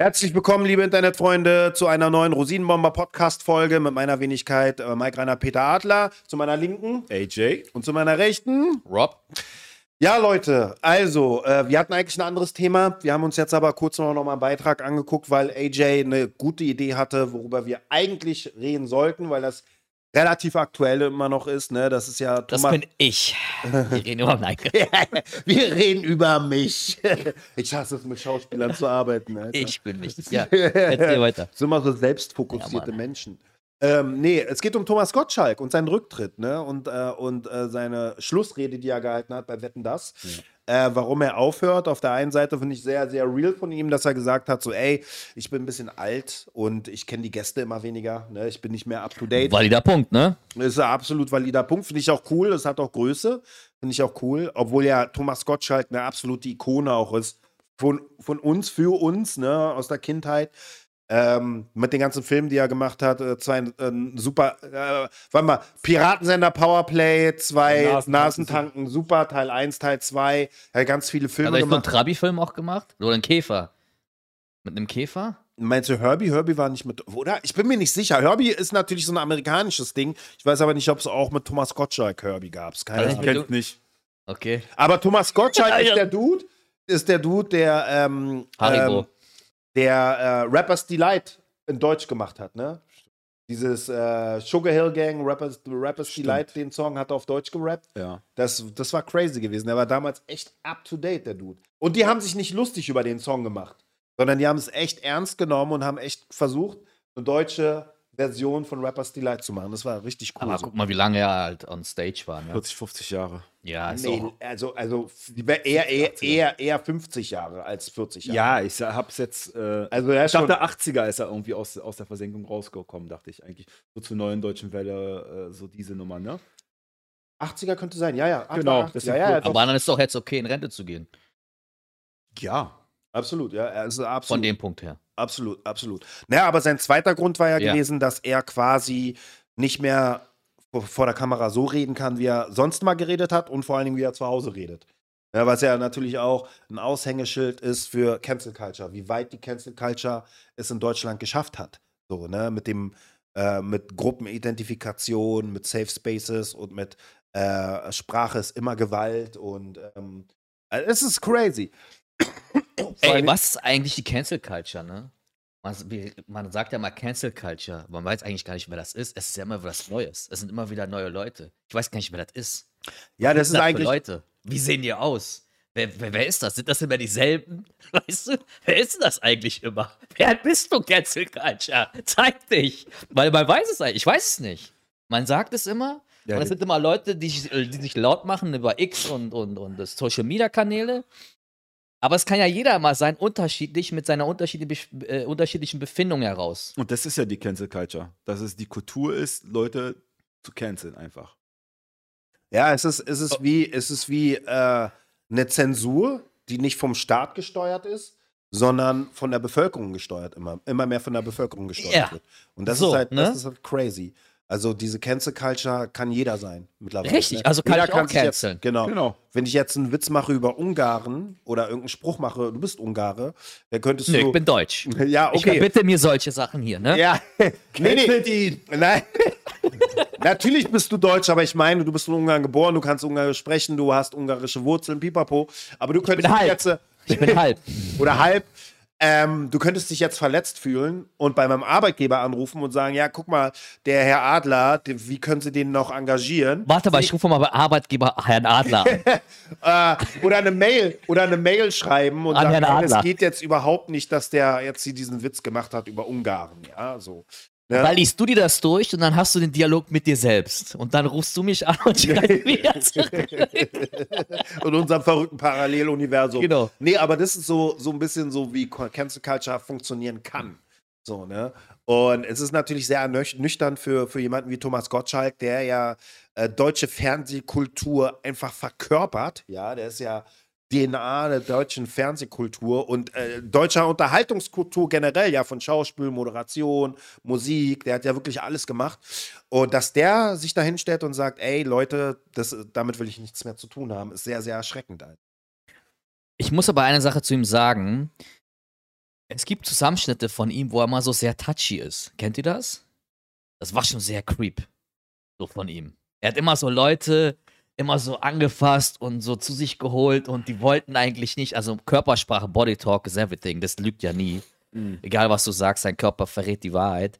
Herzlich willkommen, liebe Internetfreunde, zu einer neuen Rosinenbomber-Podcast-Folge mit meiner Wenigkeit äh, Mike Rainer Peter Adler. Zu meiner Linken AJ. und zu meiner Rechten. Rob. Ja, Leute, also, äh, wir hatten eigentlich ein anderes Thema. Wir haben uns jetzt aber kurz noch, noch mal einen Beitrag angeguckt, weil AJ eine gute Idee hatte, worüber wir eigentlich reden sollten, weil das relativ aktuell immer noch ist. Ne? Das ist ja Das Thomas. bin ich. Wir reden über Nein. wir reden über mich. ich hasse es, mit Schauspielern zu arbeiten. Alter. Ich bin mich. Ja, erzähl weiter. sind immer so selbstfokussierte Ja. Menschen. Ähm, nee, es geht um Thomas Gottschalk und seinen Rücktritt, ne? Und, äh, und äh, seine Schlussrede, die er gehalten hat bei Wetten Das. Äh, warum er aufhört. Auf der einen Seite finde ich sehr, sehr real von ihm, dass er gesagt hat: so, ey, ich bin ein bisschen alt und ich kenne die Gäste immer weniger, ne? Ich bin nicht mehr up to date. Valider Punkt, ne? Ist ein absolut valider Punkt. Finde ich auch cool. Das hat auch Größe. Finde ich auch cool. Obwohl ja Thomas Gottschalk eine absolute Ikone auch ist. Von, von uns, für uns, ne, aus der Kindheit. Ähm, mit den ganzen Filmen, die er gemacht hat. Äh, zwei äh, super, äh, warte mal, Piratensender Powerplay, zwei Nasentanken, Nasentanken, super, Teil 1, Teil 2. Er hat ganz viele Hat Filme er nicht so einen gemacht. Trabi-Film auch gemacht? Oder einen Käfer? Mit einem Käfer? Meinst du Herbie? Herbie war nicht mit, oder? Ich bin mir nicht sicher. Herbie ist natürlich so ein amerikanisches Ding. Ich weiß aber nicht, ob es auch mit Thomas Gottschalk Herbie gab. Keine Ahnung. ich Kennt nicht. Okay. Aber Thomas Gottschalk ist der Dude, ist der Dude, der ähm, Haribo. ähm, der äh, Rappers Delight in Deutsch gemacht hat, ne? Dieses äh, Sugar Hill Gang, Rappers, Rappers Stimmt. Delight, den Song hat er auf Deutsch gerappt. Ja. Das, das war crazy gewesen. Der war damals echt up to date, der Dude. Und die haben sich nicht lustig über den Song gemacht, sondern die haben es echt ernst genommen und haben echt versucht, eine deutsche Version von Rappers Delight zu machen. Das war richtig cool. Aber so. guck mal, wie lange er halt on stage war, ne? 40, 50 Jahre. Ja, ist Nee, also, also eher, eher, eher, eher 50 Jahre als 40 Jahre. Ja, ich hab's jetzt. Äh, Also er ich ist schon, dachte, 80er ist er irgendwie aus, aus der Versenkung rausgekommen, dachte ich eigentlich. So zur neuen deutschen Welle, äh, so diese Nummer, ne? 80er könnte sein, ja, ja. Genau, 80er, deswegen ja, ja, doch. Aber dann ist es doch jetzt okay, in Rente zu gehen. Ja. absolut, ja, er ist Von absolut, dem Punkt her. Absolut, absolut. Naja, aber sein zweiter Grund war ja, Ja. gewesen, dass er quasi nicht mehr vor- der Kamera so reden kann, wie er sonst mal geredet hat und vor allen Dingen, wie er zu Hause redet. Ja, was ja natürlich auch ein Aushängeschild ist für Cancel Culture, wie weit die Cancel Culture es in Deutschland geschafft hat. So, ne, mit dem, äh, mit Gruppenidentifikation, mit Safe Spaces und mit äh, Sprache ist immer Gewalt und ähm, es ist crazy. Ey, was ist eigentlich die Cancel Culture, ne? Man, man sagt ja mal Cancel Culture, man weiß eigentlich gar nicht, wer das ist. Es ist ja immer was Neues. Es sind immer wieder neue Leute. Ich weiß gar nicht, wer das ist. Ja, das ist für eigentlich. Leute. Wie sehen die aus? Wer, wer, wer ist das? Sind das immer dieselben? Weißt du? Wer ist denn das eigentlich immer? Wer bist du, Cancel Culture? Zeig dich. Weil man weiß es eigentlich. Ich weiß es nicht. Man sagt es immer. Ja, und es sind immer Leute, die, sich- die sich laut machen über X und, und, und das Social Media Kanäle. Aber es kann ja jeder mal sein, unterschiedlich mit seiner unterschiedlichen, äh, unterschiedlichen Befindung heraus. Und das ist ja die Cancel Culture. Dass es die Kultur ist, Leute zu canceln einfach. Ja, es ist, es ist wie, es ist wie äh, eine Zensur, die nicht vom Staat gesteuert ist, sondern von der Bevölkerung gesteuert, immer, immer mehr von der Bevölkerung gesteuert Ja. wird. Und das So, ist halt, ne? das ist halt crazy. Also diese Cancel Culture kann jeder sein mittlerweile. Richtig, ne? also kann Jeder ich auch sich jetzt- canceln. Genau. Genau. Wenn ich jetzt einen Witz mache über Ungarn oder irgendeinen Spruch mache, du bist Ungare, dann könntest du. ich bin deutsch. ja, Ich okay. verbitte mir solche Sachen hier, ne? Ja, nee, nee. Nein. Natürlich bist du Deutsch, aber ich meine, du bist in Ungarn geboren, du kannst Ungarisch sprechen, du hast ungarische Wurzeln, pipapo. Aber du könntest bin dich halb. jetzt, äh, Ich bin halb. oder halb, ähm, du könntest dich jetzt verletzt fühlen und bei meinem Arbeitgeber anrufen und sagen, ja, guck mal, der Herr Adler, den, wie können Sie den noch engagieren? Warte mal, ich rufe mal bei Arbeitgeber Herrn Adler. Äh, oder eine Mail, oder eine Mail schreiben und An sagen, es geht jetzt überhaupt nicht, dass der jetzt hier diesen Witz gemacht hat über Ungarn, ja, so. Ne? Dann liest du dir das durch und dann hast du den Dialog mit dir selbst. Und dann rufst du mich an und schreibst mir zurück. in unserem verrückten Paralleluniversum. Genau. Nee, aber das ist so, so ein bisschen so, wie Cancel Culture funktionieren kann. So, ne? Und es ist natürlich sehr nüch- nüchtern für, für jemanden wie Thomas Gottschalk, der ja äh, deutsche Fernsehkultur einfach verkörpert. Ja, der ist ja DNA der deutschen Fernsehkultur und äh, deutscher Unterhaltungskultur generell, ja, von Schauspiel, Moderation, Musik, der hat ja wirklich alles gemacht. Und dass der sich da hinstellt und sagt, ey, Leute, das, damit will ich nichts mehr zu tun haben, ist sehr, sehr erschreckend. Alter. Ich muss aber eine Sache zu ihm sagen. Es gibt Zusammenschnitte von ihm, wo er mal so sehr touchy ist. Kennt ihr das? Das war schon sehr creep. So von ihm. Er hat immer so Leute immer so angefasst und so zu sich geholt und die wollten eigentlich nicht, also Körpersprache, Body Talk is everything, das lügt ja nie. Mhm. Egal was du sagst, sein Körper verrät die Wahrheit.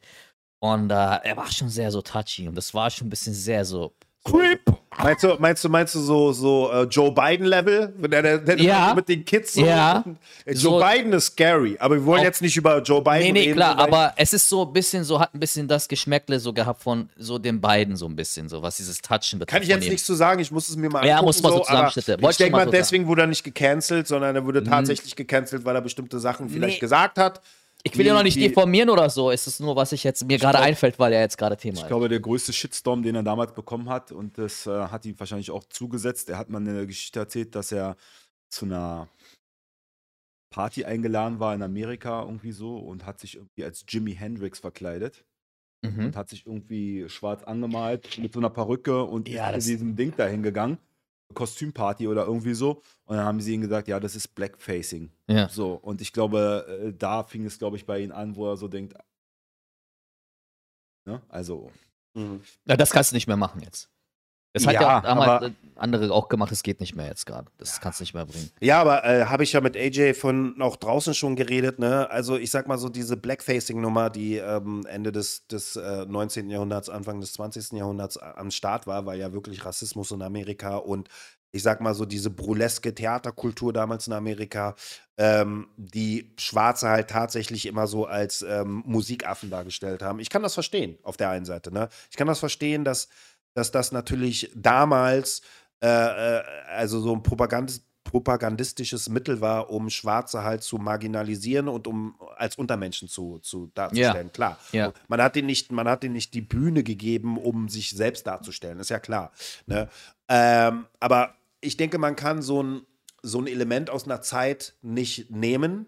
Und äh, er war schon sehr so touchy und das war schon ein bisschen sehr so Creep. Meinst du, meinst du, meinst du so, so äh, Joe Biden-Level? Wenn Der, der, Ja. mit den Kids so. Ja. Joe So- Biden ist scary, aber wir wollen Auch- jetzt nicht über Joe Biden Nee, nee, reden. klar, weil- aber es ist so ein bisschen so, hat ein bisschen das Geschmäckle so gehabt von so den beiden so ein bisschen, so was dieses Touchen betrifft. Kann ich jetzt nichts zu sagen, ich muss es mir mal Ja, angucken. muss man so aber Zusammenschnitte. Ich denke mal so deswegen wurde er nicht gecancelt, sondern er wurde tatsächlich gecancelt, weil er bestimmte Sachen vielleicht Nee. gesagt hat. Ich will ja noch nicht die- diffamieren oder so, es ist nur, was ich jetzt mir gerade einfällt, weil er jetzt gerade Thema Ich ist. glaube, der größte Shitstorm, den er damals bekommen hat, und das äh, hat ihm wahrscheinlich auch zugesetzt. Er hat mal eine Geschichte erzählt, dass er zu einer Party eingeladen war in Amerika irgendwie so und hat sich irgendwie als Jimi Hendrix verkleidet Mhm. und hat sich irgendwie schwarz angemalt mit so einer Perücke und Ja, zu diesem Ding da hingegangen. Kostümparty oder irgendwie so. Und dann haben sie ihm gesagt, ja, das ist Blackfacing. Ja. So, und ich glaube, äh, da fing es, glaube ich, bei ihm an, wo er so denkt, ne? Also, Mhm. Ja, das kannst du nicht mehr machen jetzt. Das hat ja, Ja, auch damals aber- äh, andere auch gemacht, das geht nicht mehr jetzt gerade. Das kannst du nicht mehr bringen. Ja, aber äh, habe ich ja mit AJ von auch draußen schon geredet, ne? Also ich sag mal so, diese Blackfacing-Nummer, die ähm, Ende des, des äh, 19. Jahrhunderts, Anfang des 20. Jahrhunderts a- am Start war, war ja wirklich Rassismus in Amerika und ich sag mal so, diese burleske Theaterkultur damals in Amerika, ähm, die Schwarze halt tatsächlich immer so als ähm, Musikaffen dargestellt haben. Ich kann das verstehen, auf der einen Seite, ne? Ich kann das verstehen, dass, dass das natürlich damals äh, äh, also so ein Propagand propagandistisches Mittel war, um Schwarze halt zu marginalisieren und um als Untermenschen zu, zu darzustellen. Klar. Ja. Man hat ihnen nicht, man hat ihnen nicht die Bühne gegeben, um sich selbst darzustellen. Ist ja klar. Ne? Ähm, aber ich denke, man kann so ein, so ein Element aus einer Zeit nicht nehmen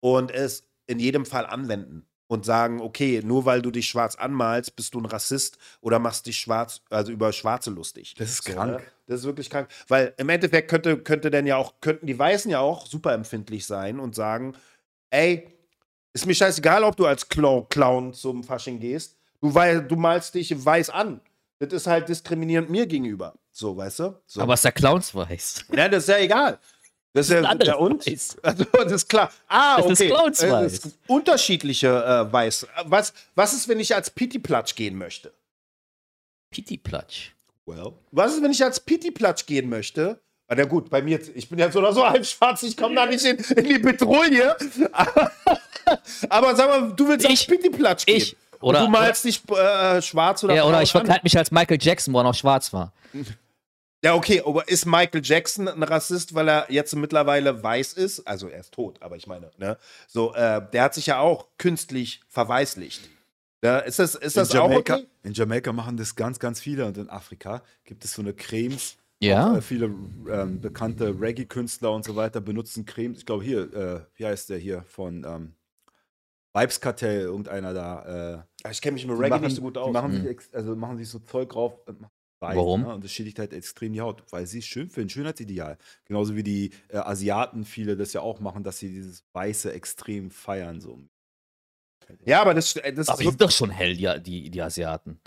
und es in jedem Fall anwenden und sagen, okay, nur weil du dich schwarz anmalst, bist du ein Rassist oder machst dich schwarz, also über Schwarze lustig. Das ist So, krank. ne? Das ist wirklich krank. Weil im Endeffekt könnte, könnte denn ja auch, könnten die Weißen ja auch super empfindlich sein und sagen, ey, ist mir scheißegal, ob du als Clown, zum Fasching gehst. Du, wei- du malst dich weiß an. Das ist halt diskriminierend mir gegenüber. So, weißt du? So. Aber was der Clowns weiß. Ja, das ist ja egal. Das ist ja, ja und? Weiß. Also, das ist klar. Ah, Das ist okay. Clownsweiß. Äh, das ist unterschiedliche äh, Weiß. Was, was ist, wenn ich als Pitti-Platsch gehen möchte? Pitti-Platsch. well. Was ist, wenn ich als Pitti-Platsch gehen möchte? Ah, Na gut, bei mir, ich bin ja so oder so halb schwarz, ich komme da nicht in, in die Petrouille. Aber, aber sag mal, du willst als Ich- Pitti-Platsch gehen. ich. Oder- Und du malst dich äh, schwarz oder Ja, oder ich verkleide mich als Michael Jackson, wo er noch schwarz war. Ja, okay, aber ist Michael Jackson ein Rassist, weil er jetzt mittlerweile weiß ist? Also er ist tot, aber ich meine, ne? So, äh, der hat sich ja auch künstlich verweißlicht. Ja, ist das, ist das in, auch Jamaika, okay? in Jamaika machen das ganz, ganz viele und in Afrika gibt es so eine Cremes. Ja. Auch, äh, viele ähm, bekannte Reggae-Künstler und so weiter benutzen Cremes. Ich glaube, hier, äh, wie heißt der hier von ähm, Vibes Kartell, irgendeiner da. Äh, Ich kenne mich mit die Reggae machen, nicht so gut Die aus. machen, Mhm. sich, also machen sich so Zeug drauf. Weiß, Warum? Ne? Und das schädigt halt extrem die Haut, weil sie es schön finden, Schönheitsideal. Genauso wie die äh, Asiaten viele das ja auch machen, dass sie dieses Weiße extrem feiern. So. Ja, aber das, äh, das Aber ist sind doch schon hell, die, die, die Asiaten.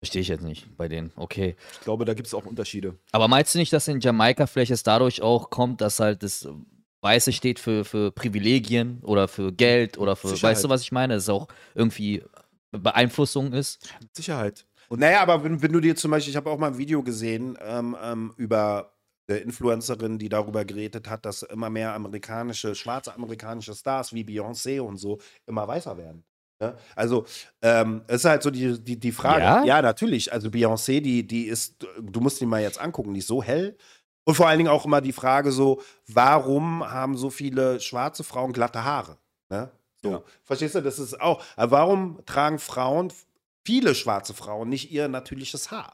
Verstehe ich jetzt nicht bei denen. Okay. Ich glaube, da gibt es auch Unterschiede. Aber meinst du nicht, dass in Jamaika vielleicht es dadurch auch kommt, dass halt das Weiße steht für, für Privilegien oder für Geld oder für, Sicherheit. weißt du, was ich meine? Dass es auch irgendwie Beeinflussung ist? Mit Sicherheit. Und Naja, aber wenn, wenn du dir zum Beispiel, ich habe auch mal ein Video gesehen ähm, ähm, über eine Influencerin, die darüber geredet hat, dass immer mehr amerikanische, schwarze amerikanische Stars wie Beyoncé und so immer weißer werden. Ne? Also, ähm, es ist halt so die, die, die Frage. Ja? Ja? natürlich. Also, Beyoncé, die, die ist, du musst die mal jetzt angucken, die ist so hell. Und vor allen Dingen auch immer die Frage so, warum haben so viele schwarze Frauen glatte Haare? Ne? So, Ja. verstehst du? Das ist auch, warum tragen Frauen, viele schwarze Frauen, nicht ihr natürliches Haar?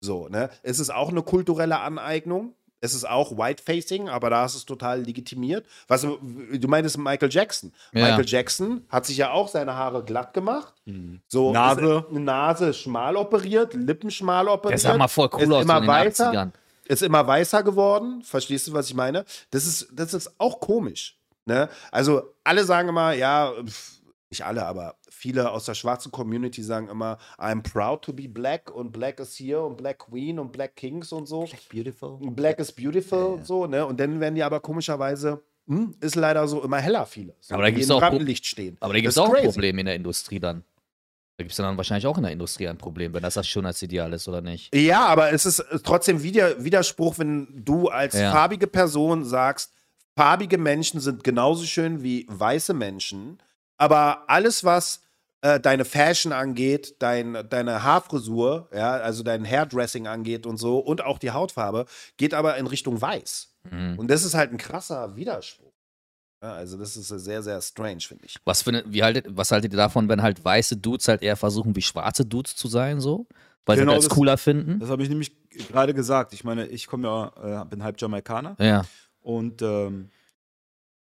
So, ne? Es ist auch eine kulturelle Aneignung. Es ist auch Whitefacing, aber da ist es total legitimiert. Was du meintest Michael Jackson. Ja. Michael Jackson hat sich ja auch seine Haare glatt gemacht. So Nase. ist, Nase schmal operiert, Lippen schmal operiert. Der sah mal voll ist cool aus immer in den weißer, 80ern. Ist immer weißer geworden. Verstehst du, was ich meine? Das ist, das ist auch komisch. Ne? Also alle sagen immer, ja, pf, nicht alle, aber viele aus der schwarzen Community sagen immer, I'm proud to be black und black is here und black queen und black kings und so. Black Beautiful. Black is beautiful und so, ne? Und dann werden die aber komischerweise, hm, ist leider so immer heller viele. So, Aber da gibt's im auch Rampenlicht stehen. Aber da gibt es auch ein. Problem in der Industrie dann. Da gibt es dann wahrscheinlich auch in der Industrie ein Problem, wenn das das Schönheitsideal ist oder nicht. Ja, aber es ist trotzdem wieder Widerspruch, wenn du als Ja. farbige Person sagst, farbige Menschen sind genauso schön wie weiße Menschen, aber alles, was äh, deine Fashion angeht, dein, deine Haarfrisur, ja, also dein Hairdressing angeht und so und auch die Hautfarbe, geht aber in Richtung weiß. Mhm. Und das ist halt ein krasser Widerspruch. Ja, also das ist sehr, sehr strange, finde ich. Was, findet, wie haltet, was haltet ihr davon, wenn halt weiße Dudes halt eher versuchen, wie schwarze Dudes zu sein, so? Weil sie Genau, das als das- cooler finden? Das habe ich nämlich gerade gesagt. Ich meine, ich komme ja, äh, bin halb Jamaikaner Ja. und ähm,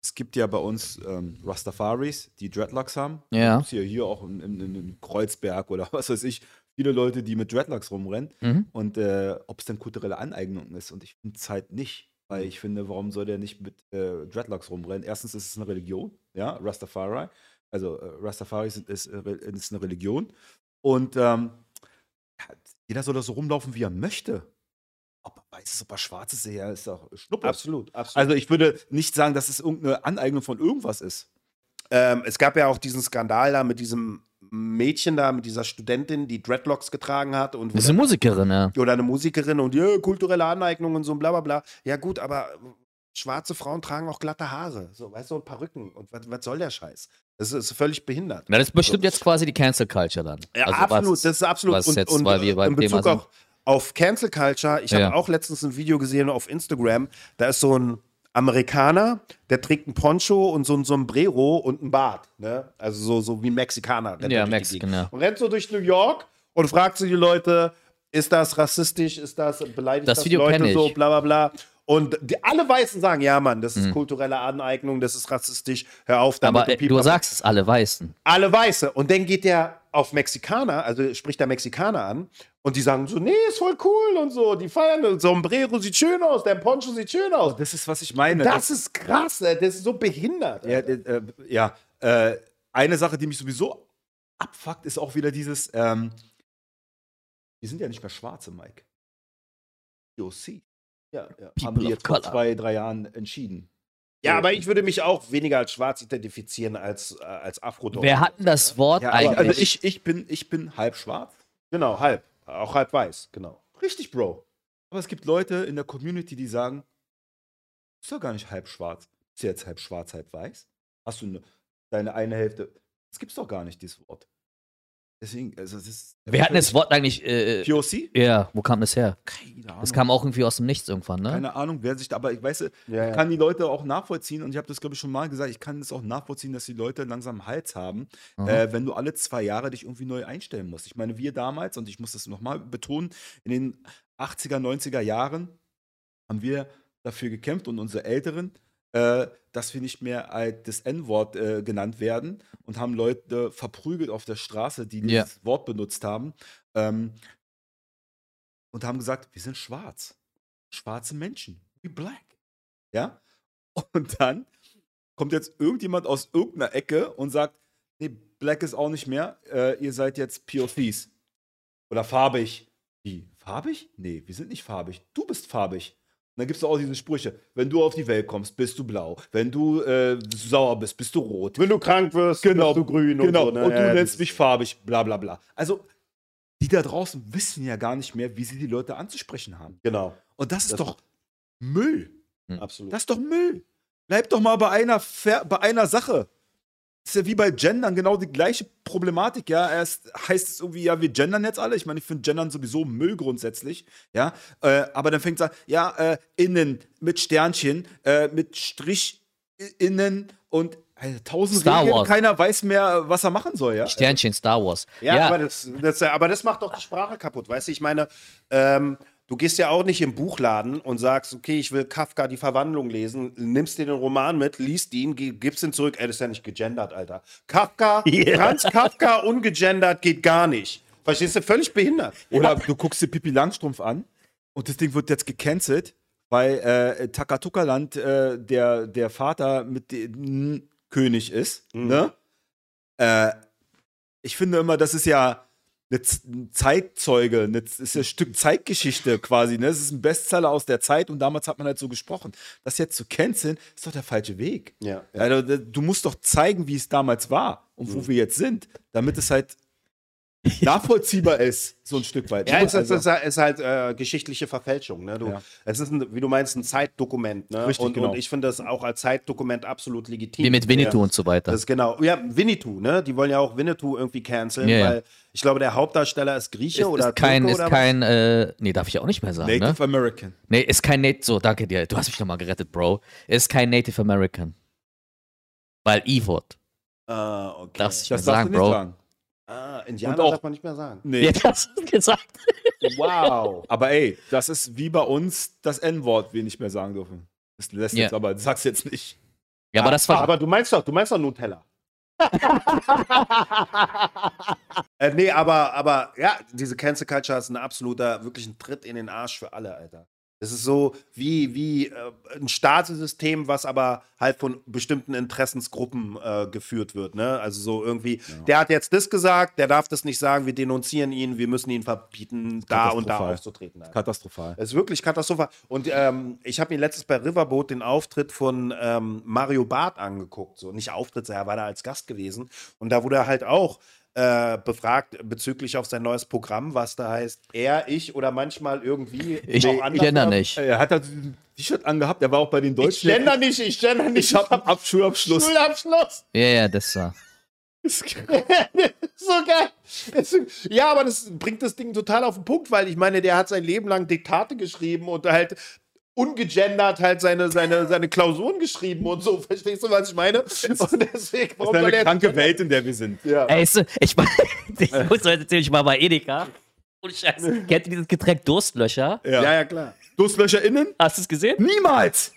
es gibt ja bei uns ähm, Rastafaris, die Dreadlocks haben. Ja. Gibt's hier, hier auch in, in, in Kreuzberg oder was weiß ich, viele Leute, die mit Dreadlocks rumrennen. Mhm. Und äh, ob es denn kulturelle Aneignung ist. Und ich finde es halt nicht. Weil ich finde, warum soll der nicht mit äh, Dreadlocks rumrennen? Erstens ist es eine Religion, ja, Rastafari. Also äh, Rastafari ist, ist, äh, ist eine Religion. Und ähm, jeder soll da so rumlaufen, wie er möchte. Ob weiß ist, ob er schwarz ist, ja, ist doch Schnuppe. Absolut, absolut. Also ich würde nicht sagen, dass es irgendeine Aneignung von irgendwas ist. Ähm, es gab ja auch diesen Skandal da mit diesem Mädchen da, mit dieser Studentin, die Dreadlocks getragen hat und Das ist eine Musikerin, ja. oder eine Musikerin und ja, kulturelle Aneignung und so und bla bla bla. Ja, gut, aber schwarze Frauen tragen auch glatte Haare, so, weißt du, und Perücken. Und was, was soll der Scheiß? Das ist völlig behindert. Na, das ist bestimmt jetzt quasi die Cancel Culture dann. Ja, Also absolut, was- das ist absolut. was jetzt, weil wir beim in Bezug Thema sind. auch auf Cancel Culture, ich Ja. habe auch letztens ein Video gesehen auf Instagram, da ist so ein Amerikaner, der trägt ein Poncho und so ein Sombrero und ein Bart, ne? Also so, so wie ein Mexikaner. Ja, er Gegend. ja. Und rennt so durch New York und fragt so die Leute, ist das rassistisch, ist das, beleidigt Das das, Video Leute so, bla bla bla. Und die, alle Weißen sagen, ja Mann, das ist Mhm. kulturelle Aneignung, das ist rassistisch, hör auf damit. Aber äh, du sagst es, alle Weißen. alle Weiße. Und dann geht der auf Mexikaner, also spricht der Mexikaner an und die sagen so, nee, ist voll cool und so. Die feiern, das Sombrero sieht schön aus, der Poncho sieht schön aus. Das ist, was ich meine. Das ist krass, das ist so behindert. Ja, äh, äh, ja. Äh, eine Sache, die mich sowieso abfuckt, ist auch wieder dieses, ähm, wir sind ja nicht mehr Schwarze, Mike. POC. ja, ja. Haben die of jetzt vor zwei, drei Jahren entschieden. Ja, aber ich würde mich auch weniger als schwarz identifizieren als, äh, als afro Wer hat denn das Wort Ja, aber, eigentlich? also ich, ich, bin, ich bin halb schwarz. Genau, halb. Auch halb weiß, genau. Richtig, Bro. Aber es gibt Leute in der Community, die sagen, ist doch gar nicht halb schwarz. Ist ja jetzt halb schwarz, halb weiß? Hast du ne, deine eine Hälfte? Das gibt's doch gar nicht, dieses Wort. Deswegen, also es ist. Wer hat denn das Wort eigentlich? Äh, äh, POC? ja, wo kam das her? Keine Ahnung. Das kam auch irgendwie aus dem Nichts irgendwann, ne? Keine Ahnung, wer sich da, aber ich weiß, ich Ja, ja. kann die Leute auch nachvollziehen und ich habe das, glaube ich, schon mal gesagt, ich kann das auch nachvollziehen, dass die Leute langsam einen Hals haben, äh, wenn du alle zwei Jahre dich irgendwie neu einstellen musst. Ich meine, wir damals, und ich muss das nochmal betonen, in den 80er, 90er Jahren haben wir dafür gekämpft und unsere Älteren, äh, dass wir nicht mehr als das N-Wort äh, genannt werden und haben Leute verprügelt auf der Straße, die Ja. dieses Wort benutzt haben. Ähm, und haben gesagt, wir sind schwarz. Schwarze Menschen. We black. Ja? Und dann kommt jetzt irgendjemand aus irgendeiner Ecke und sagt, nee, black ist auch nicht mehr, äh, ihr seid jetzt POCs. Oder farbig. Wie? Farbig? Nee, wir sind nicht farbig. Du bist farbig. Und dann gibt es auch diese Sprüche. Wenn du auf die Welt kommst, bist du blau. Wenn du äh, sauer bist, bist du rot. Wenn du krank wirst, Genau, bist du grün Genau, und so. ne? und du ja, nennst mich farbig, bla bla bla. Also, die da draußen wissen ja gar nicht mehr, wie sie die Leute anzusprechen haben. Genau, Und das ist Das- doch Müll. absolut. Das ist doch Müll. Bleib doch mal bei einer, bei einer Sache. Ist ja wie bei Gendern genau die gleiche Problematik, ja. Erst heißt es irgendwie, ja, wir gendern jetzt alle. Ich meine, ich finde Gendern sowieso Müll grundsätzlich, ja. Äh, aber dann fängt es an, ja, äh, innen mit Sternchen, äh, mit Strich innen und äh, tausend Star Regeln. Wars. Keiner weiß mehr, was er machen soll, ja. Sternchen Star Wars. Ja, Aber, das, das, aber das macht doch die Sprache kaputt, weißt du? Ich meine, ähm, du gehst ja auch nicht im Buchladen und sagst, okay, ich will Kafka die Verwandlung lesen, nimmst dir den Roman mit, liest ihn, gibst ihn zurück. Ey, das ist ja nicht gegendert, Alter. Kafka, Franz Kafka ungegendert geht gar nicht. Verstehst du? Völlig behindert. Oder du guckst dir Pippi Langstrumpf an und das Ding wird jetzt gecancelt, bei äh, Takatuka-Land äh, der, der Vater mit dem König ist. Mhm. Ne? Äh, ich finde immer, das ist ja ein Zeitzeuge, eine, ist ja ein Stück Zeitgeschichte quasi. Ne? Das ist ein Bestseller aus der Zeit und damals hat man halt so gesprochen. Das jetzt zu canceln, ist doch der falsche Weg. Ja. Also, d- du musst doch zeigen, wie es damals war und wo Mhm. wir jetzt sind, damit es halt nachvollziehbar ist, so ein Stück weit. Ja, Ne? es ist, Also- ist, ist halt äh, geschichtliche Verfälschung. Ne? Du, Ja. Es ist, ein, wie du meinst, ein Zeitdokument. Ne? Richtig, und, genau. und ich finde das auch als Zeitdokument absolut legitim. Wie mit Winnetou Ja. und so weiter. Das ist genau. Ja, Winnetou, ne? Die wollen ja auch Winnetou irgendwie canceln, Ja, ja. weil ich glaube, der Hauptdarsteller ist Grieche ist, oder ist kein, Türke ist oder kein, äh, nee, darf ich auch nicht mehr sagen, ne? Native American. Nee, ist kein Native, so, danke dir, du hast mich nochmal gerettet, Bro. Ist kein Native American. Weil E-Wort. was? Ah, okay. Darfst Das darfst sagen, du nicht Bro. sagen. Ah, Indianer Und auch- darf man nicht mehr sagen. Nee. Ja, das hast du gesagt. Wow. Aber ey, das ist wie bei uns das N-Wort, wir nicht mehr sagen dürfen. Das lässt Ja. jetzt aber, sag's jetzt nicht. Ja, aber das war. aber du meinst doch, du meinst doch Nutella. äh, nee, aber, aber ja, diese Cancel Culture ist ein absoluter, wirklich ein Tritt in den Arsch für alle, Alter. Es ist so wie, wie äh, ein Staatssystem, was aber halt von bestimmten Interessensgruppen äh, geführt wird. Ne? Also so irgendwie, der hat jetzt das gesagt, der darf das nicht sagen, wir denunzieren ihn, wir müssen ihn verbieten, da und da aufzutreten. Alter. Katastrophal. Es ist wirklich katastrophal. Und ähm, ich habe mir letztens bei Riverboat den Auftritt von ähm, Mario Barth angeguckt. So nicht Auftritt, er war da als Gast gewesen. Und da wurde er halt auch äh, befragt bezüglich auf sein neues Programm, was da heißt, er, ich oder manchmal irgendwie. Ich, auch ich oder- nicht. Er hat halt ein T-Shirt angehabt, er war auch bei den Ich Deutschen. gender nicht, ich gender nicht. ich hab einen Abschulabschluss. Schulabschluss. Ja, ja, das war. so geil. Ja, aber das bringt das Ding total auf den Punkt, weil ich meine, der hat sein Leben lang Diktate geschrieben und halt ungegendert halt seine, seine, seine Klausuren geschrieben und so. Verstehst du, was ich meine? Und deswegen, Das ist eine kranke Welt, in der wir sind. Ja. Ey, ich, war- ich muss heute erzählen, ich war bei Edeka. Ohne Scheiße. Kennt ihr dieses Getränk Durstlöcher? Ja. ja, ja, klar. Durstlöcher innen? Hast du es gesehen? Niemals!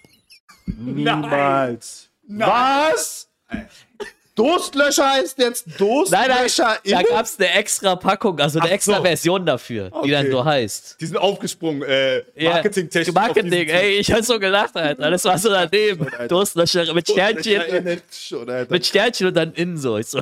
Niemals. Was? Durstlöscher heißt jetzt Durstlöscher da innen? gab es eine extra Packung, also eine Ach extra so. Version dafür, die dann Okay. so heißt. Die sind aufgesprungen, äh, Ja, marketingtechnisch. auf Marketing, ey, ich hab so gelacht, Alter. Das war so daneben. Alter. Durstlöcher mit Sternchen, innen. Schon, mit Sternchen und dann innen so. So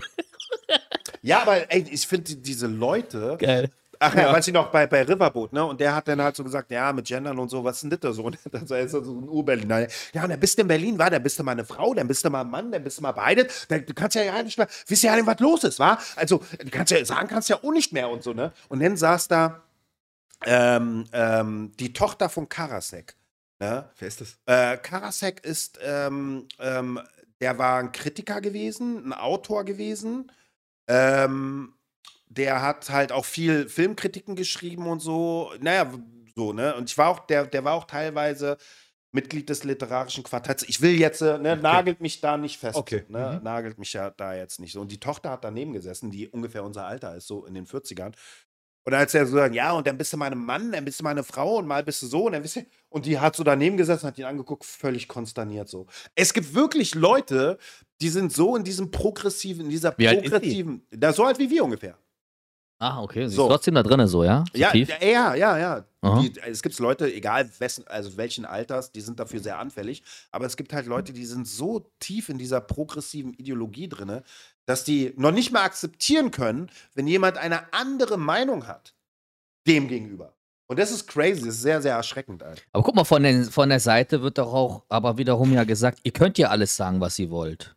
Ja, aber ey, ich finde die- diese Leute, geil. Ach ja, weiß ich noch, bei, bei Riverboat, ne? Und der hat dann halt so gesagt, ja, mit Gendern und so, was ist denn das da so? Und dann ist er so ein Ur-Berliner. Ja, und dann bist du in Berlin, war, dann bist du mal eine Frau, dann bist du mal ein Mann, dann bist du mal beide. Dann, du kannst ja ja nicht mehr, wisst ja nicht, was los ist, wa? Also, du kannst ja sagen, kannst ja auch nicht mehr und so, ne? Und dann saß da ähm, ähm, die Tochter von Karasek. Ne? Wer ist das? Äh, Karasek ist, ähm, ähm, der war ein Kritiker gewesen, ein Autor gewesen. Ähm, der hat halt auch viel Filmkritiken geschrieben und so. Naja, so, ne? Und ich war auch, der, der war auch teilweise Mitglied des literarischen Quartetts. Ich will jetzt, äh, ne, nagelt mich da nicht fest. Okay. Ne? Nagelt mich ja da jetzt nicht so. Und die Tochter hat daneben gesessen, die ungefähr unser Alter ist, so in den 40ern. Und als er so sagt, ja, und dann bist du mal ein Mann, dann bist du mal eine Frau und mal bist du so und dann bist du. Und die hat so daneben gesessen, hat ihn angeguckt, völlig konsterniert so. Es gibt wirklich Leute, die sind so in diesem progressiven, in dieser Wie progressiven, da so alt wie wir ungefähr. Ah, okay. Sie So. ist trotzdem da drin, so, ja? So Ja, tief? ja, ja, ja. Die, es gibt Leute, egal wessen, also welchen Alters, die sind dafür sehr anfällig. Aber es gibt halt Leute, die sind so tief in dieser progressiven Ideologie drin, dass die noch nicht mal akzeptieren können, wenn jemand eine andere Meinung hat, dem gegenüber. Und das ist crazy, das ist sehr, sehr erschreckend, Alter. Aber guck mal, von, den, von der Seite wird doch auch aber wiederum ja gesagt, ihr könnt ja alles sagen, was ihr wollt.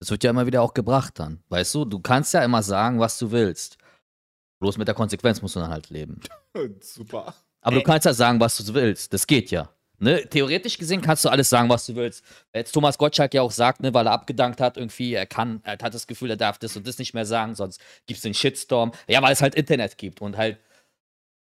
Das wird ja immer wieder auch gebracht dann. Weißt du, du kannst ja immer sagen, was du willst. Bloß mit der Konsequenz musst du dann halt leben. Super. Aber du kannst ja sagen, was du willst. Das geht ja. Ne? Theoretisch gesehen kannst du alles sagen, was du willst. Jetzt Thomas Gottschalk ja auch sagt, ne, weil er abgedankt hat, irgendwie, er kann, er hat das Gefühl, er darf das und das nicht mehr sagen, sonst gibt es den Shitstorm. Ja, weil es halt Internet gibt und halt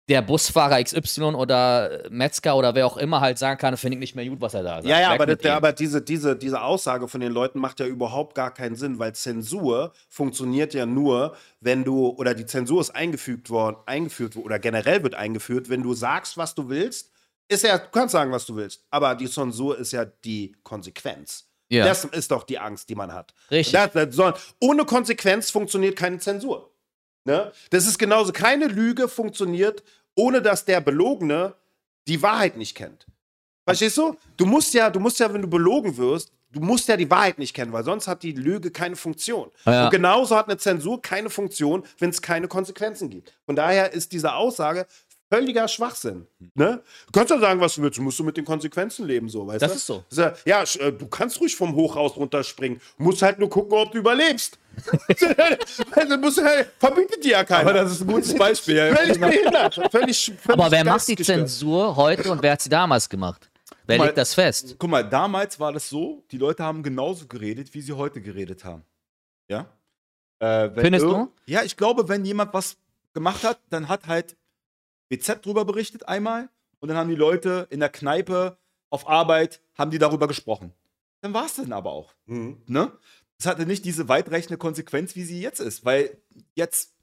der Busfahrer XY oder Metzger oder wer auch immer halt sagen kann, finde ich nicht mehr gut, was er da sagt. Ja, ja, Weg aber, das, aber diese, diese, diese Aussage von den Leuten macht ja überhaupt gar keinen Sinn, weil Zensur funktioniert ja nur, wenn du, oder die Zensur ist eingefügt worden, eingeführt oder generell wird eingeführt, wenn du sagst, was du willst, ist ja, du kannst sagen, was du willst, aber die Zensur ist ja die Konsequenz. ja. Das ist doch die Angst, die man hat. Richtig. Das, das soll, ohne Konsequenz funktioniert keine Zensur. Ne? Das ist genauso, keine Lüge funktioniert, ohne dass der Belogene die Wahrheit nicht kennt. Verstehst du? Du musst ja, du musst ja, wenn du belogen wirst, du musst ja die Wahrheit nicht kennen, weil sonst hat die Lüge keine Funktion. Ja. Und genauso hat eine Zensur keine Funktion, wenn es keine Konsequenzen gibt. Von daher ist diese Aussage völliger Schwachsinn. Ne? Du kannst ja sagen, was du willst, du musst du mit den Konsequenzen leben, so, weißt Das du? ist so. ja- äh, du kannst ruhig vom Hochhaus runterspringen. Musst halt nur gucken, ob du überlebst. also musst halt, verbietet dir ja keiner. Aber das ist ein gutes Beispiel. ja. völlig behindert. Völlig, völlig Aber wer macht die. Zensur heute und wer hat sie damals gemacht? Wer mal, legt das fest? Guck mal, damals war das so, die Leute haben genauso geredet, wie sie heute geredet haben. Ja? Äh, wenn Findest du? Ja, ich glaube, wenn jemand was gemacht hat, dann hat halt BZ drüber berichtet einmal und dann haben die Leute in der Kneipe auf Arbeit, haben die darüber gesprochen. Dann war es dann aber auch. Mhm. Ne? Das hatte nicht diese weitreichende Konsequenz, wie sie jetzt ist, weil jetzt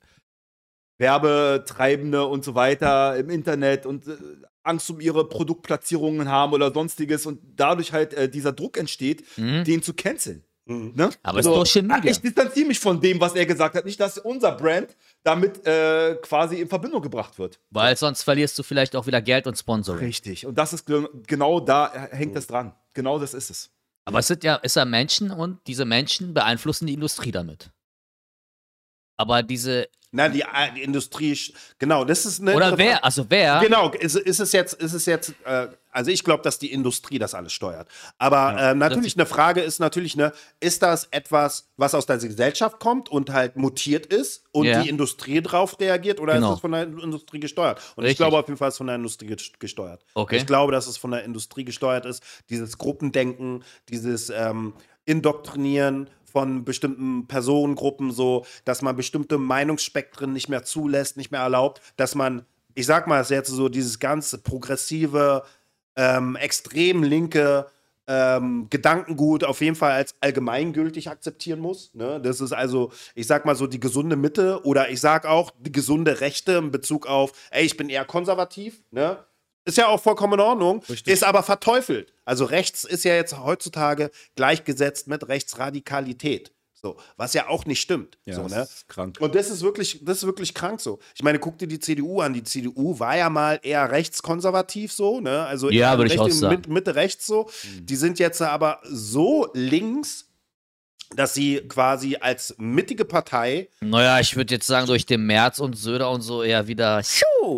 Werbetreibende und so weiter im Internet und äh, Angst um ihre Produktplatzierungen haben oder sonstiges und dadurch halt äh, dieser Druck entsteht, Mhm. den zu canceln. Mhm. Ne? Aber Social Media. Ich distanziere mich von dem, was er gesagt hat. Nicht, dass unser Brand damit äh, quasi in Verbindung gebracht wird. Weil sonst verlierst du vielleicht auch wieder Geld und Sponsoring. Richtig. Und das ist ge- genau da äh, hängt es dran. Genau das ist es. Aber es sind ja, es sind Menschen und diese Menschen beeinflussen die Industrie damit. Aber diese, Na, die, äh, die Industrie, genau, das ist eine. oder wer, also wer, Genau, ist, ist es jetzt, ist es jetzt, äh, also ich glaube, dass die Industrie das alles steuert. Aber Ja. ähm, natürlich eine Frage ist natürlich, ne, ist das etwas, was aus der Gesellschaft kommt und halt mutiert ist und Ja. die Industrie drauf reagiert oder Genau. ist es von der Industrie gesteuert? Und ich Richtig. glaube auf jeden Fall, es ist von der Industrie ges- gesteuert. Okay. Ich glaube, dass es von der Industrie gesteuert ist. Dieses Gruppendenken, dieses ähm, Indoktrinieren von bestimmten Personengruppen, so, dass man bestimmte Meinungsspektren nicht mehr zulässt, nicht mehr erlaubt, dass man, ich sag mal, jetzt so dieses ganze progressive, ähm, extrem linke ähm, Gedankengut auf jeden Fall als allgemeingültig akzeptieren muss. Ne? Das ist also, ich sag mal so, die gesunde Mitte oder ich sag auch die gesunde Rechte in Bezug auf, ey, ich bin eher konservativ, ne? Ist ja auch vollkommen in Ordnung, Richtig. ist aber verteufelt. Also rechts ist ja jetzt heutzutage gleichgesetzt mit Rechtsradikalität. So, was ja auch nicht stimmt. Ja, so, das ne? ist krank. Und das ist wirklich, das ist wirklich krank so. Ich meine, guck dir die CDU an. Die CDU war ja mal eher rechtskonservativ so, ne? Also Ja, eher würde ich auch Richtung sagen. Mit, Mitte rechts so. Die sind jetzt aber so links, dass sie quasi als mittige Partei. naja, ich würde jetzt sagen, durch den März und Söder und so eher wieder.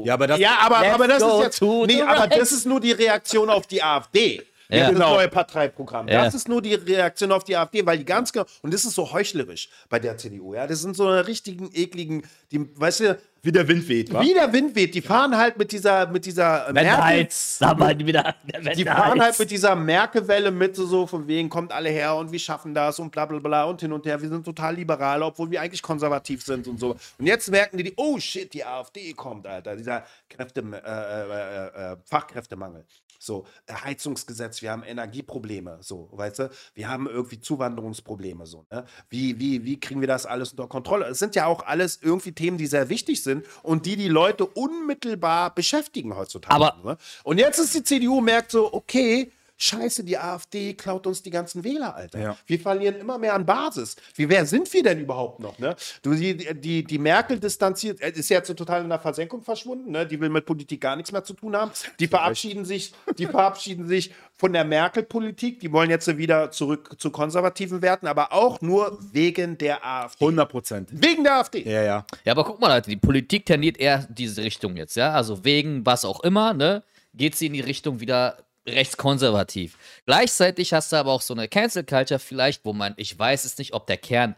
Ja, aber das, ja, aber, aber das ist jetzt. to Nee, the aber das ist nur die Reaktion auf die AfD. Ja. Das Genau. neue Parteiprogramm. Ja. Das ist nur die Reaktion auf die AfD, weil die ganz genau, und das ist so heuchlerisch bei der CDU, ja. Das sind so eine richtigen, ekligen, die, weißt du, wie der Wind weht, wa? wie der Wind weht, die fahren halt mit dieser, mit dieser Merkel, sag mal wieder. die fahren halt mit dieser Merkel-Welle mit, so, so von wegen, kommt alle her und wir schaffen das und bla bla bla und hin und her. Wir sind total liberal, obwohl wir eigentlich konservativ sind und so. Und jetzt merken die, die oh shit, die AfD kommt, Alter. Dieser Kräfte, äh, äh, äh, Fachkräftemangel. So, Heizungsgesetz, wir haben Energieprobleme, so, weißt du? Wir haben irgendwie Zuwanderungsprobleme, so, ne? Wie, wie, wie kriegen wir das alles unter Kontrolle? Es sind ja auch alles irgendwie Themen, die sehr wichtig sind und die die Leute unmittelbar beschäftigen heutzutage. Aber- ne? Und jetzt ist die CDU merkt so, okay, scheiße, die AfD klaut uns die ganzen Wähler, Alter. Ja. Wir verlieren immer mehr an Basis. Wie, wer sind wir denn überhaupt noch? Ne? Du, die, die, die Merkel distanziert, äh, ist jetzt so total in der Versenkung verschwunden. Ne? Die will mit Politik gar nichts mehr zu tun haben. Die verabschieden sich, die verabschieden sich von der Merkel-Politik. Die wollen jetzt wieder zurück zu konservativen Werten, aber auch nur wegen der AfD. 100 Prozent. Wegen der AfD. Ja, ja. Ja, aber guck mal, Leute, die Politik tendiert eher diese Richtung jetzt, ja. Also wegen was auch immer, ne, geht sie in die Richtung wieder rechtskonservativ. Gleichzeitig hast du aber auch so eine Cancel Culture vielleicht, wo man, ich weiß es nicht, ob der Kern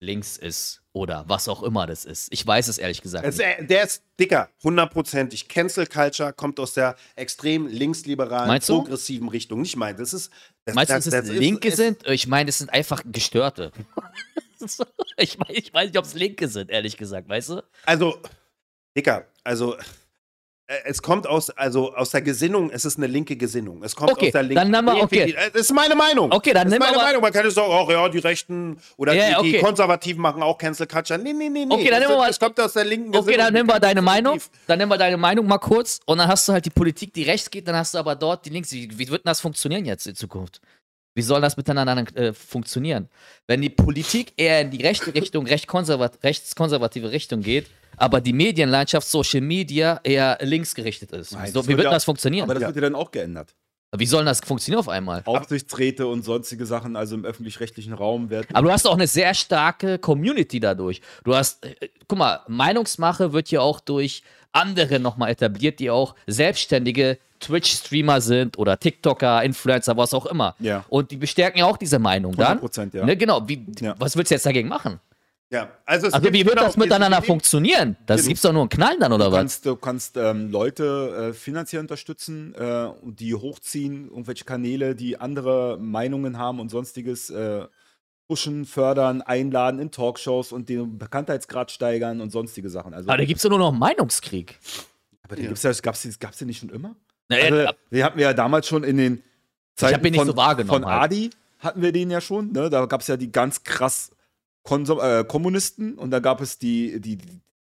links ist oder was auch immer das ist. Ich weiß es ehrlich gesagt Es, nicht. äh, der ist dicker, hundertprozentig. Cancel Culture kommt aus der extrem linksliberalen, Meinst du? progressiven Richtung. Nicht mein, das ist. Das, Meinst du, das, dass es das ist- Linke ist- sind? Ich meine, es sind einfach Gestörte. ich, mein, ich weiß nicht, ob es Linke sind, ehrlich gesagt, weißt du? Also, Dicker, also. Äh, Es kommt aus, also aus der Gesinnung, es ist eine linke Gesinnung. Es kommt Okay, aus der linken. dann nehmen wir- okay. Äh, Das ist meine Meinung. Okay, dann das ist wir meine aber- Meinung. Man kann jetzt sagen, ach ja, die Rechten oder Ja, die, die okay. Konservativen machen auch Cancel Culture. Nee, nee, nee, nee. Okay, dann das, nehmen wir mal- das kommt aus der linken Okay, dann nehmen wir deine Meinung. Dann nehmen wir deine Meinung mal kurz und dann hast du halt die Politik, die rechts geht, dann hast du aber dort die links. Wie, wie wird denn das funktionieren jetzt in Zukunft? Wie soll das miteinander äh, funktionieren? Wenn die Politik eher in die rechte Richtung, recht konservat rechtskonservative Richtung geht, aber die Medienlandschaft, Social Media eher links gerichtet ist. Nein, so, wie wird ja- das funktionieren? Aber das Ja. wird ja dann auch geändert. Wie soll das funktionieren auf einmal? Aufsichtsräte und sonstige Sachen, also im öffentlich-rechtlichen Raum werden. Aber du hast auch eine sehr starke Community dadurch. Du hast, äh, guck mal, Meinungsmache wird ja auch durch andere nochmal etabliert, die auch selbstständige Twitch-Streamer sind oder TikToker, Influencer, was auch immer. Ja. Und die bestärken ja auch diese Meinung dann. 100%, ja. Ne, genau. Wie, Ja. Was willst du jetzt dagegen machen? Ja, also, es Also gibt- wie wird genau, das miteinander funktionieren? Das Genau. gibt's doch nur einen Knallen dann, oder Du was? kannst, du kannst ähm, Leute äh, finanziell unterstützen äh, die hochziehen, irgendwelche Kanäle, die andere Meinungen haben und sonstiges äh, pushen, fördern, einladen in Talkshows und den Bekanntheitsgrad steigern und sonstige Sachen. Also, Aber da gibt's doch nur noch einen Meinungskrieg. aber den Ja. gibt's ja, gab's, die- gab's den nicht schon immer? Na, Also, wir hatten ja damals schon in den Zeiten hab ihn nicht von, so wahrgenommen von halt. Adi hatten wir den ja schon. Ne? Da gab es ja die ganz krass Konsum äh, Kommunisten und da gab es die, die,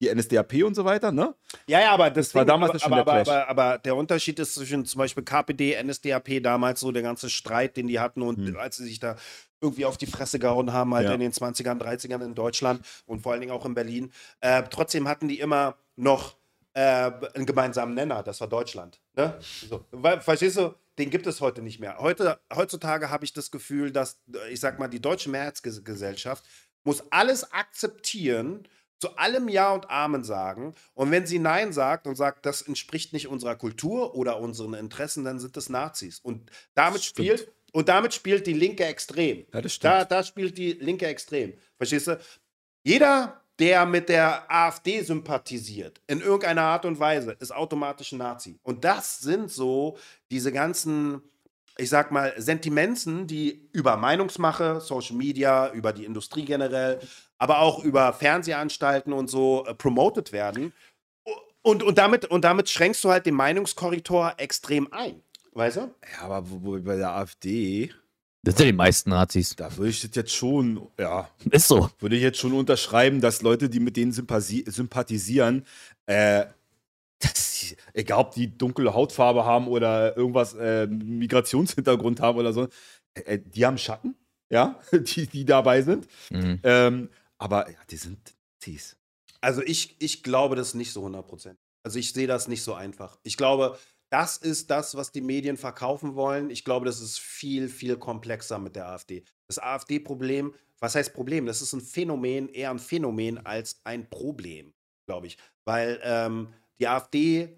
die NSDAP und so weiter. Ne? Ja, ja, aber das, war Ding- damals aber, schon aber, der aber, Clash. aber, aber der Unterschied ist zwischen zum Beispiel KPD, NSDAP damals so der ganze Streit, den die hatten und Hm. als sie sich da irgendwie auf die Fresse gehauen haben, halt Ja. in den 20ern, 30ern in Deutschland und vor allen Dingen auch in Berlin. Äh, trotzdem hatten die immer noch äh, einen gemeinsamen Nenner, das war Deutschland. Ne? So. Verstehst du? Den gibt es heute nicht mehr. Heute, heutzutage habe ich das Gefühl, dass, äh, ich sag mal, die deutsche Mehrheitsgesellschaft muss alles akzeptieren, zu allem Ja und Amen sagen. Und wenn sie Nein sagt und sagt, das entspricht nicht unserer Kultur oder unseren Interessen, dann sind das Nazis. Und damit spielt, und damit spielt die Linke extrem. Ja, das stimmt. Da, da spielt die Linke extrem. Verstehst du? Jeder, der mit der AfD sympathisiert, in irgendeiner Art und Weise, ist automatisch ein Nazi. Und das sind so diese ganzen, ich sag mal, Sentimenzen, die über Meinungsmache, Social Media, über die Industrie generell, aber auch über Fernsehanstalten und so äh, promoted werden. Und, und, damit, und damit schränkst du halt den Meinungskorridor extrem ein. Weißt du? Ja, aber wo, wo, bei der AfD, Das sind ja die meisten Nazis. da würde ich das jetzt schon, ja, Ist so. würde ich jetzt schon unterschreiben, dass Leute, die mit denen sympathisieren, äh, dass sie, egal ob die dunkle Hautfarbe haben oder irgendwas äh, Migrationshintergrund haben oder so, äh, die haben Schatten, ja, die, die dabei sind. Mhm. Ähm, aber ja, die sind Nazis. Also ich, ich glaube das nicht so 100%. Also ich sehe das nicht so einfach. Ich glaube, das ist das, was die Medien verkaufen wollen. Ich glaube, das ist viel, viel komplexer mit der AfD. Das AfD-Problem, was heißt Problem? Das ist ein Phänomen, eher ein Phänomen als ein Problem, glaube ich. Weil ähm, die AfD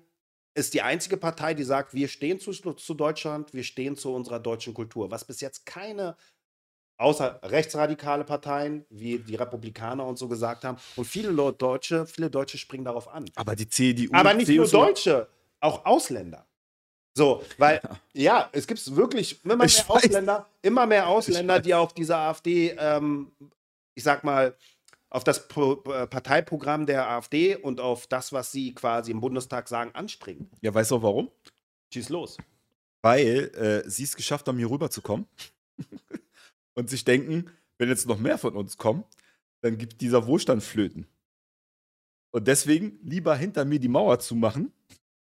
ist die einzige Partei, die sagt, wir stehen zu, zu Deutschland, wir stehen zu unserer deutschen Kultur. Was bis jetzt keine außer rechtsradikale Parteien wie die Republikaner und so gesagt haben. Und viele Leute, Deutsche, viele Deutsche springen darauf an. Aber die CDU. Aber nicht nur CSU Deutsche, auch Ausländer. So, weil, ja, es gibt wirklich immer Ich mehr weiß. Ausländer, immer mehr Ausländer, die auf diese AfD, ähm, ich sag mal, auf das Pro äh, Parteiprogramm der AfD und auf das, was sie quasi im Bundestag sagen, anspringen. Ja, weißt du auch warum? Schieß los. Weil äh, sie es geschafft haben, hier rüberzukommen und sich denken, wenn jetzt noch mehr von uns kommen, dann gibt dieser Wohlstand flöten. Und deswegen lieber hinter mir die Mauer zu machen,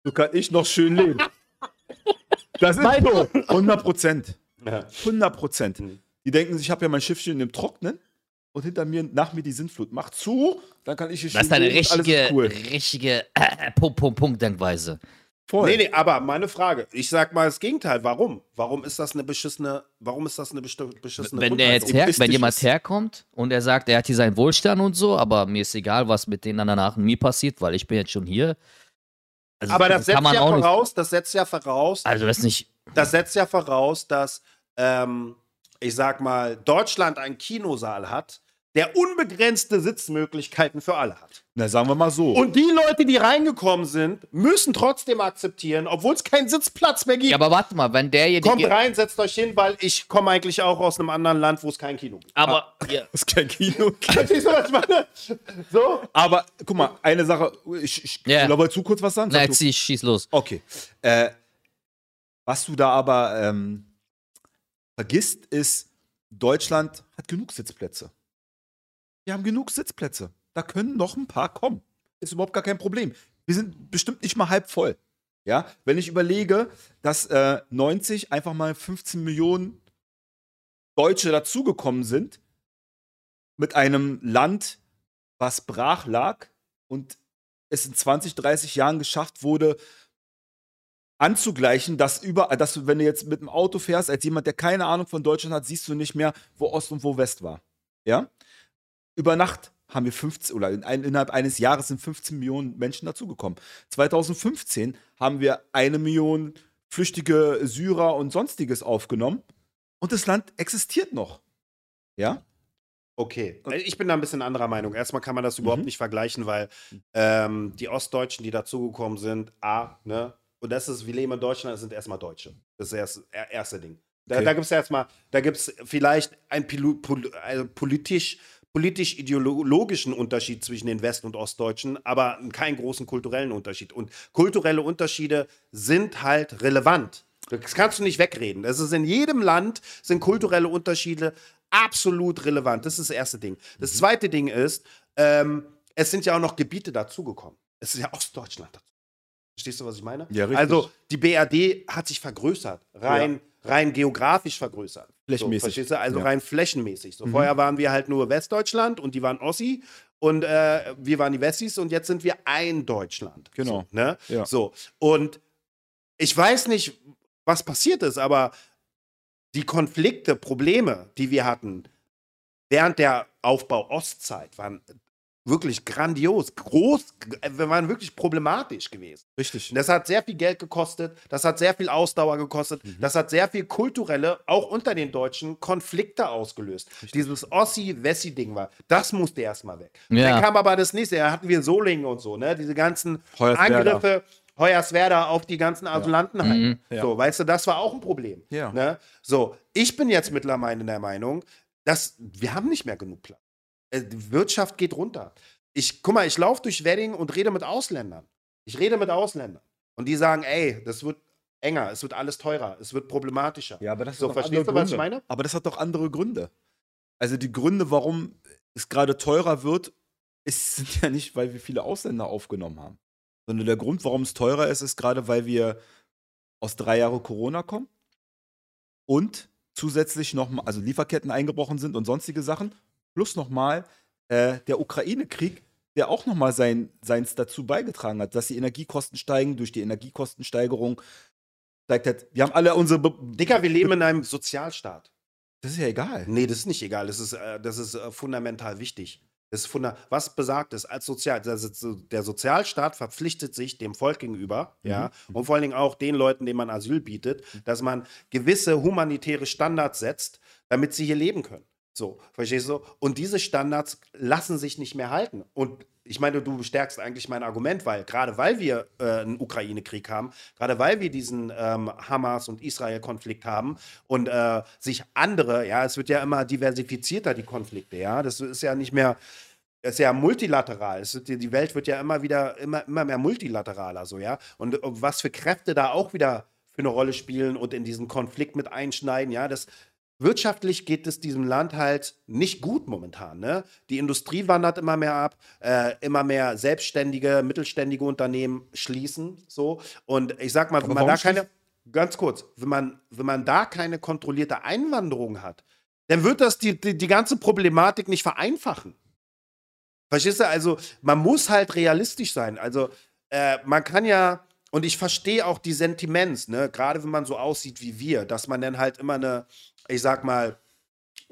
so kann ich noch schön leben. Das ist so. 100 Prozent. Ja. 100 Prozent. Mhm. Die denken, sich, ich habe ja mein Schiffchen im Trocknen und hinter mir, nach mir die Sintflut. Mach zu, dann kann ich hier Das ist eine richtige, ist cool. richtige äh, Punkt, Punkt, Punkt Denkweise. Voll. Nee, nee, aber meine Frage, ich sag mal das Gegenteil. Warum? Warum ist das eine beschissene, warum ist das eine beschissene Wenn, der jetzt her, wenn jemand ist. herkommt und er sagt, er hat hier seinen Wohlstand und so, aber mir ist egal, was mit denen danach mir passiert, weil ich bin jetzt schon hier. Also, Aber das setzt ja auch nicht. voraus, das setzt ja voraus, Also das ist nicht. das setzt ja voraus, dass, ähm, ich sag mal, Deutschland einen Kinosaal hat, der unbegrenzte Sitzmöglichkeiten für alle hat. Na, sagen wir mal so. Und die Leute, die reingekommen sind, müssen trotzdem akzeptieren, obwohl es keinen Sitzplatz mehr gibt. Ja, aber warte mal, wenn derjenige. Kommt rein, setzt euch hin, weil ich komme eigentlich auch aus einem anderen Land, wo es kein Kino gibt. Aber ja, das ist kein Kino. Verstehst du, was ich meine? So? Aber guck mal, eine Sache, ich, ich Ja. yeah. wolltest du kurz was sagen? jetzt zieh- schieß los. Okay. Äh, was du da aber ähm, vergisst, ist, Deutschland hat genug Sitzplätze. Wir haben genug Sitzplätze. Da können noch ein paar kommen. Ist überhaupt gar kein Problem. Wir sind bestimmt nicht mal halb voll. Ja, wenn ich überlege, dass äh, 90 einfach mal 15 Millionen Deutsche dazugekommen sind mit einem Land, was brach lag und es in 20, 30 Jahren geschafft wurde, anzugleichen, dass über, dass du, wenn du jetzt mit dem Auto fährst, als jemand, der keine Ahnung von Deutschland hat, siehst du nicht mehr, wo Ost und wo West war. Ja? Über Nacht haben wir 15 oder in, innerhalb eines Jahres sind 15 Millionen Menschen dazugekommen. 2015 haben wir eine Million flüchtige Syrer und sonstiges aufgenommen und das Land existiert noch. Ja? Okay, ich bin da ein bisschen anderer Meinung. Erstmal kann man das überhaupt mhm. nicht vergleichen, weil ähm, die Ostdeutschen, die dazugekommen sind, A, ne, und das ist, wir leben in Deutschland, das sind erstmal Deutsche. Das ist das erste Ding. Da, okay. da gibt es erstmal, da gibt es vielleicht einen also politisch, politisch-ideologischen Unterschied zwischen den West- und Ostdeutschen, aber keinen großen kulturellen Unterschied. Und kulturelle Unterschiede sind halt relevant. Das kannst du nicht wegreden. Das ist in jedem Land sind kulturelle Unterschiede absolut relevant. Das ist das erste Ding. Das mhm. zweite Ding ist, ähm, es sind ja auch noch Gebiete dazugekommen. Es ist ja Ostdeutschland dazu. Verstehst du, was ich meine? Ja, richtig. Also die BRD hat sich vergrößert, rein, ja. rein geografisch vergrößert. Flächenmäßig. So, verstehst du? Also ja. rein flächenmäßig. So, mhm. Vorher waren wir halt nur Westdeutschland und die waren Ossi und äh, wir waren die Wessis und jetzt sind wir ein Deutschland. Genau. So, ne? ja. so. Und ich weiß nicht, was passiert ist, aber die Konflikte, Probleme, die wir hatten während der Aufbau-Ostzeit, waren wirklich grandios, groß, wir waren wirklich problematisch gewesen. Richtig. Und das hat sehr viel Geld gekostet, das hat sehr viel Ausdauer gekostet, mhm. das hat sehr viel kulturelle, auch unter den Deutschen, Konflikte ausgelöst. Richtig. Dieses Ossi-Wessi-Ding war, das musste erstmal weg. Ja. Dann kam aber das nächste, da hatten wir Solingen und so, ne, diese ganzen Hoyerswerda. Angriffe. Hoyerswerda auf die ganzen Asylanten ja. Mhm. Ja. So, weißt du, das war auch ein Problem. Ja. Ne? So, ich bin jetzt mittlerweile der Meinung, dass wir haben nicht mehr genug Platz. Äh, die Wirtschaft geht runter. Ich, guck mal, ich laufe durch Wedding und rede mit Ausländern. Ich rede mit Ausländern. Und die sagen, ey, das wird enger, es wird alles teurer, es wird problematischer. Ja, aber das so, verstehst du, was ich meine? Aber das hat doch andere Gründe. Also die Gründe, warum es gerade teurer wird, ist, sind ja nicht, weil wir viele Ausländer aufgenommen haben. Sondern der Grund, warum es teurer ist, ist gerade, weil wir aus drei Jahren Corona kommen und zusätzlich nochmal, also Lieferketten eingebrochen sind und sonstige Sachen plus nochmal äh, der Ukraine-Krieg, der auch nochmal sein, seins dazu beigetragen hat, dass die Energiekosten steigen. Durch die Energiekostensteigerung steigt halt, wir haben alle unsere. Be Dicker, wir leben in einem Sozialstaat. Das ist ja egal. Nee, das ist nicht egal. Das ist, äh, das ist äh, fundamental wichtig. Das ist funda was besagt es als Sozial der Sozialstaat verpflichtet sich dem Volk gegenüber, mhm. ja, und vor allen Dingen auch den Leuten, denen man Asyl bietet, dass man gewisse humanitäre Standards setzt, damit sie hier leben können. So, verstehst du? Und diese Standards lassen sich nicht mehr halten. Und ich meine, du bestärkst eigentlich mein Argument, weil gerade weil wir äh, einen Ukraine-Krieg haben, gerade weil wir diesen ähm, Hamas- und Israel-Konflikt haben und äh, sich andere, ja, es wird ja immer diversifizierter, die Konflikte, ja, das ist ja nicht mehr, es ist ja multilateral. Ist, die Welt wird ja immer wieder, immer, immer mehr multilateraler, so, ja. Und was für Kräfte da auch wieder für eine Rolle spielen und in diesen Konflikt mit einschneiden, ja, das wirtschaftlich geht es diesem Land halt nicht gut momentan. Ne? Die Industrie wandert immer mehr ab, äh, immer mehr selbstständige, mittelständige Unternehmen schließen. So. Und ich sag mal, wenn man da keine, ganz kurz, wenn man, wenn man da keine kontrollierte Einwanderung hat, dann wird das die, die, die ganze Problematik nicht vereinfachen. Verstehst du? Also, man muss halt realistisch sein. Also, äh, man kann ja, und ich verstehe auch die Sentiments, ne, gerade wenn man so aussieht wie wir, dass man dann halt immer eine, ich sag mal,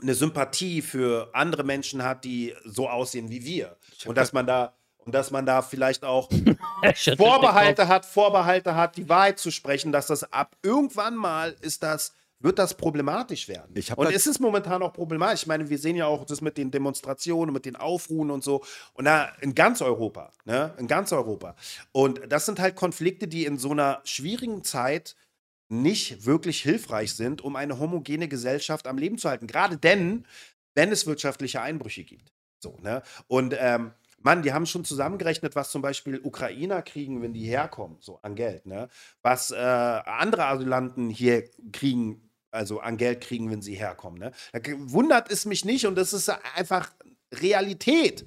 eine Sympathie für andere Menschen hat, die so aussehen wie wir. Und dass man da und dass man da vielleicht auch Vorbehalte hat, Vorbehalte hat, die Wahrheit zu sprechen, dass das ab irgendwann mal ist das wird das problematisch werden. und es ist momentan auch problematisch. Ich meine, wir sehen ja auch das mit den Demonstrationen, mit den Aufruhen und so. Und da in ganz Europa, ne? In ganz Europa. Und das sind halt Konflikte, die in so einer schwierigen Zeit nicht wirklich hilfreich sind, um eine homogene Gesellschaft am Leben zu halten. Gerade denn, wenn es wirtschaftliche Einbrüche gibt. So, ne? Und ähm, Mann, die haben schon zusammengerechnet, was zum Beispiel Ukrainer kriegen, wenn die herkommen, so an Geld, ne? Was äh, andere Asylanten hier kriegen, also an Geld kriegen, wenn sie herkommen. Ne? Da wundert es mich nicht und das ist einfach Realität,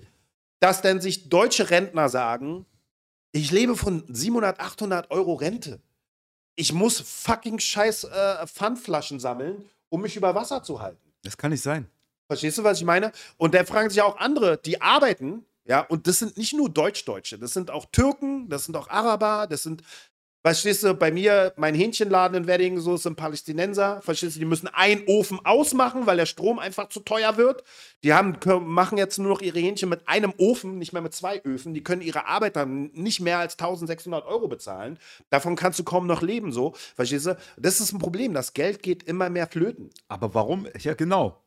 dass denn sich deutsche Rentner sagen, ich lebe von 700, 800 Euro Rente ich muss fucking scheiß äh, Pfandflaschen sammeln, um mich über Wasser zu halten. Das kann nicht sein. Verstehst du, was ich meine? Und da fragen sich auch andere, die arbeiten, ja, und das sind nicht nur Deutsch-Deutsche, das sind auch Türken, das sind auch Araber, das sind Verstehst du, bei mir, mein Hähnchenladen in Wedding, so ein Palästinenser. Verstehst du, die müssen einen Ofen ausmachen, weil der Strom einfach zu teuer wird. Die haben, machen jetzt nur noch ihre Hähnchen mit einem Ofen, nicht mehr mit zwei Öfen. Die können ihre Arbeiter nicht mehr als 1600 Euro bezahlen. Davon kannst du kaum noch leben, so. Verstehst du? Das ist ein Problem. Das Geld geht immer mehr flöten. Aber warum? Ja, genau.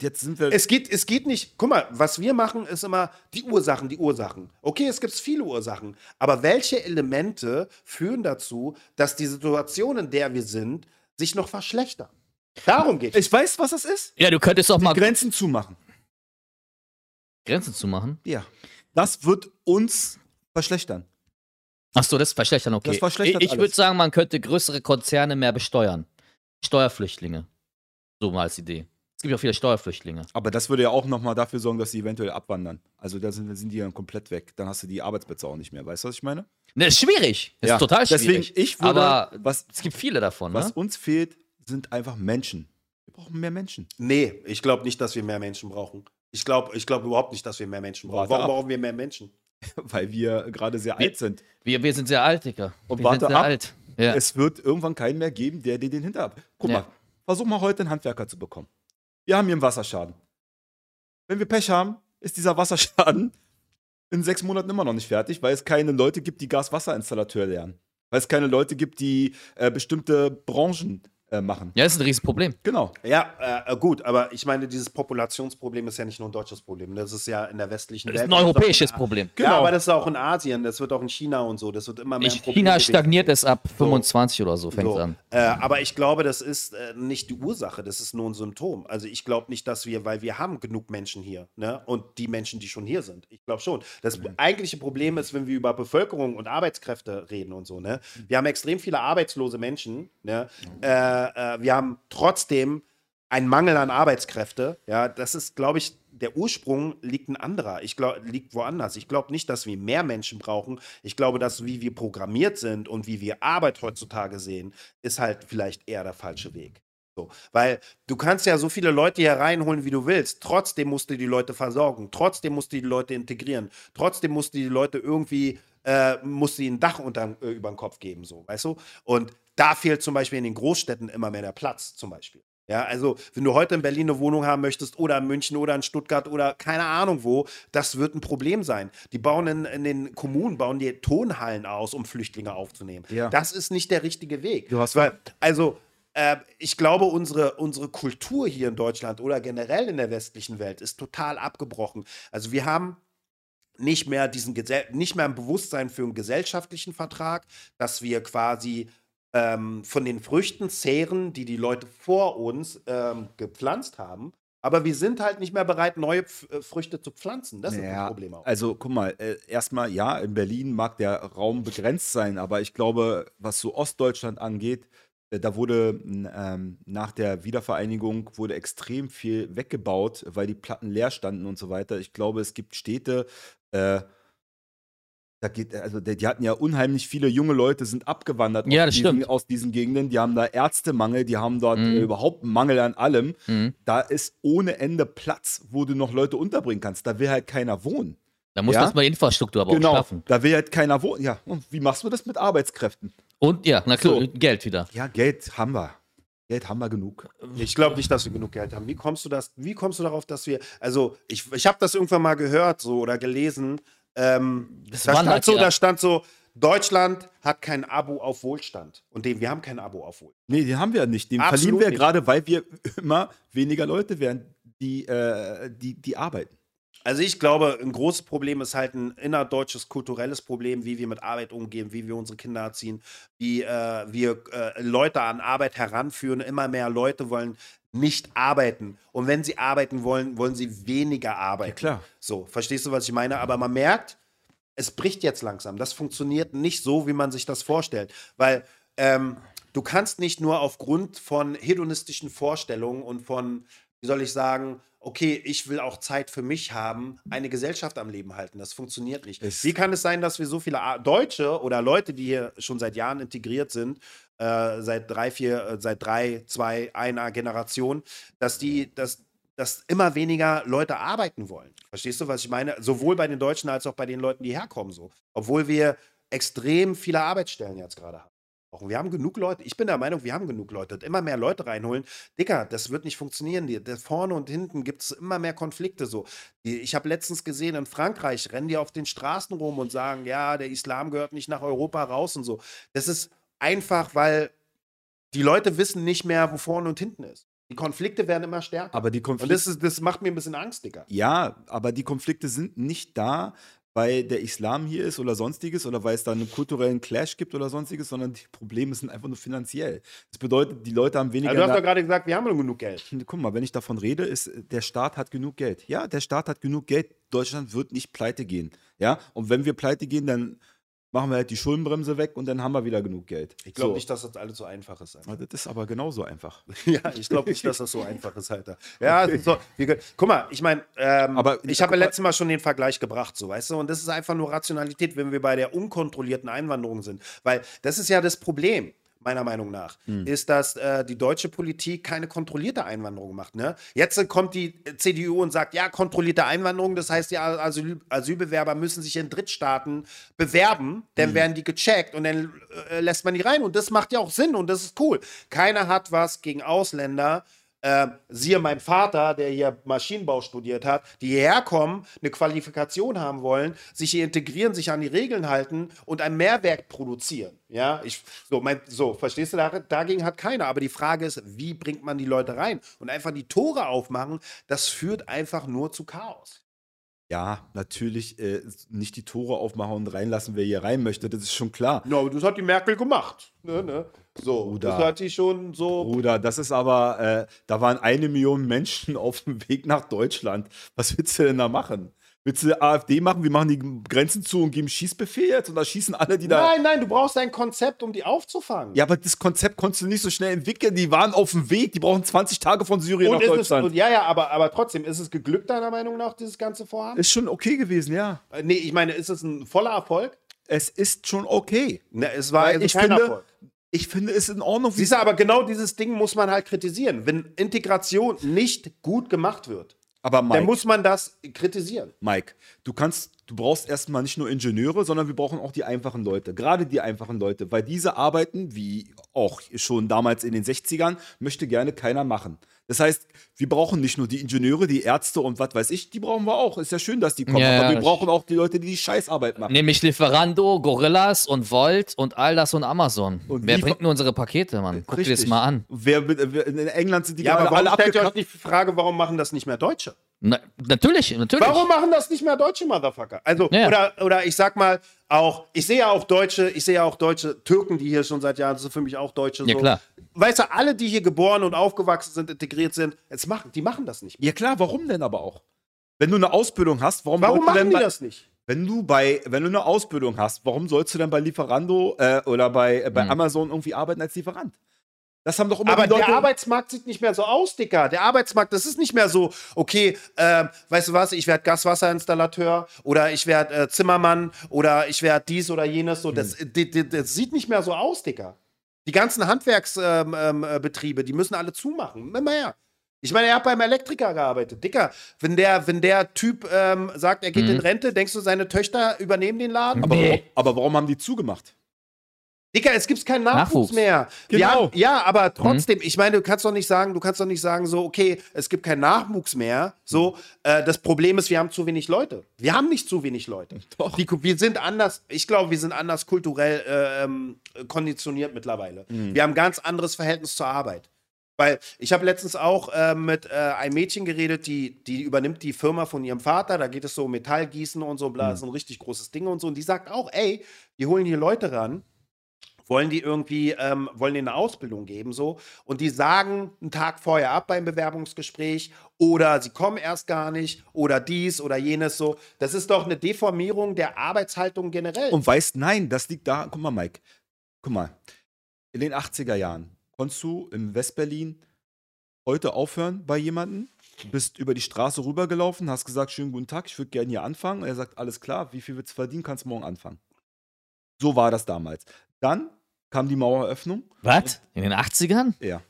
Jetzt sind wir. Es geht, es geht nicht, guck mal, was wir machen, ist immer die Ursachen, die Ursachen. Okay, es gibt viele Ursachen, aber welche Elemente führen dazu, dass die Situation, in der wir sind, sich noch verschlechtern? Darum geht es. ich weiß, was das ist. Ja, du könntest doch mal Grenzen zumachen. Grenzen zu machen. Ja. Das wird uns verschlechtern. Achso, das verschlechtern, okay. Das verschlechtert ich ich würde sagen, man könnte größere Konzerne mehr besteuern. Steuerflüchtlinge. So mal als Idee. Es gibt ja viele Steuerflüchtlinge. Aber das würde ja auch nochmal dafür sorgen, dass sie eventuell abwandern. Also da sind, sind die dann komplett weg. Dann hast du die Arbeitsplätze auch nicht mehr. Weißt du, was ich meine? Ne, ist schwierig. Das Ja, ist total schwierig. Deswegen, ich würde, Aber was, es gibt viele davon, was ne? uns fehlt, sind einfach Menschen. Wir brauchen mehr Menschen. Nee, ich glaube nicht, dass wir mehr Menschen brauchen. Ich glaube ich glaub überhaupt nicht, dass wir mehr Menschen brauchen. Warte Warum ab. brauchen wir mehr Menschen? Weil wir gerade sehr alt sind. Wir, wir sind sehr alt, Digga. Und wir warte sind sehr ab. alt. Ja. Es wird irgendwann keinen mehr geben, der dir den hinterab. Guck Ja. mal, versuch mal heute einen Handwerker zu bekommen. Wir haben hier einen Wasserschaden. Wenn wir Pech haben, ist dieser Wasserschaden in sechs Monaten immer noch nicht fertig, weil es keine Leute gibt, die Gaswasserinstallateur lernen. Weil es keine Leute gibt, die äh, bestimmte Branchen machen. ja, das ist ein Riesenproblem. Genau. Ja, äh, gut, aber ich meine, dieses Populationsproblem ist ja nicht nur ein deutsches Problem. Das ist ja in der westlichen Das ist Welt. ein europäisches Problem. Genau. Ja, aber das ist auch in Asien, das wird auch in China und so, das wird immer mehr ein Ich, Problem China gewesen. stagniert es ab 25 oder so, fängt So, an. Äh, aber ich glaube, das ist äh, nicht die Ursache, das ist nur ein Symptom. Also ich glaube nicht, dass wir, weil wir haben genug Menschen hier, ne? Und die Menschen, die schon hier sind. Ich glaube schon. Das eigentliche Problem ist, wenn wir über Bevölkerung und Arbeitskräfte reden und so, ne? Wir haben extrem viele arbeitslose Menschen, ne? Äh, äh, wir haben trotzdem einen Mangel an Arbeitskräfte. Ja, das ist, glaube ich, der Ursprung liegt ein anderer. Ich glaube, liegt woanders. Ich glaube nicht, dass wir mehr Menschen brauchen. Ich glaube, dass wie wir programmiert sind und wie wir Arbeit heutzutage sehen, ist halt vielleicht eher der falsche Weg. So, weil du kannst ja so viele Leute hier reinholen, wie du willst. Trotzdem musst du die Leute versorgen. Trotzdem musst du die Leute integrieren. Trotzdem musst du die Leute irgendwie, äh, musst du ihnen ein Dach unter, äh, über den Kopf geben, so, weißt du? Und da fehlt zum Beispiel in den Großstädten immer mehr der Platz, zum Beispiel. Ja, also wenn du heute in Berlin eine Wohnung haben möchtest oder in München oder in Stuttgart oder keine Ahnung wo, das wird ein Problem sein. Die bauen in, in den Kommunen, bauen die Tonhallen aus, um Flüchtlinge aufzunehmen. Ja. Das ist nicht der richtige Weg. Du hast- Weil, also äh, ich glaube, unsere, unsere Kultur hier in Deutschland oder generell in der westlichen Welt ist total abgebrochen. Also wir haben nicht mehr diesen Gesell nicht mehr ein Bewusstsein für einen gesellschaftlichen Vertrag, dass wir quasi ähm, von den Früchten zehren, die die Leute vor uns ähm, gepflanzt haben. Aber wir sind halt nicht mehr bereit, neue Pf äh, Früchte zu pflanzen. Das ist Ja, das Problem auch. Also, guck mal, äh, erstmal, ja, in Berlin mag der Raum begrenzt sein, aber ich glaube, was so Ostdeutschland angeht, äh, da wurde ähm, nach der Wiedervereinigung wurde extrem viel weggebaut, weil die Platten leer standen und so weiter. Ich glaube, es gibt Städte, äh, da geht, also die, die hatten ja unheimlich viele junge Leute, sind abgewandert Ja, aus, diesen, aus diesen Gegenden. Die haben da Ärztemangel, die haben dort Mhm. äh, überhaupt einen Mangel an allem. Mhm. Da ist ohne Ende Platz, wo du noch Leute unterbringen kannst. Da will halt keiner wohnen. Da muss Ja? das mal Infrastruktur aber auch Genau, schaffen. da will halt keiner wohnen. Ja, und wie machst du das mit Arbeitskräften? Und ja, na klar, So. Geld wieder. Ja, Geld haben wir. Geld haben wir genug. Ich glaube nicht, dass wir genug Geld haben. Wie kommst du das? Wie kommst du darauf, dass wir? Also ich, ich habe das irgendwann mal gehört so oder gelesen. Ähm, Das da stand halt so, ja- da stand so, Deutschland hat kein Abo auf Wohlstand und den, wir haben kein Abo auf Wohlstand. Nee, den haben wir nicht. Den Absolut verlieren wir gerade, weil wir immer weniger Leute werden, die, äh, die, die arbeiten. Also ich glaube, ein großes Problem ist halt ein innerdeutsches kulturelles Problem, wie wir mit Arbeit umgehen, wie wir unsere Kinder erziehen, wie äh, wir äh, Leute an Arbeit heranführen. Immer mehr Leute wollen nicht arbeiten. Und wenn sie arbeiten wollen, wollen sie weniger arbeiten. klar. So, verstehst du, was ich meine? Aber man merkt, es bricht jetzt langsam. Das funktioniert nicht so, wie man sich das vorstellt. Weil ähm, du kannst nicht nur aufgrund von hedonistischen Vorstellungen und von, wie soll ich sagen, okay, ich will auch Zeit für mich haben, eine Gesellschaft am Leben halten. Das funktioniert nicht. Es- wie kann es sein, dass wir so viele Deutsche oder Leute, die hier schon seit Jahren integriert sind, äh, seit drei, vier, äh, seit drei, zwei, einer Generation, dass die, dass, dass immer weniger Leute arbeiten wollen. Verstehst du, was ich meine? Sowohl bei den Deutschen als auch bei den Leuten, die herkommen so. Obwohl wir extrem viele Arbeitsstellen jetzt gerade haben. Brauchen. Wir haben genug Leute. Ich bin der Meinung, wir haben genug Leute. Immer mehr Leute reinholen. Dicker, das wird nicht funktionieren. Die, der vorne und hinten gibt es immer mehr Konflikte. So. Die, ich habe letztens gesehen, in Frankreich rennen die auf den Straßen rum und sagen, ja, der Islam gehört nicht nach Europa raus und so. Das ist einfach, weil die Leute wissen nicht mehr, wo vorne und hinten ist. Die Konflikte werden immer stärker. Aber die und Konflikte. das, ist, das macht mir ein bisschen Angst, Digga. Ja, aber die Konflikte sind nicht da, weil der Islam hier ist oder sonstiges oder weil es da einen kulturellen Clash gibt oder sonstiges, sondern die Probleme sind einfach nur finanziell. Das bedeutet, die Leute haben weniger. Also du hast doch gerade gesagt, wir haben nur genug Geld. Guck mal, wenn ich davon rede, ist, der Staat hat genug Geld. Ja, der Staat hat genug Geld. Deutschland wird nicht pleite gehen. Ja, und wenn wir pleite gehen, dann machen wir halt die Schuldenbremse weg und dann haben wir wieder genug Geld. Ich glaube So. nicht, dass das alles so einfach ist. Alter. Das ist aber genauso einfach. Ja, ich glaube nicht, dass das so einfach ist, Alter. Ja, ist so, ge- guck mal, ich meine, ähm, Aber- ich habe letztes Mal schon den Vergleich gebracht, so, weißt du, und das ist einfach nur Rationalität, wenn wir bei der unkontrollierten Einwanderung sind. Weil das ist ja das Problem, meiner Meinung nach, Hm. ist, dass äh, die deutsche Politik keine kontrollierte Einwanderung macht. Ne? Jetzt äh, kommt die äh, CDU und sagt, ja, kontrollierte Einwanderung, das heißt, die Asyl Asylbewerber müssen sich in Drittstaaten bewerben, dann Hm. werden die gecheckt und dann äh, lässt man die rein. Und das macht ja auch Sinn und das ist cool. Keiner hat was gegen Ausländer. Äh, siehe mein Vater, der hier Maschinenbau studiert hat, die hierher kommen, eine Qualifikation haben wollen, sich hier integrieren, sich an die Regeln halten und ein Mehrwert produzieren. Ja, ich, so, mein, so, verstehst du, da- dagegen hat keiner. Aber die Frage ist, wie bringt man die Leute rein? Und einfach die Tore aufmachen, das führt einfach nur zu Chaos. Ja, natürlich äh, nicht die Tore aufmachen und reinlassen, wer hier rein möchte. Das ist schon klar. No, das hat die Merkel gemacht. Ne, ne? So, Bruder. das hat sie schon so. Bruder, das ist aber, äh, da waren eine Million Menschen auf dem Weg nach Deutschland. Was willst du denn da machen? Willst du AfD machen? Wir machen die Grenzen zu und geben Schießbefehl jetzt und da schießen alle, die da. Nein, nein, du brauchst ein Konzept, um die aufzufangen. Ja, aber das Konzept konntest du nicht so schnell entwickeln. Die waren auf dem Weg. Die brauchen 20 Tage von Syrien und nach ist es, Deutschland. und ja, ja, aber, aber trotzdem, ist es geglückt, deiner Meinung nach, dieses ganze Vorhaben? ist schon okay gewesen, ja. Äh, nee, ich meine, ist es ein voller Erfolg? Es ist schon okay. Ne, es war also ich kein finde- Erfolg. Ich finde, es ist in Ordnung. Siehst du, aber genau dieses Ding muss man halt kritisieren. Wenn Integration nicht gut gemacht wird, aber Mike, dann muss man das kritisieren. Mike, du kannst, du brauchst erstmal nicht nur Ingenieure, sondern wir brauchen auch die einfachen Leute. Gerade die einfachen Leute, weil diese Arbeiten, wie auch schon damals in den 60ern, möchte gerne keiner machen. Das heißt, wir brauchen nicht nur die Ingenieure, die Ärzte und was weiß ich, die brauchen wir auch. Ist ja schön, dass die kommen, Ja, aber ja, wir brauchen auch die Leute, die die Scheißarbeit machen. Nämlich Lieferando, Gorillas und Volt und all das und Amazon. Und Wer bringt nur unsere Pakete, Mann? Guck dir das mal an. Wer, wer, in England sind die Ja, aber gerade warum alle stellt ihr euch abgekackt. die Frage, warum machen das nicht mehr Deutsche? Na, natürlich, natürlich. Warum machen das nicht mehr deutsche Motherfucker? Also, Ja. oder, oder ich sag mal, auch, ich sehe ja auch Deutsche, ich sehe ja auch deutsche Türken, die hier schon seit Jahren, das sind für mich auch Deutsche. Ja, so. klar. Weißt du, alle, die hier geboren und aufgewachsen sind, integriert sind, jetzt machen, die machen das nicht mehr. Ja klar, warum denn aber auch? Wenn du eine Ausbildung hast, warum, Warum sollst du machen denn die bei- das nicht? Wenn du bei, wenn du eine Ausbildung hast, warum sollst du dann bei Lieferando äh, oder bei, äh, bei Hm. Amazon irgendwie arbeiten als Lieferant? Das haben doch immer Aber die Leute. der Arbeitsmarkt sieht nicht mehr so aus, Dicker. Der Arbeitsmarkt, das ist nicht mehr so, okay, ähm, weißt du was, ich werde Gaswasserinstallateur oder ich werde äh, Zimmermann oder ich werde dies oder jenes. So, das, Hm. die, die, das sieht nicht mehr so aus, Dicker. Die ganzen Handwerksbetriebe, ähm, äh, Betriebe, die müssen alle zumachen. Immer her. Ich meine, er hat beim Elektriker gearbeitet. Dicker, wenn der, wenn der Typ ähm, sagt, er geht Mhm. in Rente, denkst du, seine Töchter übernehmen den Laden? aber, Nee. warum, aber warum haben die zugemacht? Dicker, es gibt keinen Nachwuchs, Nachwuchs. mehr. Wir Genau. haben, ja, aber trotzdem, ich meine, du kannst doch nicht sagen, du kannst doch nicht sagen, so, okay, es gibt keinen Nachwuchs mehr. So, äh, das Problem ist, wir haben zu wenig Leute. Wir haben nicht zu wenig Leute. Doch. Die, wir sind anders, ich glaube, wir sind anders kulturell äh, ähm, konditioniert mittlerweile. Wir haben ein ganz anderes Verhältnis zur Arbeit. Weil ich habe letztens auch äh, mit äh, einem Mädchen geredet, die, die übernimmt die Firma von ihrem Vater. Da geht es so um Metallgießen und so, bla, das ist ein richtig großes Ding und so. Und die sagt auch, ey, die holen hier Leute ran, wollen die irgendwie, ähm, wollen denen eine Ausbildung geben, so. Und die sagen einen Tag vorher ab beim Bewerbungsgespräch oder sie kommen erst gar nicht oder dies oder jenes, so. Das ist doch eine Deformierung der Arbeitshaltung generell. Und weißt, nein, das liegt da. Guck mal, Mike. Guck mal. In den 80er Jahren konntest du in Westberlin heute aufhören bei jemandem, bist über die Straße rübergelaufen, hast gesagt, schönen guten Tag, ich würde gerne hier anfangen. Er sagt, alles klar, wie viel willst du verdienen, kannst morgen anfangen. So war das damals. Dann kam die Maueröffnung. Was? In den 80ern? Ja.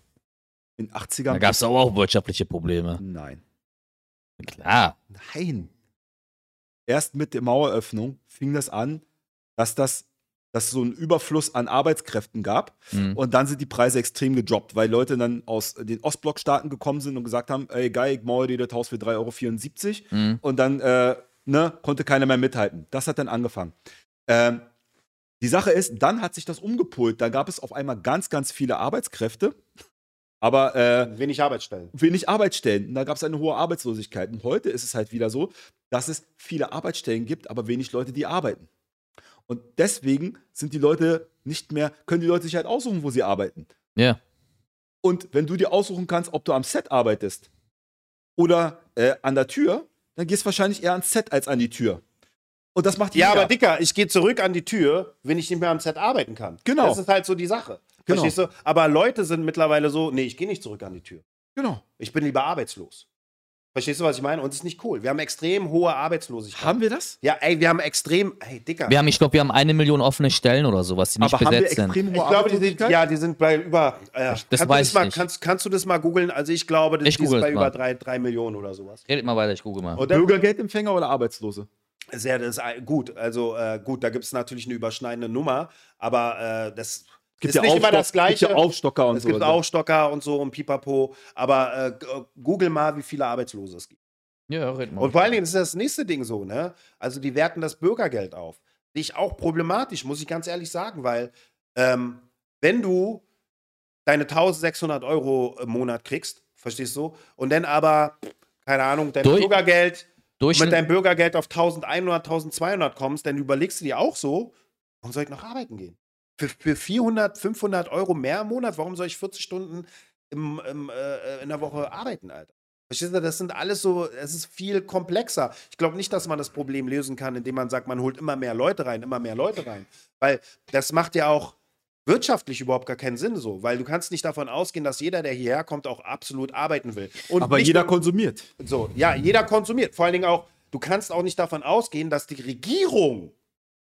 In den 80ern. Da gab es auch wirtschaftliche Probleme. Nein. Klar. Nein. Erst mit der Maueröffnung fing das an, dass das dass es so einen Überfluss an Arbeitskräften gab. Mhm. Und dann sind die Preise extrem gedroppt, weil Leute dann aus den Ostblockstaaten gekommen sind und gesagt haben, ey geil, ich mache dir das Haus für 3,74 Euro. Mhm. Und dann äh, ne, konnte keiner mehr mithalten. Das hat dann angefangen. Ähm, die Sache ist, dann hat sich das umgepolt. Da gab es auf einmal ganz, ganz viele Arbeitskräfte, aber äh, Wenig Arbeitsstellen. wenig Arbeitsstellen. Und da gab es eine hohe Arbeitslosigkeit. Und heute ist es halt wieder so, dass es viele Arbeitsstellen gibt, aber wenig Leute, die arbeiten. Und deswegen sind die Leute nicht mehr, können die Leute sich halt aussuchen, wo sie arbeiten. Ja. Und wenn du dir aussuchen kannst, ob du am Set arbeitest oder äh, an der Tür, dann gehst du wahrscheinlich eher ans Set als an die Tür. Und das macht Ja, jeder. aber Dicker, ich gehe zurück an die Tür, wenn ich nicht mehr am Set arbeiten kann. Genau. Das ist halt so die Sache. Genau. Verstehst du? Aber Leute sind mittlerweile so, nee, ich gehe nicht zurück an die Tür. Genau. Ich bin lieber arbeitslos. Verstehst du, was ich meine? Und das ist nicht cool. Wir haben extrem hohe Arbeitslosigkeit. Haben wir das? ja, ey, wir haben extrem, hey, Dicker. Wir haben, ich glaube, wir haben eine Million offene Stellen oder sowas, die nicht aber haben wir besetzt sind. extrem hohe ich glaube, die sind, ja, die sind bei über. Äh, Das kannst, du weiß das ich mal, nicht. kannst, kannst du das mal googeln? Also ich glaube, das Ich die sind google bei es über mal. drei, drei Millionen oder sowas. Redet mal weiter, ich google mal. Bürgergeldempfänger oder Arbeitslose? Sehr, das gut. Also äh, gut, da gibt es natürlich eine überschneidende Nummer, aber äh, das ist nicht immer das Aufstock- Gleiche. Gibt ja Aufstocker und es so. gibt auch Stocker und so und Pipapo, aber äh, g- google mal, wie viele Arbeitslose es gibt. Ja, red mal. Und vor allen Dingen ist das nächste Ding so, ne? Also die werten das Bürgergeld auf. Sehe ich auch problematisch, muss ich ganz ehrlich sagen, weil ähm, wenn du deine 1600 Euro im Monat kriegst, verstehst du, und dann aber, keine Ahnung, dein Durch- Bürgergeld, Durchschnitt, mit deinem Bürgergeld auf 1100, 1200 kommst, dann überlegst du dir auch so, warum soll ich noch arbeiten gehen? Für, für 400, 500 Euro mehr im Monat, warum soll ich 40 Stunden im, im, äh, in der Woche arbeiten, Alter? Verstehst du, das sind alles so, es ist viel komplexer. Ich glaube nicht, dass man das Problem lösen kann, indem man sagt, man holt immer mehr Leute rein, immer mehr Leute rein. Weil das macht ja auch wirtschaftlich überhaupt gar keinen Sinn so, weil du kannst nicht davon ausgehen, dass jeder, der hierher kommt, auch absolut arbeiten will. Und Aber jeder nur- konsumiert. so, ja, jeder konsumiert. Vor allen Dingen auch, du kannst auch nicht davon ausgehen, dass die Regierung,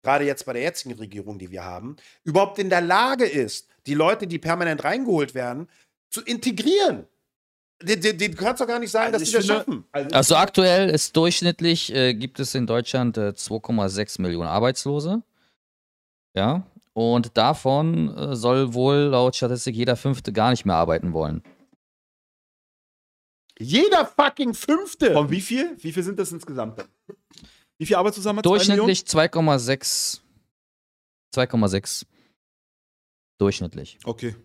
gerade jetzt bei der jetzigen Regierung, die wir haben, überhaupt in der Lage ist, die Leute, die permanent reingeholt werden, zu integrieren. Die, die, die, du kannst doch gar nicht sagen, Also dass die das finde- schaffen. also aktuell ist durchschnittlich, äh, gibt es in Deutschland äh, 2,6 Millionen Arbeitslose. Ja. Und davon äh, soll wohl laut Statistik jeder Fünfte gar nicht mehr arbeiten wollen. Jeder fucking Fünfte. Von wie viel? Wie viel sind das insgesamt? Wie viel wir? Zwei Durchschnittlich 2,6. 2,6. Durchschnittlich. Okay.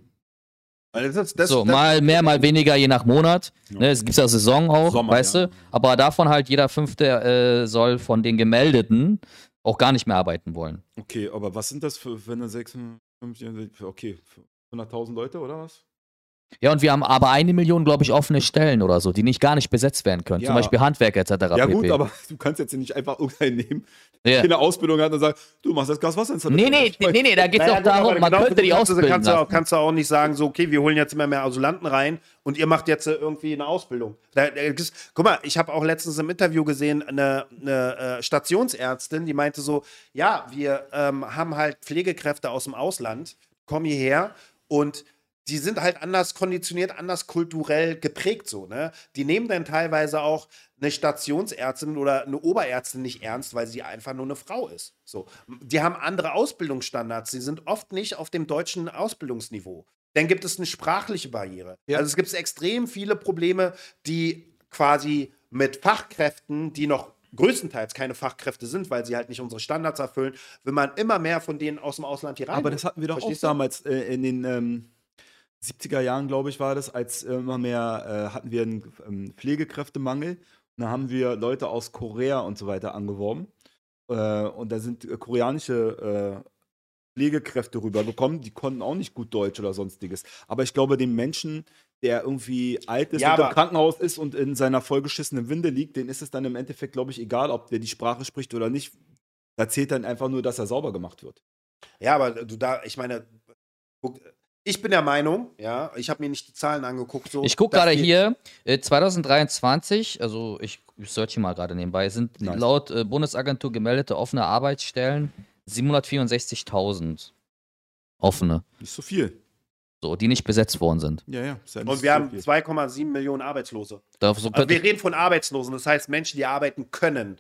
Das, ist- das, so, das, mal mehr, mal weniger, je nach Monat. Ja. Ne, es gibt ja Saison auch, Sommer, weißt ja. du. Aber davon halt jeder Fünfte äh, soll von den Gemeldeten auch gar nicht mehr arbeiten wollen. Okay, aber was sind das für, wenn er 56, okay, 100.000 Leute oder was? Ja, und wir haben aber eine Million, glaube ich, offene Stellen oder so, die nicht gar nicht besetzt werden können. Ja. Zum Beispiel Handwerker etc. Ja pp. gut, aber du kannst jetzt nicht einfach irgendeinen nehmen, der eine Ausbildung hat und sagt, du machst das Gaswasserinstallation. Nee, nee, nee, nee, da geht es Naja, doch darum, man genau könnte die ausbilden kannst du, auch, kannst du auch nicht sagen, so, okay, wir holen jetzt immer mehr Asylanten rein und ihr macht jetzt äh, irgendwie eine Ausbildung. Da, da, guck mal, ich habe auch letztens im Interview gesehen, eine, eine äh, Stationsärztin, die meinte so, ja, wir ähm, haben halt Pflegekräfte aus dem Ausland, kommen hierher und die sind halt anders konditioniert, anders kulturell geprägt so, ne? Die nehmen dann teilweise auch eine Stationsärztin oder eine Oberärztin nicht ernst, weil sie einfach nur eine Frau ist. So. Die haben andere Ausbildungsstandards, sie sind oft nicht auf dem deutschen Ausbildungsniveau. Dann gibt es eine sprachliche Barriere. Ja. Also es gibt extrem viele Probleme, die quasi mit Fachkräften, die noch größtenteils keine Fachkräfte sind, weil sie halt nicht unsere Standards erfüllen, will man immer mehr von denen aus dem Ausland hier rein. Aber das hatten wir doch Verstehst auch damals äh, in den ähm, 70er Jahren, glaube ich, war das, als äh, immer mehr äh, hatten wir einen ähm, Pflegekräftemangel. Und da haben wir Leute aus Korea und so weiter angeworben. Äh, und da sind äh, koreanische äh, Pflegekräfte rübergekommen, die konnten auch nicht gut Deutsch oder sonstiges. Aber ich glaube, dem Menschen, der irgendwie alt ist Ja, und im Krankenhaus ist und in seiner vollgeschissenen Winde liegt, den ist es dann im Endeffekt, glaube ich, egal, ob der die Sprache spricht oder nicht. Da zählt dann einfach nur, dass er sauber gemacht wird. Ja, aber du da, ich meine, guck, ich bin der Meinung, ja, ich habe mir nicht die Zahlen angeguckt. So, Ich gucke gerade hier, äh, 2023, also ich search hier mal gerade nebenbei, sind Nice. laut äh, Bundesagentur gemeldete offene Arbeitsstellen 764.000 offene, Nicht so viel. so, die nicht besetzt worden sind. Ja, ja. Ja Und so wir haben viel. 2,7 Millionen Arbeitslose. Da, so Also wir reden von Arbeitslosen, das heißt Menschen, die arbeiten können.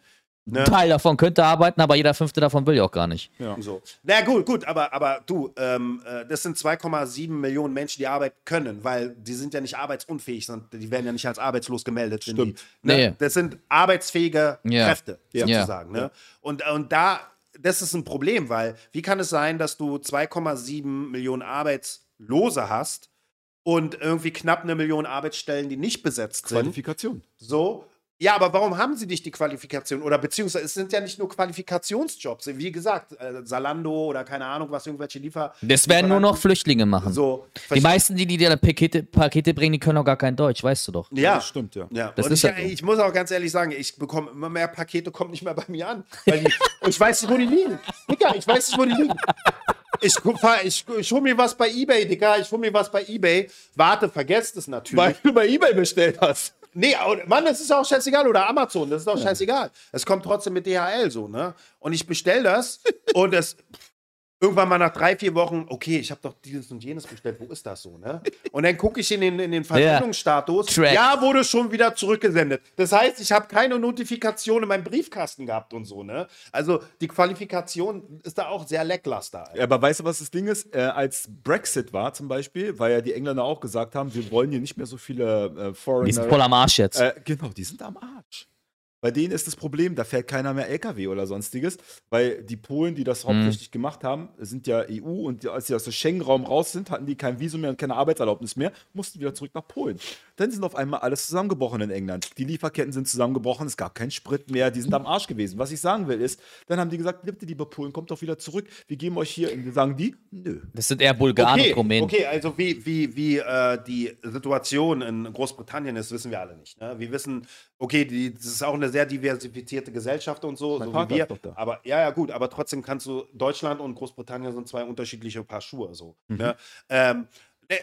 Ne? Ein Teil davon könnte arbeiten, aber jeder fünfte davon will ja auch gar nicht. Ja. So. Na gut, gut, aber, aber du, ähm, äh, das sind 2,7 Millionen Menschen, die arbeiten können, weil die sind ja nicht arbeitsunfähig, sondern die werden ja nicht als arbeitslos gemeldet. Stimmt. Die, ne? Nee. Das sind arbeitsfähige Ja. Kräfte, Ja. sozusagen. Ne? Und, und da, das ist ein Problem, weil wie kann es sein, dass du 2,7 Millionen Arbeitslose hast und irgendwie knapp eine Million Arbeitsstellen, die nicht besetzt sind? Qualifikation. So. Ja, aber warum haben sie nicht die Qualifikation? Oder beziehungsweise es sind ja nicht nur Qualifikationsjobs. Wie gesagt, äh, Salando oder keine Ahnung, was irgendwelche Liefer. Das werden nur noch Flüchtlinge machen. So. Die meisten, die die dir Pakete, Pakete bringen, die können auch gar kein Deutsch, weißt du doch. Ja. Das stimmt, ja. Ja, Das und ist ich, ja so. ich muss auch ganz ehrlich sagen, ich bekomme immer mehr Pakete, kommen nicht mehr bei mir an. Weil die, und ich weiß nicht, wo die liegen. Digga, ich weiß nicht, wo die liegen. Ich, ich, ich hol mir was bei Ebay, Digga. Ich hol mir was bei Ebay. Warte, vergesst es natürlich. du bei Ebay bestellt hast. Nee, Mann, das ist auch scheißegal. Oder Amazon, das ist auch scheißegal. Es kommt trotzdem mit DHL so, ne? Und ich bestell das und es. Irgendwann mal nach drei, vier Wochen, okay, ich habe doch dieses und jenes bestellt, wo ist das so, ne? Und dann gucke ich in den, in den Versendungsstatus, Track. ja, wurde schon wieder zurückgesendet. Das heißt, ich habe keine Notifikation in meinem Briefkasten gehabt und so, ne? Also die Qualifikation ist da auch sehr lackluster. Ja, aber weißt du, was das Ding ist? Äh, als Brexit war zum Beispiel, weil ja die Engländer auch gesagt haben, wir wollen hier nicht mehr so viele äh, Foreigner. Die sind voll am Arsch jetzt. Äh, genau, die sind am Arsch. Bei denen ist das Problem, da fährt keiner mehr LKW oder sonstiges, weil die Polen, die das hauptsächlich gemacht haben, sind ja EU und die, als sie aus dem Schengen-Raum raus sind, hatten die kein Visum mehr und keine Arbeitserlaubnis mehr, mussten wieder zurück nach Polen. Dann sind auf einmal alles zusammengebrochen in England. Die Lieferketten sind zusammengebrochen, es gab keinen Sprit mehr, die sind am Arsch gewesen. Was ich sagen will ist, dann haben die gesagt, bitte lieber Polen, kommt doch wieder zurück, wir geben euch hier, und wir sagen die, nö. Das sind eher Bulgaren Okay, und Rumänen. okay, also wie, wie, wie äh, die Situation in Großbritannien ist, wissen wir alle nicht. Ne? Wir wissen, okay, die, das ist auch eine sehr diversifizierte Gesellschaft und so, Mein so wie wir. Aber ja, ja, gut, aber trotzdem kannst du, Deutschland und Großbritannien sind zwei unterschiedliche Paar Schuhe. So, Mhm. ne? ähm, äh,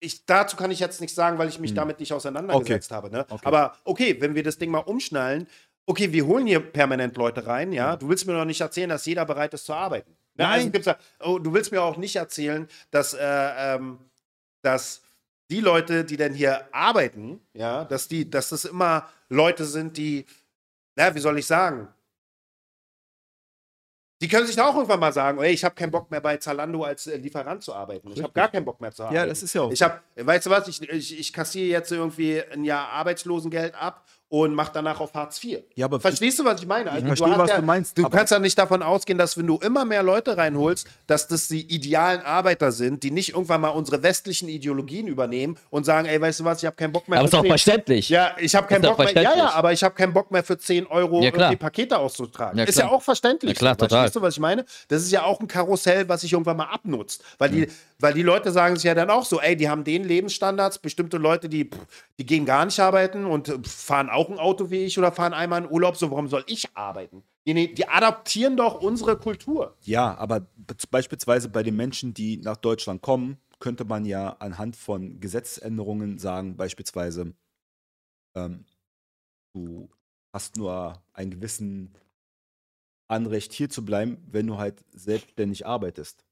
ich, dazu kann ich jetzt nichts sagen, weil ich mich damit nicht auseinandergesetzt habe. Ne? Mhm. Okay. Aber okay, wenn wir das Ding mal umschnallen, okay, wir holen hier permanent Leute rein, ja. Du willst mir doch nicht erzählen, dass jeder bereit ist zu arbeiten. Ne? Mhm. Nein. Also ja, oh, du willst mir auch nicht erzählen, dass, äh, ähm, dass die Leute, die denn hier arbeiten, ja, dass die, dass das immer Leute sind, die, na, wie soll ich sagen? Die können sich da auch irgendwann mal sagen, ey, ich habe keinen Bock mehr bei Zalando als äh, Lieferant zu arbeiten. Ich habe gar keinen Bock mehr zu arbeiten. Ja, das ist ja auch Ich habe, weißt du was, ich, ich, ich kassiere jetzt irgendwie ein Jahr Arbeitslosengeld ab und mache danach auf Hartz IV. Ja, aber Verstehst du, was ich meine? Also, verstehe, hast was ja, du meinst, Du kannst ja nicht davon ausgehen, dass wenn du immer mehr Leute reinholst, dass das die idealen Arbeiter sind, die nicht irgendwann mal unsere westlichen Ideologien übernehmen und sagen, ey, weißt du was, ich habe keinen Bock mehr. Aber ist für doch 10 verständlich. ja, ich habe keinen Bock mehr. Ja, ja, aber ich habe keinen Bock mehr für 10 Euro Ja, irgendwie Pakete auszutragen. Ja, ist ja auch verständlich. Ja, klar, Verstehst total. du, was ich meine? Das ist ja auch ein Karussell, was sich irgendwann mal abnutzt. Weil die, weil die Leute sagen sich ja dann auch so, ey, die haben den Lebensstandards, bestimmte Leute, die, die gehen gar nicht arbeiten und äh, fahren auch ein Auto wie ich oder fahren einmal in Urlaub, so warum soll ich arbeiten? Die, die adaptieren doch unsere Kultur. Ja, aber be- beispielsweise bei den Menschen, die nach Deutschland kommen, könnte man ja anhand von Gesetzesänderungen sagen, beispielsweise, ähm, du hast nur einen gewissen Anrecht hier zu bleiben, wenn du halt selbstständig arbeitest.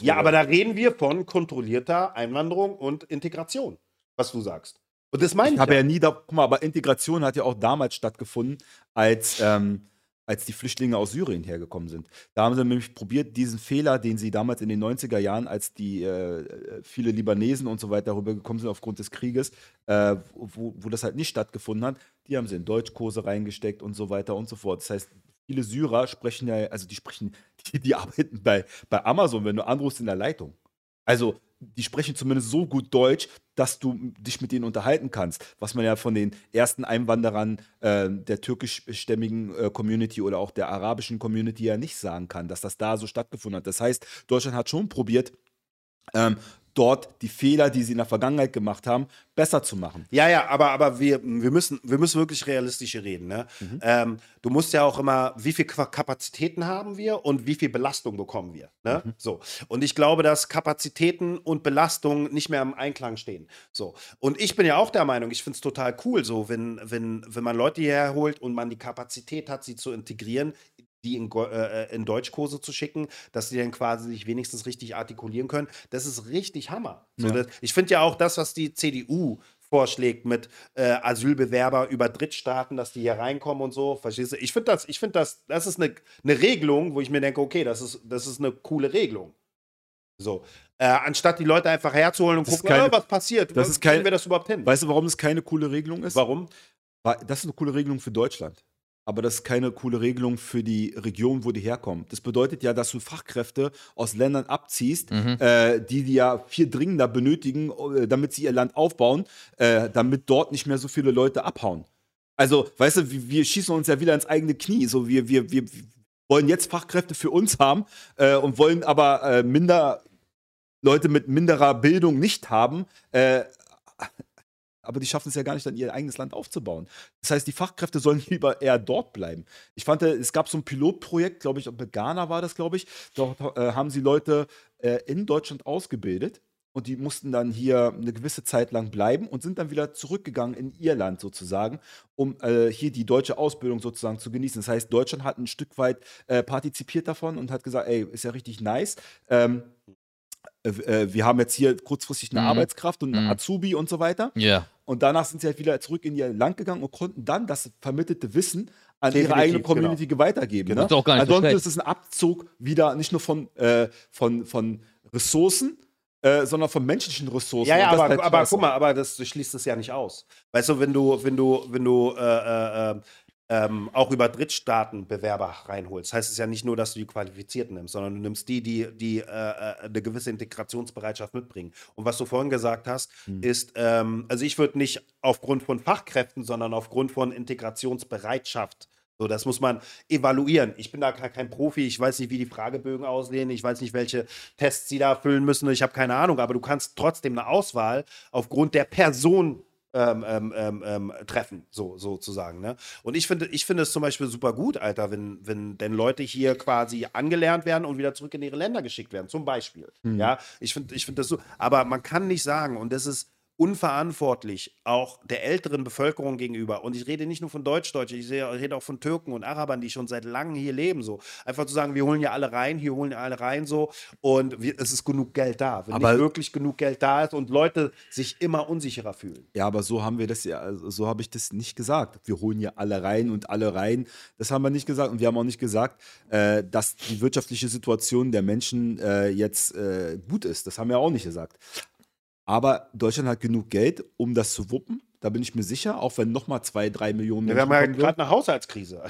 Ja, aber da reden wir von kontrollierter Einwanderung und Integration, was du sagst. Und das meine ich. Ich habe ja. ja nie, da, guck mal, aber Integration hat ja auch damals stattgefunden, als, ähm, als die Flüchtlinge aus Syrien hergekommen sind. Da haben sie nämlich probiert, diesen Fehler, den sie damals in den 90er Jahren, als die äh, viele Libanesen und so weiter rübergekommen sind aufgrund des Krieges, äh, wo, wo das halt nicht stattgefunden hat, die haben sie in Deutschkurse reingesteckt und so weiter und so fort. Das heißt, viele Syrer sprechen ja, also die sprechen, die, die arbeiten bei, bei Amazon, wenn du anrufst in der Leitung. Also, die sprechen zumindest so gut Deutsch, dass du dich mit denen unterhalten kannst. Was man ja von den ersten Einwanderern äh, der türkischstämmigen äh, Community oder auch der arabischen Community ja nicht sagen kann, dass das da so stattgefunden hat. Das heißt, Deutschland hat schon probiert, ähm, dort die Fehler, die sie in der Vergangenheit gemacht haben, besser zu machen. Ja, ja, aber, aber wir, wir, müssen, wir müssen wirklich realistisch reden. Ne? Mhm. Ähm, du musst ja auch immer, wie viel Kapazitäten haben wir und wie viel Belastung bekommen wir. Ne? Mhm. So. Und ich glaube, dass Kapazitäten und Belastung nicht mehr im Einklang stehen. So. Und ich bin ja auch der Meinung, ich finde es total cool, so, wenn, wenn, wenn man Leute hierher holt und man die Kapazität hat, sie zu integrieren, die in, Go- äh, in Deutschkurse zu schicken, dass die dann quasi sich wenigstens richtig artikulieren können. Das ist richtig Hammer. So, Ja. das, ich finde ja auch das, was die CDU vorschlägt mit äh, Asylbewerber über Drittstaaten, dass die hier reinkommen und so. Verstehst du? Ich finde das, ich finde das, das ist eine, eine Regelung, wo ich mir denke, okay, das ist, das ist eine coole Regelung. So. Äh, anstatt die Leute einfach herzuholen und Das gucken, keine- äh, was passiert. das ist kein- Kriegen wir das überhaupt hin? Weißt du, warum das keine coole Regelung ist? Warum? Weil- Das ist eine coole Regelung für Deutschland. Aber das ist keine coole Regelung für die Region, wo die herkommen. Das bedeutet ja, dass du Fachkräfte aus Ländern abziehst, äh, die die ja viel dringender benötigen, äh, damit sie ihr Land aufbauen, äh, damit dort nicht mehr so viele Leute abhauen. Also, weißt du, wir, wir schießen uns ja wieder ins eigene Knie. So, wir, wir, wir wollen jetzt Fachkräfte für uns haben äh, und wollen aber äh, minder Leute mit minderer Bildung nicht haben. Aber die schaffen es ja gar nicht, dann ihr eigenes Land aufzubauen. Das heißt, die Fachkräfte sollen lieber eher dort bleiben. Ich fand, äh, es gab so ein Pilotprojekt, glaube ich, mit Ghana war das, glaube ich. Dort äh, haben sie Leute äh, in Deutschland ausgebildet und die mussten dann hier eine gewisse Zeit lang bleiben und sind dann wieder zurückgegangen in ihr Land sozusagen, um äh, hier die deutsche Ausbildung sozusagen zu genießen. Das heißt, Deutschland hat ein Stück weit äh, partizipiert davon und hat gesagt, ey, ist ja richtig nice. Ähm, äh, äh, wir haben jetzt hier kurzfristig eine Mhm. Arbeitskraft und einen Mhm. Azubi und so weiter. Ja. Und danach sind sie halt wieder zurück in ihr Land gegangen und konnten dann das vermittelte Wissen an ihre Definitiv, eigene Community weitergeben. Genau. Ne? Ist auch gar nicht so Ansonsten ist es ein Abzug wieder nicht nur von, äh, von, von Ressourcen, äh, sondern von menschlichen Ressourcen. Ja, ja, das aber, halt aber guck mal, aber das schließt es ja nicht aus. Weißt du, wenn du, wenn du, wenn du äh, äh, äh, ähm, auch über Drittstaaten Bewerber reinholst, heißt es ja nicht nur, dass du die Qualifizierten nimmst, sondern du nimmst die, die, die äh, äh, eine gewisse Integrationsbereitschaft mitbringen. Und was du vorhin gesagt hast, Hm. ist, ähm, also ich würde nicht aufgrund von Fachkräften, sondern aufgrund von Integrationsbereitschaft so, das muss man evaluieren. Ich bin da gar kein Profi. Ich weiß nicht, wie die Fragebögen aussehen. Ich weiß nicht, welche Tests sie da füllen müssen. Ich habe keine Ahnung. Aber du kannst trotzdem eine Auswahl aufgrund der Person ähm, ähm, ähm, ähm, treffen, so sozusagen. Ne? Und ich finde, ich finde es zum Beispiel super gut, Alter, wenn, wenn denn Leute hier quasi angelernt werden und wieder zurück in ihre Länder geschickt werden, zum Beispiel. Ja, ich finde, ich finde das so. Aber man kann nicht sagen, und das ist unverantwortlich auch der älteren Bevölkerung gegenüber. Und ich rede nicht nur von Deutsch-Deutschen, ich rede auch von Türken und Arabern, die schon seit langem hier leben. So. Einfach zu sagen, wir holen ja alle rein, hier holen ja alle rein so und wir, es ist genug Geld da. Wenn Aber- nicht wirklich genug Geld da ist und Leute sich immer unsicherer fühlen. Ja, aber so haben wir das ja, also so habe ich das nicht gesagt. Wir holen ja alle rein und alle rein. Das haben wir nicht gesagt. Und wir haben auch nicht gesagt, äh, dass die wirtschaftliche Situation der Menschen äh, jetzt äh, gut ist. Das haben wir auch nicht gesagt. Aber Deutschland hat genug Geld, um das zu wuppen. Da bin ich mir sicher, auch wenn nochmal zwei, drei Millionen Ja, wir haben ja gerade eine Haushaltskrise.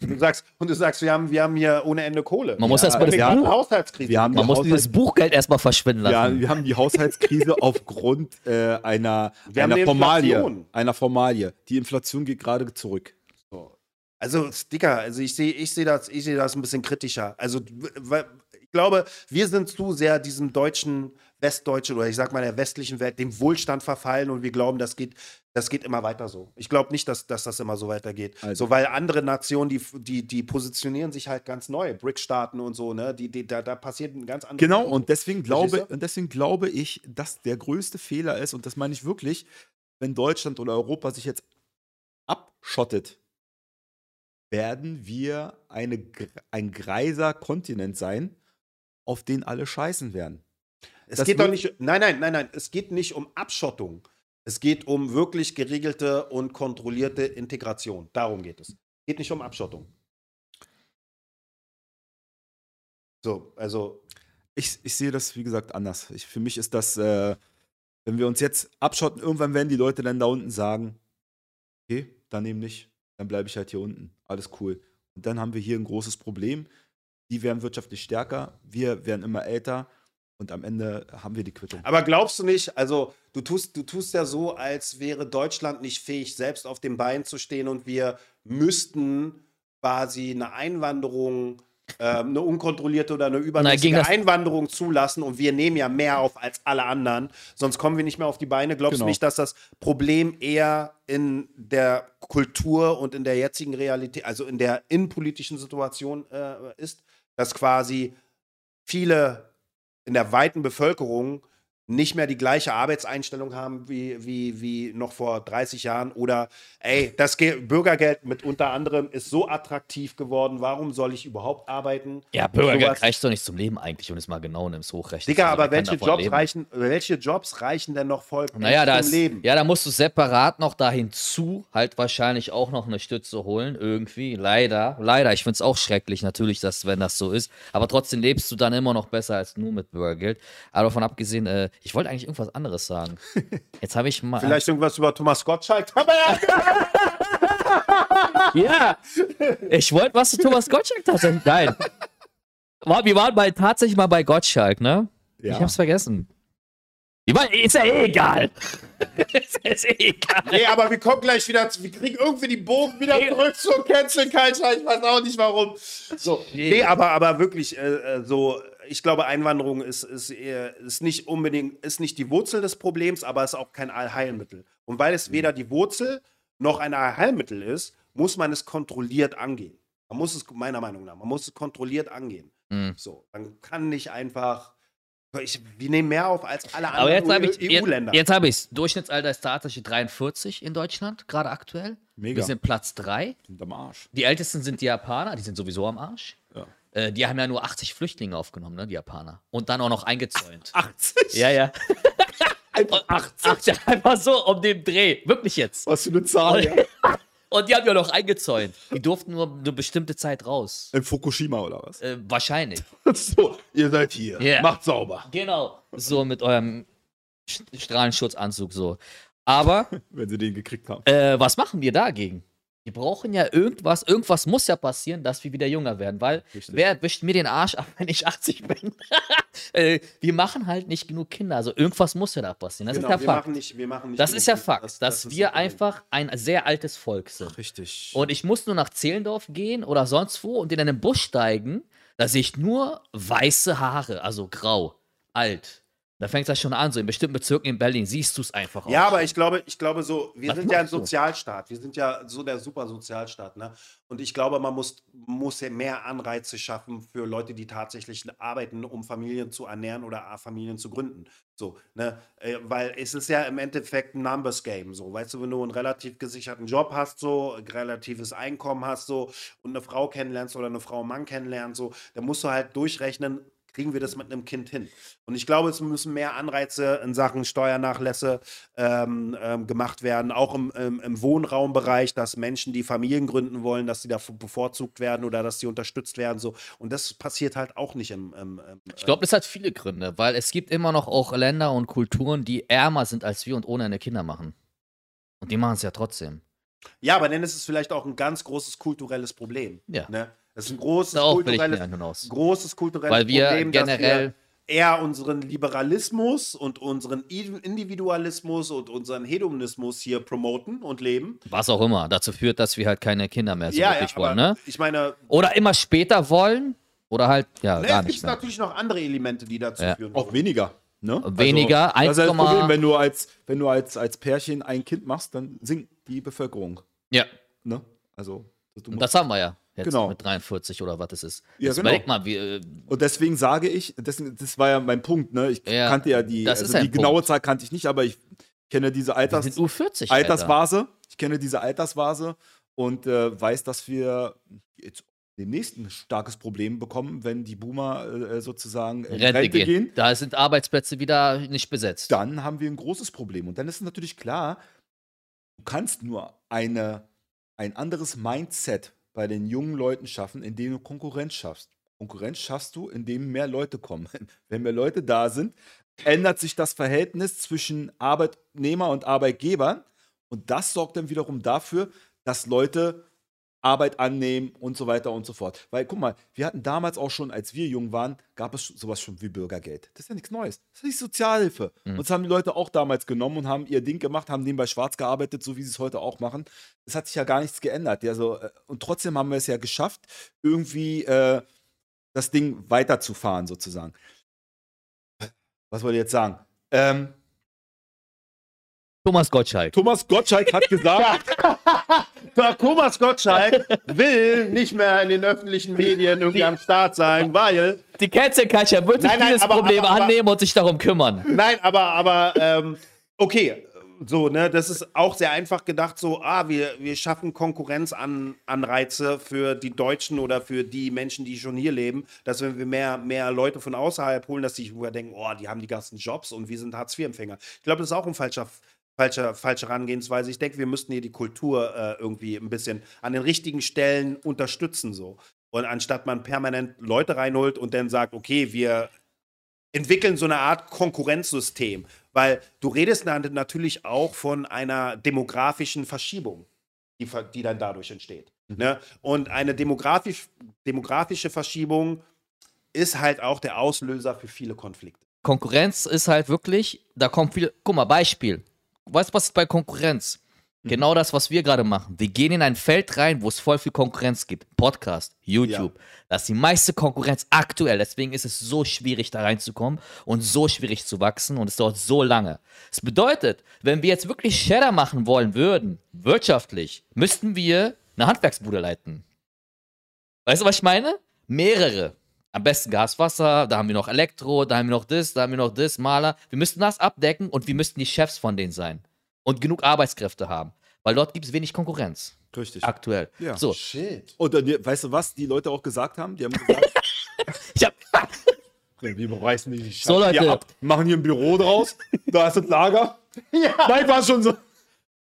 Und du sagst, und du sagst wir, haben, wir haben hier ohne Ende Kohle. Man muss ja, erst mal das wir haben Buch- eine Haushaltskrise. Wir haben Man die muss Haushalt- dieses Buchgeld erstmal verschwinden lassen. Ja, wir haben die Haushaltskrise aufgrund äh, einer, Wir haben einer eine Formalie. Inflation. Einer Formalie. Die Inflation geht gerade zurück. So. Also, Dicker, also ich sehe ich seh das, ich seh das ein bisschen kritischer. Also, glaube, wir sind zu sehr diesem deutschen, westdeutschen oder ich sag mal der westlichen Welt, dem Wohlstand verfallen und wir glauben, das geht, das geht immer weiter so. Ich glaube nicht, dass, dass das immer so weitergeht. Also- so, weil andere Nationen, die, die, die positionieren sich halt ganz neu, BRIC-Staaten und so, ne? Die, die, da, da passiert ein ganz anderes. Genau, und deswegen glaube, und deswegen glaube ich, dass der größte Fehler ist, und das meine ich wirklich, wenn Deutschland oder Europa sich jetzt abschottet, werden wir eine, ein greiser Kontinent sein, auf den alle scheißen werden. Es Das geht doch nicht, nein, nein, nein, nein, es geht nicht um Abschottung. Es geht um wirklich geregelte und kontrollierte Integration. Darum geht es. Es geht nicht um Abschottung. So, also, Ich, ich sehe das, wie gesagt, anders. Ich, für mich ist das, äh, wenn wir uns jetzt abschotten, irgendwann werden die Leute dann da unten sagen, okay, dann eben nicht, dann bleibe ich halt hier unten. Alles cool. Und dann haben wir hier ein großes Problem. Die werden wirtschaftlich stärker, wir werden immer älter und am Ende haben wir die Quittung. aber glaubst du nicht, also du tust, du tust ja so, als wäre Deutschland nicht fähig, selbst auf dem Bein zu stehen und wir müssten quasi eine Einwanderung, ähm, eine unkontrollierte oder eine übermäßige das- Einwanderung zulassen und wir nehmen ja mehr auf als alle anderen, sonst kommen wir nicht mehr auf die Beine. Glaubst Genau. du nicht, dass das Problem eher in der Kultur und in der jetzigen Realität, also in der innenpolitischen Situation äh, ist, dass quasi viele in der weiten Bevölkerung nicht mehr die gleiche Arbeitseinstellung haben wie, wie, wie noch vor 30 Jahren. Oder, ey, das Ge Bürgergeld mit unter anderem ist so attraktiv geworden, warum soll ich überhaupt arbeiten? Ja, Bürgergeld reicht doch nicht zum Leben eigentlich, wenn es mal genau nimmst, hochrechnest. Digga, aber welche Jobs, leben? reichen, welche Jobs reichen denn noch voll Naja, zum ist, Leben? ja, da musst du separat noch da hinzu halt wahrscheinlich auch noch eine Stütze holen, irgendwie. Leider, leider. Ich finde es auch schrecklich, natürlich, dass, wenn das so ist. Aber trotzdem lebst du dann immer noch besser als nur mit Bürgergeld. Aber davon abgesehen, äh, ich wollte eigentlich irgendwas anderes sagen. Jetzt habe ich mal. Vielleicht irgendwas über Thomas Gottschalk. Ja, ich wollte was zu Thomas Gottschalk tatsächlich. Nein. Wir waren bei, tatsächlich mal bei Gottschalk, ne? Ja. Ich hab's vergessen. Waren, ist ja eh egal. ist, ist eh egal. nee, aber wir kommen gleich wieder, zu- wir kriegen irgendwie die Bogen wieder zurück zur Cancel Culture. Ich weiß auch nicht warum. So, nee, aber, aber wirklich, äh, äh, so, ich glaube, Einwanderung ist, ist, eher, ist nicht unbedingt, ist nicht die Wurzel des Problems, aber ist auch kein Allheilmittel. Und weil es weder die Wurzel noch ein Allheilmittel ist, muss man es kontrolliert angehen. Man muss es, meiner Meinung nach, man muss es kontrolliert angehen. Mhm. So, man kann nicht einfach. Ich, wir nehmen mehr auf als alle Aber jetzt habe anderen ich, jetzt, EU-Länder. jetzt habe ich's. Durchschnittsalter ist tatsächlich 43 in Deutschland, gerade aktuell. Mega. Wir sind Platz 3. Sind am Arsch. Die ältesten sind die Japaner, die sind sowieso am Arsch. Äh, die haben ja nur 80 Flüchtlinge aufgenommen, ne, die Japaner. Und dann auch noch eingezäunt. 80? Ja, ja. Einfach 80. Ach, ja, einfach so um den Dreh. Wirklich jetzt. Was für eine Zahl. Ja. Und die haben ja noch eingezäunt. Die durften nur eine bestimmte Zeit raus. In Fukushima oder was? Äh, wahrscheinlich. so, ihr seid hier. Ja. Macht sauber. Genau. So mit eurem Sch- Strahlenschutzanzug so. Aber Wenn sie den gekriegt haben. äh, was machen wir dagegen? Wir brauchen ja irgendwas, irgendwas muss ja passieren, dass wir wieder jünger werden, weil Richtig. wer wischt mir den Arsch ab, wenn ich 80 bin? äh, wir machen halt nicht genug Kinder, also irgendwas muss ja da passieren. Das Genau, ist ja Fakt. nicht, wir machen nicht Das ist ja Kinder. Fakt, Das- dass das wir einfach ein sehr altes Volk sind. Richtig. Und ich muss nur nach Zehlendorf gehen oder sonst wo und in einen Bus steigen, da sehe ich nur weiße Haare, also grau, alt. Da fängt das schon an, so in bestimmten Bezirken in Berlin siehst du es einfach auch. Ja, aber ich glaube, ich glaube so, wir Was sind ja ein? Sozialstaat. Wir sind ja so der super Sozialstaat, ne? Und ich glaube, man muss, muss ja mehr Anreize schaffen für Leute, die tatsächlich arbeiten, um Familien zu ernähren oder Familien zu gründen. So, ne? Äh, Weil es ist ja im Endeffekt ein Numbers Game. So, weißt du, wenn du einen relativ gesicherten Job hast, so, relatives Einkommen hast, so, und eine Frau kennenlernst oder eine Frau einen Mann kennenlernst, so, dann musst du halt durchrechnen, kriegen wir das mit einem Kind hin. Und ich glaube, es müssen mehr Anreize in Sachen Steuernachlässe ähm, ähm, gemacht werden, auch im, im, im Wohnraumbereich, dass Menschen, die Familien gründen wollen, dass sie da bevorzugt werden oder dass sie unterstützt werden. So. Und das passiert halt auch nicht im. im, im Ich glaube, das hat viele Gründe, weil es gibt immer noch auch Länder und Kulturen, die ärmer sind als wir und ohne eine Kinder machen. Und die machen es ja trotzdem. ja, aber dann ist es vielleicht auch ein ganz großes kulturelles Problem. Ja. Ne? Das ist ein großes ich kulturelles, großes kulturelles Weil wir Problem, dass generell- wir eher unseren Liberalismus und unseren Individualismus und unseren Hedonismus hier promoten und leben. Was auch immer dazu führt, dass wir halt keine Kinder mehr so wirklich wollen, ne? ich meine, Oder immer später wollen oder halt, ja, ne, gar es nicht gibt mehr. natürlich noch andere Elemente, die dazu Ja. führen. Auch weniger. Ne? Weniger, Also, das ist ja das 1,- Problem, wenn du als, wenn du als, als Pärchen ein Kind machst, dann sinkt die Bevölkerung. Ja, Ne? Also, du und musst, das haben wir ja. Jetzt Genau. mit 43 oder was es ist. Ja, Jetzt genau. überleg mal, wie, äh, und deswegen sage ich, das, das war ja mein Punkt, ne? Ich Ja, kannte ja die, also die genaue. Zahl kannte ich nicht, aber ich kenne diese Alters, sind U40. Alter. Altersvase. Ich kenne diese Altersvase und äh, weiß, dass wir jetzt demnächst ein starkes Problem bekommen, wenn die Boomer äh, sozusagen in Rente, gehen. Da sind Arbeitsplätze wieder nicht besetzt. dann haben wir ein großes Problem. Und dann ist natürlich klar, du kannst nur eine, ein anderes Mindset bei den jungen Leuten schaffen, indem du Konkurrenz schaffst. Konkurrenz schaffst du, indem mehr Leute kommen. Wenn mehr Leute da sind, ändert sich das Verhältnis zwischen Arbeitnehmer und Arbeitgebern. Und das sorgt dann wiederum dafür, dass Leute Arbeit annehmen und so weiter und so fort. Weil, guck mal, wir hatten damals auch schon, als wir jung waren, gab es sowas schon wie Bürgergeld. Das ist ja nichts Neues. Das ist nicht Sozialhilfe. Und das haben die Leute auch damals genommen und haben ihr Ding gemacht, haben nebenbei schwarz gearbeitet, so wie sie es heute auch machen. Es hat sich ja gar nichts geändert. Ja, so, äh, und trotzdem haben wir es ja geschafft, irgendwie äh, das Ding weiterzufahren, sozusagen. Was wollte ich jetzt sagen? Ähm, Thomas Gottschalk. Thomas Gottschalk hat gesagt, Thomas Gottschalk will nicht mehr in den öffentlichen Medien irgendwie am Start sein, weil. Die Culture wird sich Nein, nein, dieses aber- Problem aber- aber- annehmen und sich darum kümmern. Nein, aber, aber, ähm, okay. So, ne, das ist auch sehr einfach gedacht, so, ah, wir, wir schaffen Konkurrenzanreize für die Deutschen oder für die Menschen, die schon hier leben, dass wenn wir mehr, mehr Leute von außerhalb holen, dass die sich denken, oh, die haben die ganzen Jobs und wir sind Hartz-IV-Empfänger. Ich glaube, das ist auch ein falscher, falscher, falsche Herangehensweise. Ich denke, wir müssten hier die Kultur äh, irgendwie ein bisschen an den richtigen Stellen unterstützen, so. Und anstatt man permanent Leute reinholt und dann sagt, okay, wir entwickeln so eine Art Konkurrenzsystem, weil du redest natürlich auch von einer demografischen Verschiebung, die, die dann dadurch entsteht. Ne? Und eine demografisch, demografische Verschiebung ist halt auch der Auslöser für viele Konflikte. Konkurrenz ist halt wirklich, da kommt viel. Guck mal, Beispiel. Weißt du, was ist bei Konkurrenz? Genau das, was wir gerade machen. Wir gehen in ein Feld rein, wo es voll viel Konkurrenz gibt. Podcast, YouTube. Das ist die meiste Konkurrenz aktuell. Deswegen ist es so schwierig, da reinzukommen und so schwierig zu wachsen und es dauert so lange. Das bedeutet, wenn wir jetzt wirklich Cheddar machen wollen würden, wirtschaftlich, müssten wir eine Handwerksbude leiten. Weißt du, was ich meine? Mehrere. Am besten Gas, Wasser, da haben wir noch Elektro, da haben wir noch das, da haben wir noch das, Maler. Wir müssten das abdecken und wir müssten die Chefs von denen sein. Und genug Arbeitskräfte haben. Weil dort gibt es wenig Konkurrenz. richtig. Aktuell. Ja. So, Shit. Und dann, weißt du was, die Leute auch gesagt haben? Die haben gesagt, ich hab, wir beweisen mich nicht. So, Leute. Hier ab, machen hier ein Büro draus, da ist das Lager. Nein, war schon so.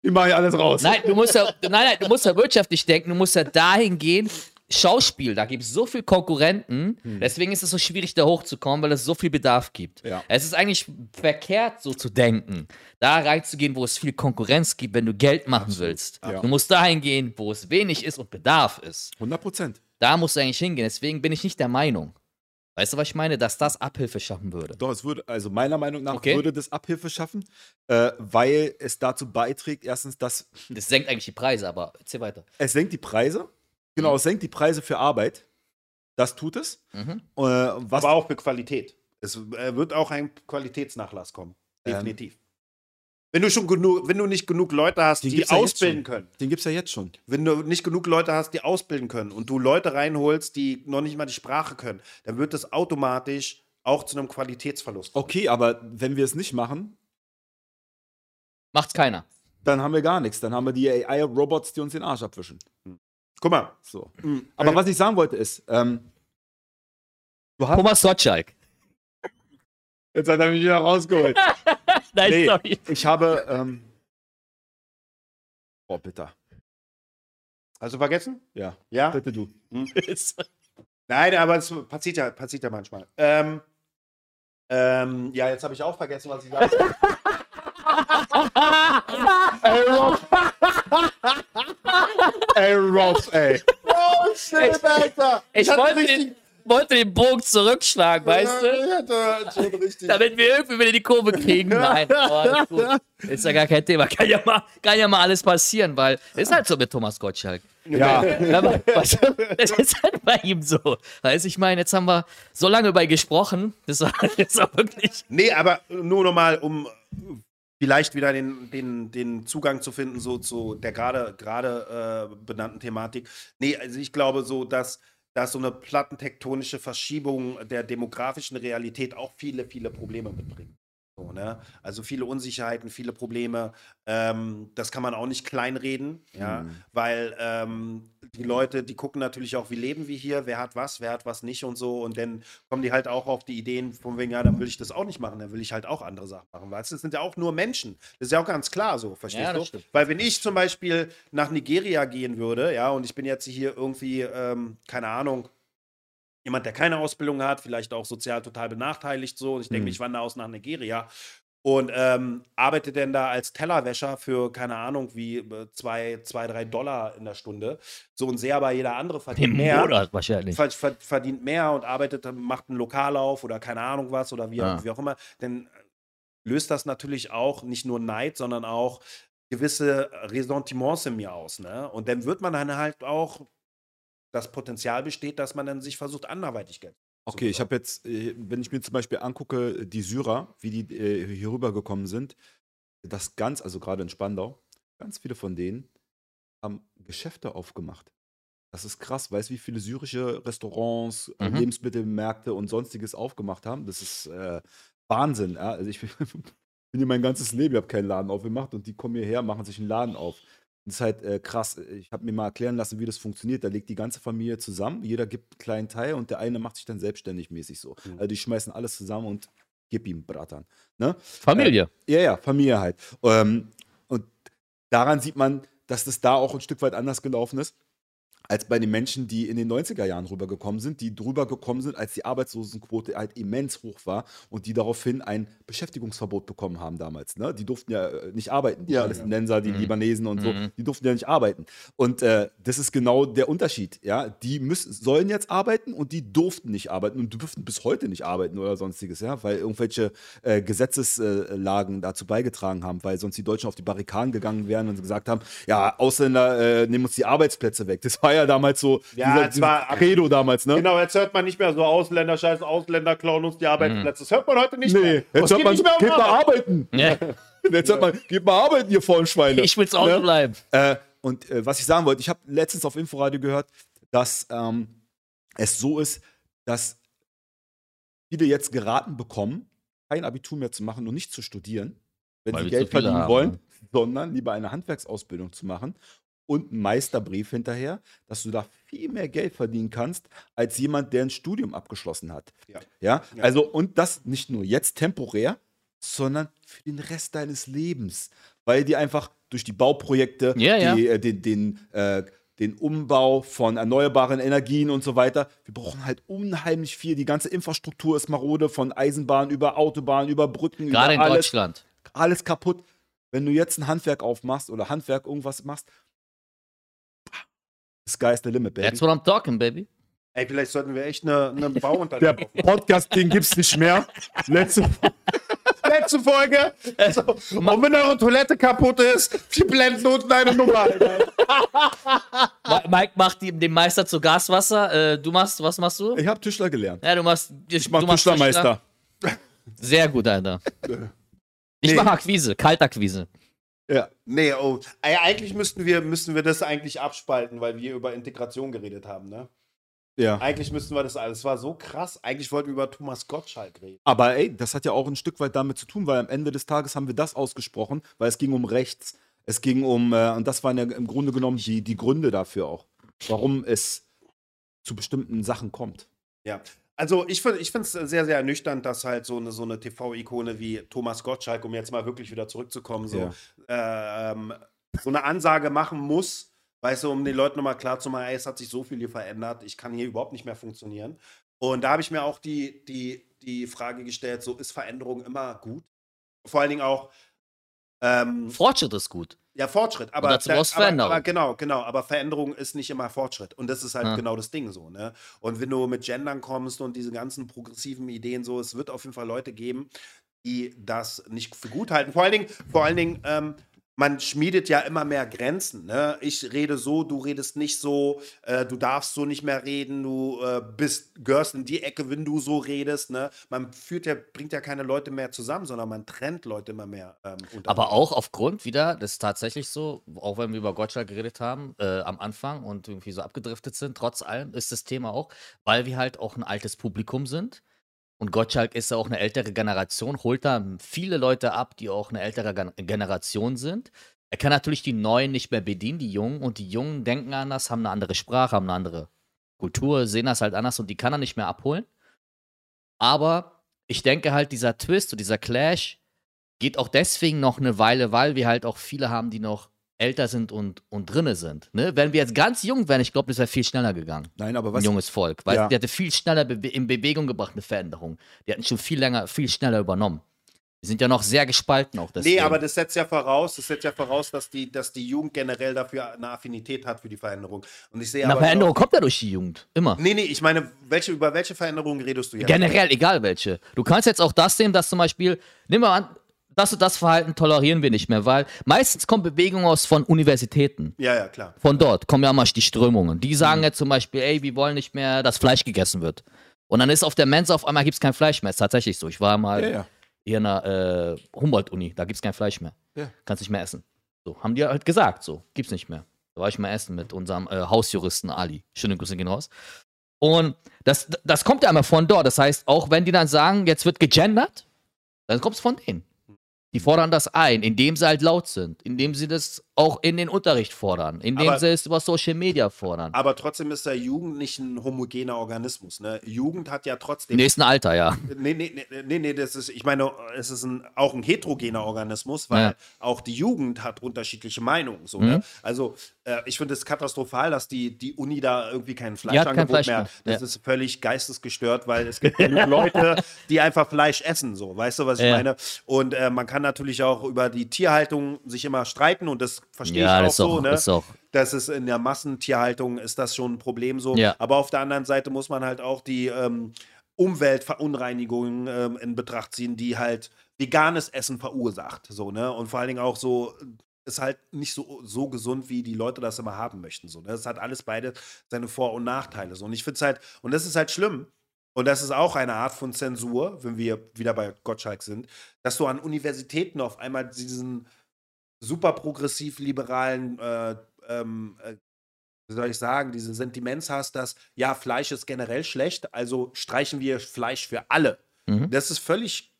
Die machen hier alles raus. nein, du musst ja, nein, nein, du musst ja wirtschaftlich denken, du musst ja dahin gehen. Schauspiel, da gibt es so viele Konkurrenten, deswegen ist es so schwierig, da hochzukommen, weil es so viel Bedarf gibt. Ja. Es ist eigentlich verkehrt, so zu denken, da reinzugehen, wo es viel Konkurrenz gibt, wenn du Geld machen willst. Ja. Du musst dahin gehen, wo es wenig ist und Bedarf ist. 100 Prozent. Da musst du eigentlich hingehen. Deswegen bin ich nicht der Meinung. Weißt du, was ich meine? Dass das Abhilfe schaffen würde. Doch, es würde, also meiner Meinung nach Okay. würde das Abhilfe schaffen, äh, weil es dazu beiträgt, erstens, dass Das senkt eigentlich die Preise, aber erzähl weiter. es senkt die Preise. Genau, es senkt die Preise für Arbeit. Das tut es. Mhm. Äh, was Aber auch für Qualität. Es äh, wird auch ein Qualitätsnachlass kommen. Ähm. Definitiv. wenn, du schon genug, wenn du nicht genug Leute hast, Den die ausbilden können. Den gibt es ja jetzt schon. Wenn du nicht genug Leute hast, die ausbilden können und du Leute reinholst, die noch nicht mal die Sprache können, dann wird das automatisch auch zu einem Qualitätsverlust. kommen. Okay, aber wenn wir es nicht machen, Macht's keiner. dann haben wir gar nichts. Dann haben wir die AI-Robots, die uns den Arsch abwischen. Guck mal. So. Mhm. Aber was ich sagen wollte ist, ähm, du hast. Thomas Gottschalk. Jetzt hat er mich wieder rausgeholt. Nein, Nee, sorry. ich habe. Ähm, boah, bitte. Hast du vergessen? Ja, Ja? bitte du. Nein, aber es passiert ja, passiert ja manchmal. Ähm, ähm, ja, jetzt habe ich auch vergessen, was ich sagte. Ey, Rob. ey, ey. Oh, shit, Alter! Ich hatte wollte richtig- den, wollte den Bogen zurückschlagen, weißt du? Ich hatte schon richtig. Damit wir irgendwie wieder die Kurve kriegen. Nein, oh. Ist ja gar kein Thema. Kann ja mal, kann ja mal alles passieren, weil ist halt so mit Thomas Gottschalk. Ja, Ja, aber, was, das ist halt bei ihm so. Weißt du, ich meine, jetzt haben wir so lange über ihn gesprochen. Das war jetzt auch wirklich. Nee, aber nur nochmal, um vielleicht wieder den, den, den Zugang zu finden, so zu der gerade äh, benannten Thematik. Nee, also ich glaube so, dass, dass so eine plattentektonische Verschiebung der demografischen Realität auch viele, viele Probleme mitbringt. So, ne? Also viele Unsicherheiten, viele Probleme. Ähm, das kann man auch nicht kleinreden, ja, Mhm. weil ähm, die Leute, die gucken natürlich auch, wie leben wir hier, wer hat was, wer hat was nicht und so. Und dann kommen die halt auch auf die Ideen, von wegen, ja, dann will ich das auch nicht machen, dann will ich halt auch andere Sachen machen. Du, das sind ja auch nur Menschen. Das ist ja auch ganz klar so, verstehst Ja, du? stimmt. Weil wenn ich zum Beispiel nach Nigeria gehen würde, ja, und ich bin jetzt hier irgendwie, ähm, keine Ahnung, jemand, der keine Ausbildung hat, vielleicht auch sozial total benachteiligt so, und ich denke, Mhm. ich wandere aus nach Nigeria und ähm, arbeite denn da als Tellerwäscher für, keine Ahnung, wie äh, zwei, zwei, drei Dollar in der Stunde. So und sehe aber jeder andere verdient Im mehr. Monat wahrscheinlich. Ver- ver- verdient mehr und arbeitet, macht ein Lokal auf oder keine Ahnung was oder wie, Ja. wie auch immer, dann löst das natürlich auch nicht nur Neid, sondern auch gewisse Ressentiments in mir aus. Ne? Und dann wird man dann halt auch, das Potenzial besteht, dass man dann sich versucht, anderweitig Geld. Okay, ich habe jetzt, äh, wenn ich mir zum Beispiel angucke, die Syrer, wie die äh, hier rübergekommen sind, dass ganz, also gerade in Spandau, ganz viele von denen haben Geschäfte aufgemacht. Das ist krass. Weißt du, wie viele syrische Restaurants, äh, Mhm. Lebensmittelmärkte und sonstiges aufgemacht haben? Das ist äh, Wahnsinn. Ja? Also ich bin hier mein ganzes Leben, ich habe keinen Laden aufgemacht und die kommen hierher, machen sich einen Laden auf. Das ist halt äh, krass. Ich habe mir mal erklären lassen, wie das funktioniert. Da legt die ganze Familie zusammen, jeder gibt einen kleinen Teil und der eine macht sich dann selbstständig mäßig so. Mhm. Also die schmeißen alles zusammen und gib ihm Bratan. Ne? Familie. Ja, ja, Familie halt. Ähm, und daran sieht man, dass das da auch ein Stück weit anders gelaufen ist, als bei den Menschen, die in den 90er Jahren rübergekommen sind, die drüber gekommen sind, als die Arbeitslosenquote halt immens hoch war und die daraufhin ein Beschäftigungsverbot bekommen haben damals. Ne? Die durften ja äh, nicht arbeiten, die Ja, Palästinenser, die Mhm. Libanesen und so, Mhm. die durften ja nicht arbeiten. Und äh, das ist genau der Unterschied. Ja? Die müssen, sollen jetzt arbeiten und die durften nicht arbeiten und dürften bis heute nicht arbeiten oder sonstiges, ja? weil irgendwelche äh, Gesetzeslagen dazu beigetragen haben, weil sonst die Deutschen auf die Barrikaden gegangen wären und gesagt haben, ja, Ausländer äh, nehmen uns die Arbeitsplätze weg. Das war ja damals so Ja, dieser, Credo damals, ne? Genau, jetzt hört man nicht mehr so Ausländer, scheiß Ausländer klauen uns die Arbeitsplätze. Das hört man heute nicht Nee, mehr. jetzt hört man, nicht mehr geht mal Arbeit. arbeiten. Ja. Jetzt hört man, geht mal arbeiten, ihr vollen Schweine. Ich will's auch Ne? bleiben. Äh, und äh, was ich sagen wollte, ich habe letztens auf Inforadio gehört, dass ähm, es so ist, dass viele jetzt geraten bekommen, kein Abitur mehr zu machen und nicht zu studieren, wenn Weil sie Geld verdienen haben, wollen, ne? sondern lieber eine Handwerksausbildung zu machen und einen Meisterbrief hinterher, dass du da viel mehr Geld verdienen kannst, als jemand, der ein Studium abgeschlossen hat. Ja. Ja, Ja. also und das nicht nur jetzt temporär, sondern für den Rest deines Lebens, weil die einfach durch die Bauprojekte, Ja, ja. die, äh, den, den, äh, den Umbau von erneuerbaren Energien und so weiter, wir brauchen halt unheimlich viel. Die ganze Infrastruktur ist marode, von Eisenbahn über Autobahn, über Brücken, Gerade in über alles, Deutschland. alles kaputt. Wenn du jetzt ein Handwerk aufmachst oder Handwerk irgendwas machst, sky's the limit, baby. That's what I'm talking, baby. Ey, vielleicht sollten wir echt eine, eine Der Bauunternehmen aufmachen. Podcast, den gibt's nicht mehr. Letzte Letzte Folge. So. Und wenn eure Toilette kaputt ist, wir blenden unten eine Nummer Mike macht die, den Meister zu Gaswasser. Äh, du machst, was machst du? Ich habe Tischler gelernt. Ja, du machst. Ich mach du machst Tischlermeister. Sehr gut, Alter. Ich Nee. mach Akquise, Kaltakquise. Ja. Nee, oh. Eigentlich müssten wir, müssten wir das eigentlich abspalten, weil wir über Integration geredet haben, ne? ja. Eigentlich müssten wir das alles. Es war so krass. Eigentlich wollten wir über Thomas Gottschalk reden. Aber ey, das hat ja auch ein Stück weit damit zu tun, weil am Ende des Tages haben wir das ausgesprochen, weil es ging um rechts. Es ging um, äh, und das waren ja im Grunde genommen die, die Gründe dafür auch, warum es zu bestimmten Sachen kommt. Ja. Also ich finde ich es sehr, sehr ernüchternd, dass halt so eine, so eine TV-Ikone wie Thomas Gottschalk, um jetzt mal wirklich wieder zurückzukommen, so, ähm, so eine Ansage machen muss, weißt du, um den Leuten nochmal klarzumachen, ey, es hat sich so viel hier verändert, ich kann hier überhaupt nicht mehr funktionieren. Und da habe ich mir auch die, die, die Frage gestellt, so ist Veränderung immer gut? Vor allen Dingen auch, ähm, Fortschritt ist gut. ja, Fortschritt, aber, dazu brauchst aber, Veränderung. aber genau, genau, aber Veränderung ist nicht immer Fortschritt. Und das ist halt Ja. genau das Ding so, ne? Und wenn du mit Gendern kommst und diese ganzen progressiven Ideen so, es wird auf jeden Fall Leute geben, die das nicht für gut halten. Vor allen Dingen, vor allen Dingen, ähm, man schmiedet ja immer mehr Grenzen. Ne? Ich rede so, du redest nicht so, äh, du darfst so nicht mehr reden, du äh, bist, gehörst in die Ecke, wenn du so redest. Ne? Man führt ja, bringt ja keine Leute mehr zusammen, sondern man trennt Leute immer mehr. Ähm. Aber auch aufgrund wieder, das ist tatsächlich so, auch wenn wir über Gottschalk geredet haben äh, am Anfang und irgendwie so abgedriftet sind, trotz allem ist das Thema auch, weil wir halt auch ein altes Publikum sind. Und Gottschalk ist ja auch eine ältere Generation, holt da viele Leute ab, die auch eine ältere Gen Generation sind. Er kann natürlich die Neuen nicht mehr bedienen, die Jungen, und die Jungen denken anders, haben eine andere Sprache, haben eine andere Kultur, sehen das halt anders und die kann er nicht mehr abholen. Aber ich denke halt, dieser Twist und dieser Clash geht auch deswegen noch eine Weile, weil wir halt auch viele haben, die noch älter sind und, und drinne sind. Ne? Wenn wir jetzt ganz jung wären, ich glaube, das wäre viel schneller gegangen. Nein, aber Ein was, junges Volk. Weil Ja. die hatte viel schneller bewe in Bewegung gebracht, eine Veränderung. Die hatten schon viel länger, viel schneller übernommen. Die sind ja noch sehr gespalten auch. Deswegen. Nee, aber das setzt ja voraus, das setzt ja voraus, dass die, dass die Jugend generell dafür eine Affinität hat für die Veränderung. Und ich sehe Eine aber Veränderung kommt ja durch die Jugend. Immer. Nee, nee, ich meine, welche, über welche Veränderungen redest du jetzt? Generell, egal welche. Du kannst jetzt auch das sehen, dass zum Beispiel, nimm mal an, das und das Verhalten tolerieren wir nicht mehr, weil meistens kommt Bewegung aus von Universitäten. Ja, ja, klar. Von dort kommen ja mal die Strömungen. Die sagen jetzt zum Beispiel, ey, wir wollen nicht mehr, dass Fleisch gegessen wird. Und dann ist auf der Mensa auf einmal gibt es kein Fleisch mehr. Ist tatsächlich so. Ich war mal Ja, ja. hier in der äh, Humboldt-Uni, da gibt's kein Fleisch mehr. Ja. Kannst nicht mehr essen. So, haben die halt gesagt, so, gibt's nicht mehr. Da war ich mal essen mit unserem äh, Hausjuristen Ali. Schöne Grüße gehen raus. Und das, das kommt ja immer von dort. Das heißt, auch wenn die dann sagen, jetzt wird gegendert, dann kommt es von denen. Die fordern das ein, indem sie halt laut sind, indem sie das auch in den Unterricht fordern, indem Aber- sie es über Social Media fordern. Aber trotzdem ist der Jugend nicht ein homogener Organismus. Ne? Jugend hat ja Im trotzdem. nächsten Alter, ja. Nee, nee, nee, nee, nee, das ist, ich meine, es ist ein, auch ein heterogener Organismus, weil Ja. auch die Jugend hat unterschiedliche Meinungen. So, Mhm. ne? Also, äh, ich finde es katastrophal, dass die, die Uni da irgendwie kein hat kein Fleischangebot Fleisch mehr mehr. hat. Das Ja. ist völlig geistesgestört, weil es gibt genug Leute, die einfach Fleisch essen. So, weißt du, was ich Ja. meine? Und äh, man kann natürlich auch über die Tierhaltung sich immer streiten und das verstehe Ja, ich auch so. auch, ne? ist auch. Das ist in der Massentierhaltung ist das schon ein Problem so. Ja. Aber auf der anderen Seite muss man halt auch die ähm, Umweltverunreinigungen ähm, in Betracht ziehen, die halt veganes Essen verursacht. So, ne? Und vor allen Dingen auch so ist halt nicht so, so gesund, wie die Leute das immer haben möchten. So, ne? Das hat alles beide seine Vor- und Nachteile. So. Und ich finde es halt, und das ist halt schlimm. Und das ist auch eine Art von Zensur, wenn wir wieder bei Gottschalk sind, dass du an Universitäten auf einmal diesen super progressiv-liberalen, äh, ähm, äh, wie soll ich sagen, diese Sentiments hast, dass ja, Fleisch ist generell schlecht, also streichen wir Fleisch für alle. Mhm. Das ist völlig,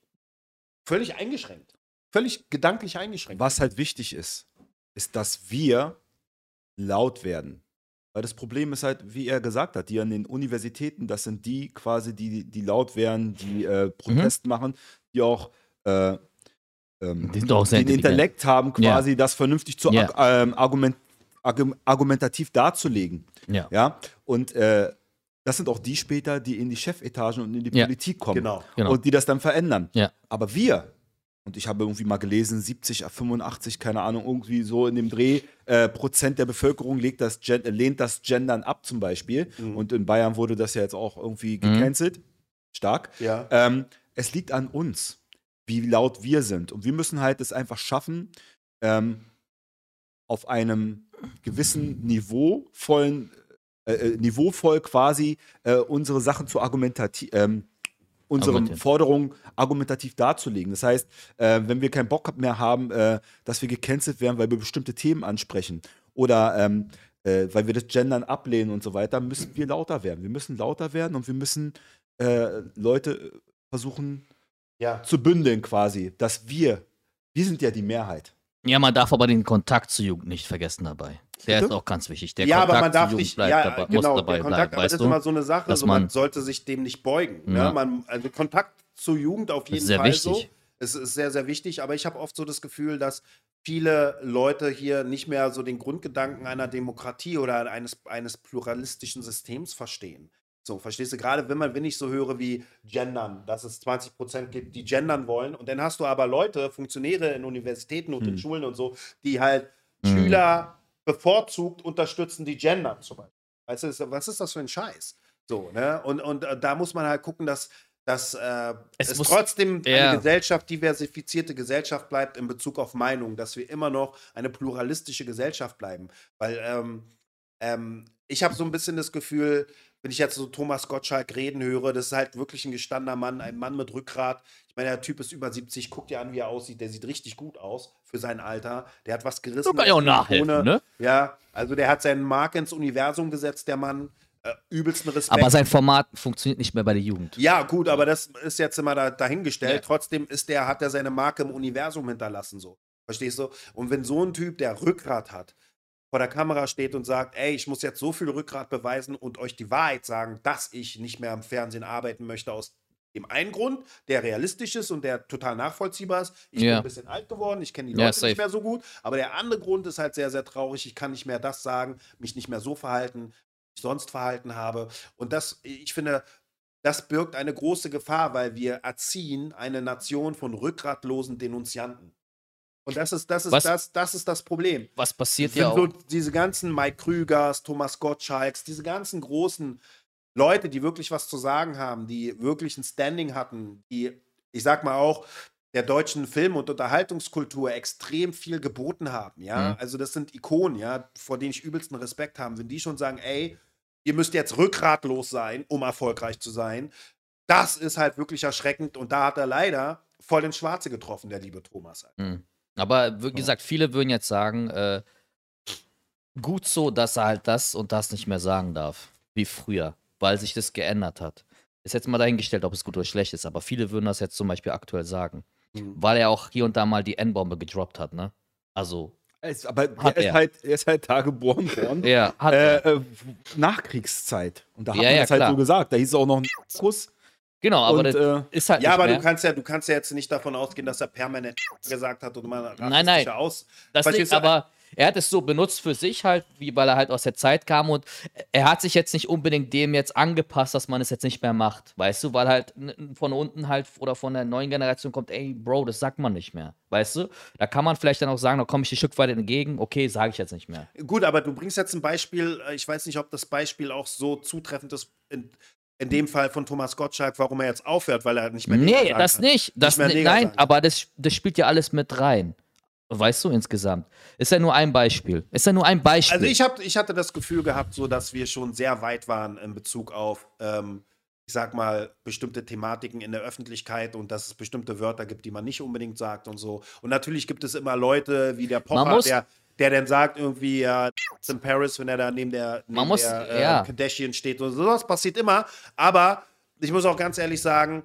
völlig eingeschränkt. Völlig gedanklich eingeschränkt. Was halt wichtig ist, ist, dass wir laut werden. Weil das Problem ist halt, wie er gesagt hat, die an den Universitäten, das sind die quasi, die, die laut werden, die äh, Protest machen, die auch äh, ähm, den. Intellekt haben, Ja. quasi das vernünftig zu Ja. arg ähm, argument argu argumentativ darzulegen. Ja. Ja, und äh, das sind auch die später, die in die Chefetagen und in die Ja. Politik kommen. Genau. Genau. Und die das dann verändern. Ja. Aber wir, und ich habe irgendwie mal gelesen, 70, 85, keine Ahnung, irgendwie so in dem Dreh, äh, Prozent der Bevölkerung legt das Gen äh, lehnt das Gendern ab zum Beispiel. Mhm. Und in Bayern wurde das ja jetzt auch irgendwie gecancelt. Stark. Ja. Ähm, es liegt an uns, wie laut wir sind. Und wir müssen halt es einfach schaffen, ähm, auf einem gewissen niveauvollen, äh, äh, niveauvoll quasi äh, unsere Sachen zu argumentativ, ähm, unsere Argumentieren. Forderungen argumentativ darzulegen. Das heißt, äh, wenn wir keinen Bock mehr haben, äh, dass wir gecancelt werden, weil wir bestimmte Themen ansprechen oder ähm, äh, weil wir das Gendern ablehnen und so weiter, müssen wir lauter werden. Wir müssen lauter werden und wir müssen äh, Leute versuchen Ja. zu bündeln quasi, dass wir, wir sind ja die Mehrheit. Ja, man darf aber den Kontakt zur Jugend nicht vergessen dabei. Der Bitte? ist auch ganz wichtig. Der ja, Kontakt aber man darf nicht, bleibt ja, dabei, genau, muss dabei der Kontakt, bleiben, aber das ist immer so eine Sache, so, man, man- sollte sich dem nicht beugen. Ne? Ja. Man, also Kontakt zur Jugend auf jeden sehr Fall wichtig. so. Es ist sehr, sehr wichtig, aber ich habe oft so das Gefühl, dass viele Leute hier nicht mehr so den Grundgedanken einer Demokratie oder eines, eines pluralistischen Systems verstehen. So, verstehst du? Gerade wenn man, wenn ich so höre wie Gendern, dass es 20 Prozent gibt, die gendern wollen. Und dann hast du aber Leute, Funktionäre in Universitäten und in Hm. Schulen und so, die halt Hm. Schüler bevorzugt unterstützen, die gendern zum Beispiel. Weißt du, was ist das für ein Scheiß? So, ne? Und, und äh, da muss man halt gucken, dass, dass äh, Es es, muss- trotzdem ja. eine Gesellschaft, diversifizierte Gesellschaft bleibt in Bezug auf Meinung, dass wir immer noch eine pluralistische Gesellschaft bleiben. Weil ähm, ähm, ich habe so ein bisschen das Gefühl, wenn ich jetzt so Thomas Gottschalk reden höre, das ist halt wirklich ein gestandener Mann, ein Mann mit Rückgrat. Ich meine, der Typ ist über 70, guck dir an, wie er aussieht. Der sieht richtig gut aus für sein Alter. Der hat was gerissen. Du kannst ja auch nachhelfen, Ikone. ne? Ja, also der hat seinen Mark ins Universum gesetzt, der Mann. Äh, übelsten Respekt. Aber sein Format funktioniert nicht mehr bei der Jugend. Ja, gut, aber das ist jetzt immer da, dahingestellt. Ja. Trotzdem ist der, hat er seine Marke im Universum hinterlassen, so. Verstehst du? Und wenn so ein Typ, der Rückgrat hat, vor der Kamera steht und sagt, ey, ich muss jetzt so viel Rückgrat beweisen und euch die Wahrheit sagen, dass ich nicht mehr im Fernsehen arbeiten möchte aus dem einen Grund, der realistisch ist und der total nachvollziehbar ist. Ich bin Ja. ein bisschen alt geworden, ich kenne die Leute safe. nicht mehr so gut, aber der andere Grund ist halt sehr, sehr traurig. Ich kann nicht mehr das sagen, mich nicht mehr so verhalten, wie ich sonst verhalten habe. Und das, ich finde, das birgt eine große Gefahr, weil wir erziehen eine Nation von rückgratlosen Denunzianten. Und das ist das, ist Was- das, das, ist das Problem. Was passiert ja so auch. diese ganzen Mike Krügers, Thomas Gottschalks, diese ganzen großen Leute, die wirklich was zu sagen haben, die wirklich ein Standing hatten, die, ich sag mal auch, der deutschen Film- und Unterhaltungskultur extrem viel geboten haben, ja. Mhm. Also das sind Ikonen, ja, vor denen ich übelsten Respekt habe. Wenn die schon sagen, ey, ihr müsst jetzt rückgratlos sein, um erfolgreich zu sein, das ist halt wirklich erschreckend. Und da hat er leider voll ins Schwarze getroffen, der liebe Thomas. Alter. Hm. Aber wie gesagt, viele würden jetzt sagen, äh, gut so, dass er halt das und das nicht mehr sagen darf, wie früher, weil sich das geändert hat. Ist jetzt mal dahingestellt, ob es gut oder schlecht ist, aber viele würden das jetzt zum Beispiel aktuell sagen, Mhm. weil er auch hier und da mal die N-Bombe gedroppt hat, ne? Also, Es- Aber Hat er ist, er. halt, er ist halt da geboren worden. ja, hat er. Äh, äh, Nachkriegszeit. Und da hat Ja, man ja, das halt klar. so gesagt. Da hieß es auch noch ein Kuss. Genau, aber und, das äh, ist halt Ja, nicht aber mehr. du kannst ja, du kannst ja jetzt nicht davon ausgehen, dass er permanent gesagt hat und mal Nein, nein. aus. Das nicht, aber er hat es so benutzt für sich halt, wie weil er halt aus der Zeit kam und er hat sich jetzt nicht unbedingt dem jetzt angepasst, dass man es jetzt nicht mehr macht, weißt du, weil halt von unten halt oder von der neuen Generation kommt, ey Bro, das sagt man nicht mehr, weißt du? Da kann man vielleicht dann auch sagen, da komme ich ein Stück weit entgegen, okay, sage ich jetzt nicht mehr. Gut, aber du bringst jetzt ein Beispiel, äh, ich weiß nicht, ob das Beispiel auch so zutreffend ist in, dem Fall von Thomas Gottschalk, warum er jetzt aufhört, weil er nicht mehr Nee, das kann. nicht, das mehr ni- Neger nein, aber das, das spielt ja alles mit rein. Weißt du, insgesamt. Ist ja nur ein Beispiel. Ist ja nur ein Beispiel. Also ich, hab, ich hatte das Gefühl gehabt, so dass wir schon sehr weit waren in Bezug auf, ähm, ich sag mal, bestimmte Thematiken in der Öffentlichkeit und dass es bestimmte Wörter gibt, die man nicht unbedingt sagt und so. Und natürlich gibt es immer Leute wie der muss- der, der dann sagt irgendwie, ja, in Paris, wenn er da neben der, neben muss- der äh, ja. Kardashian steht und so. Das passiert immer. Aber ich muss auch ganz ehrlich sagen,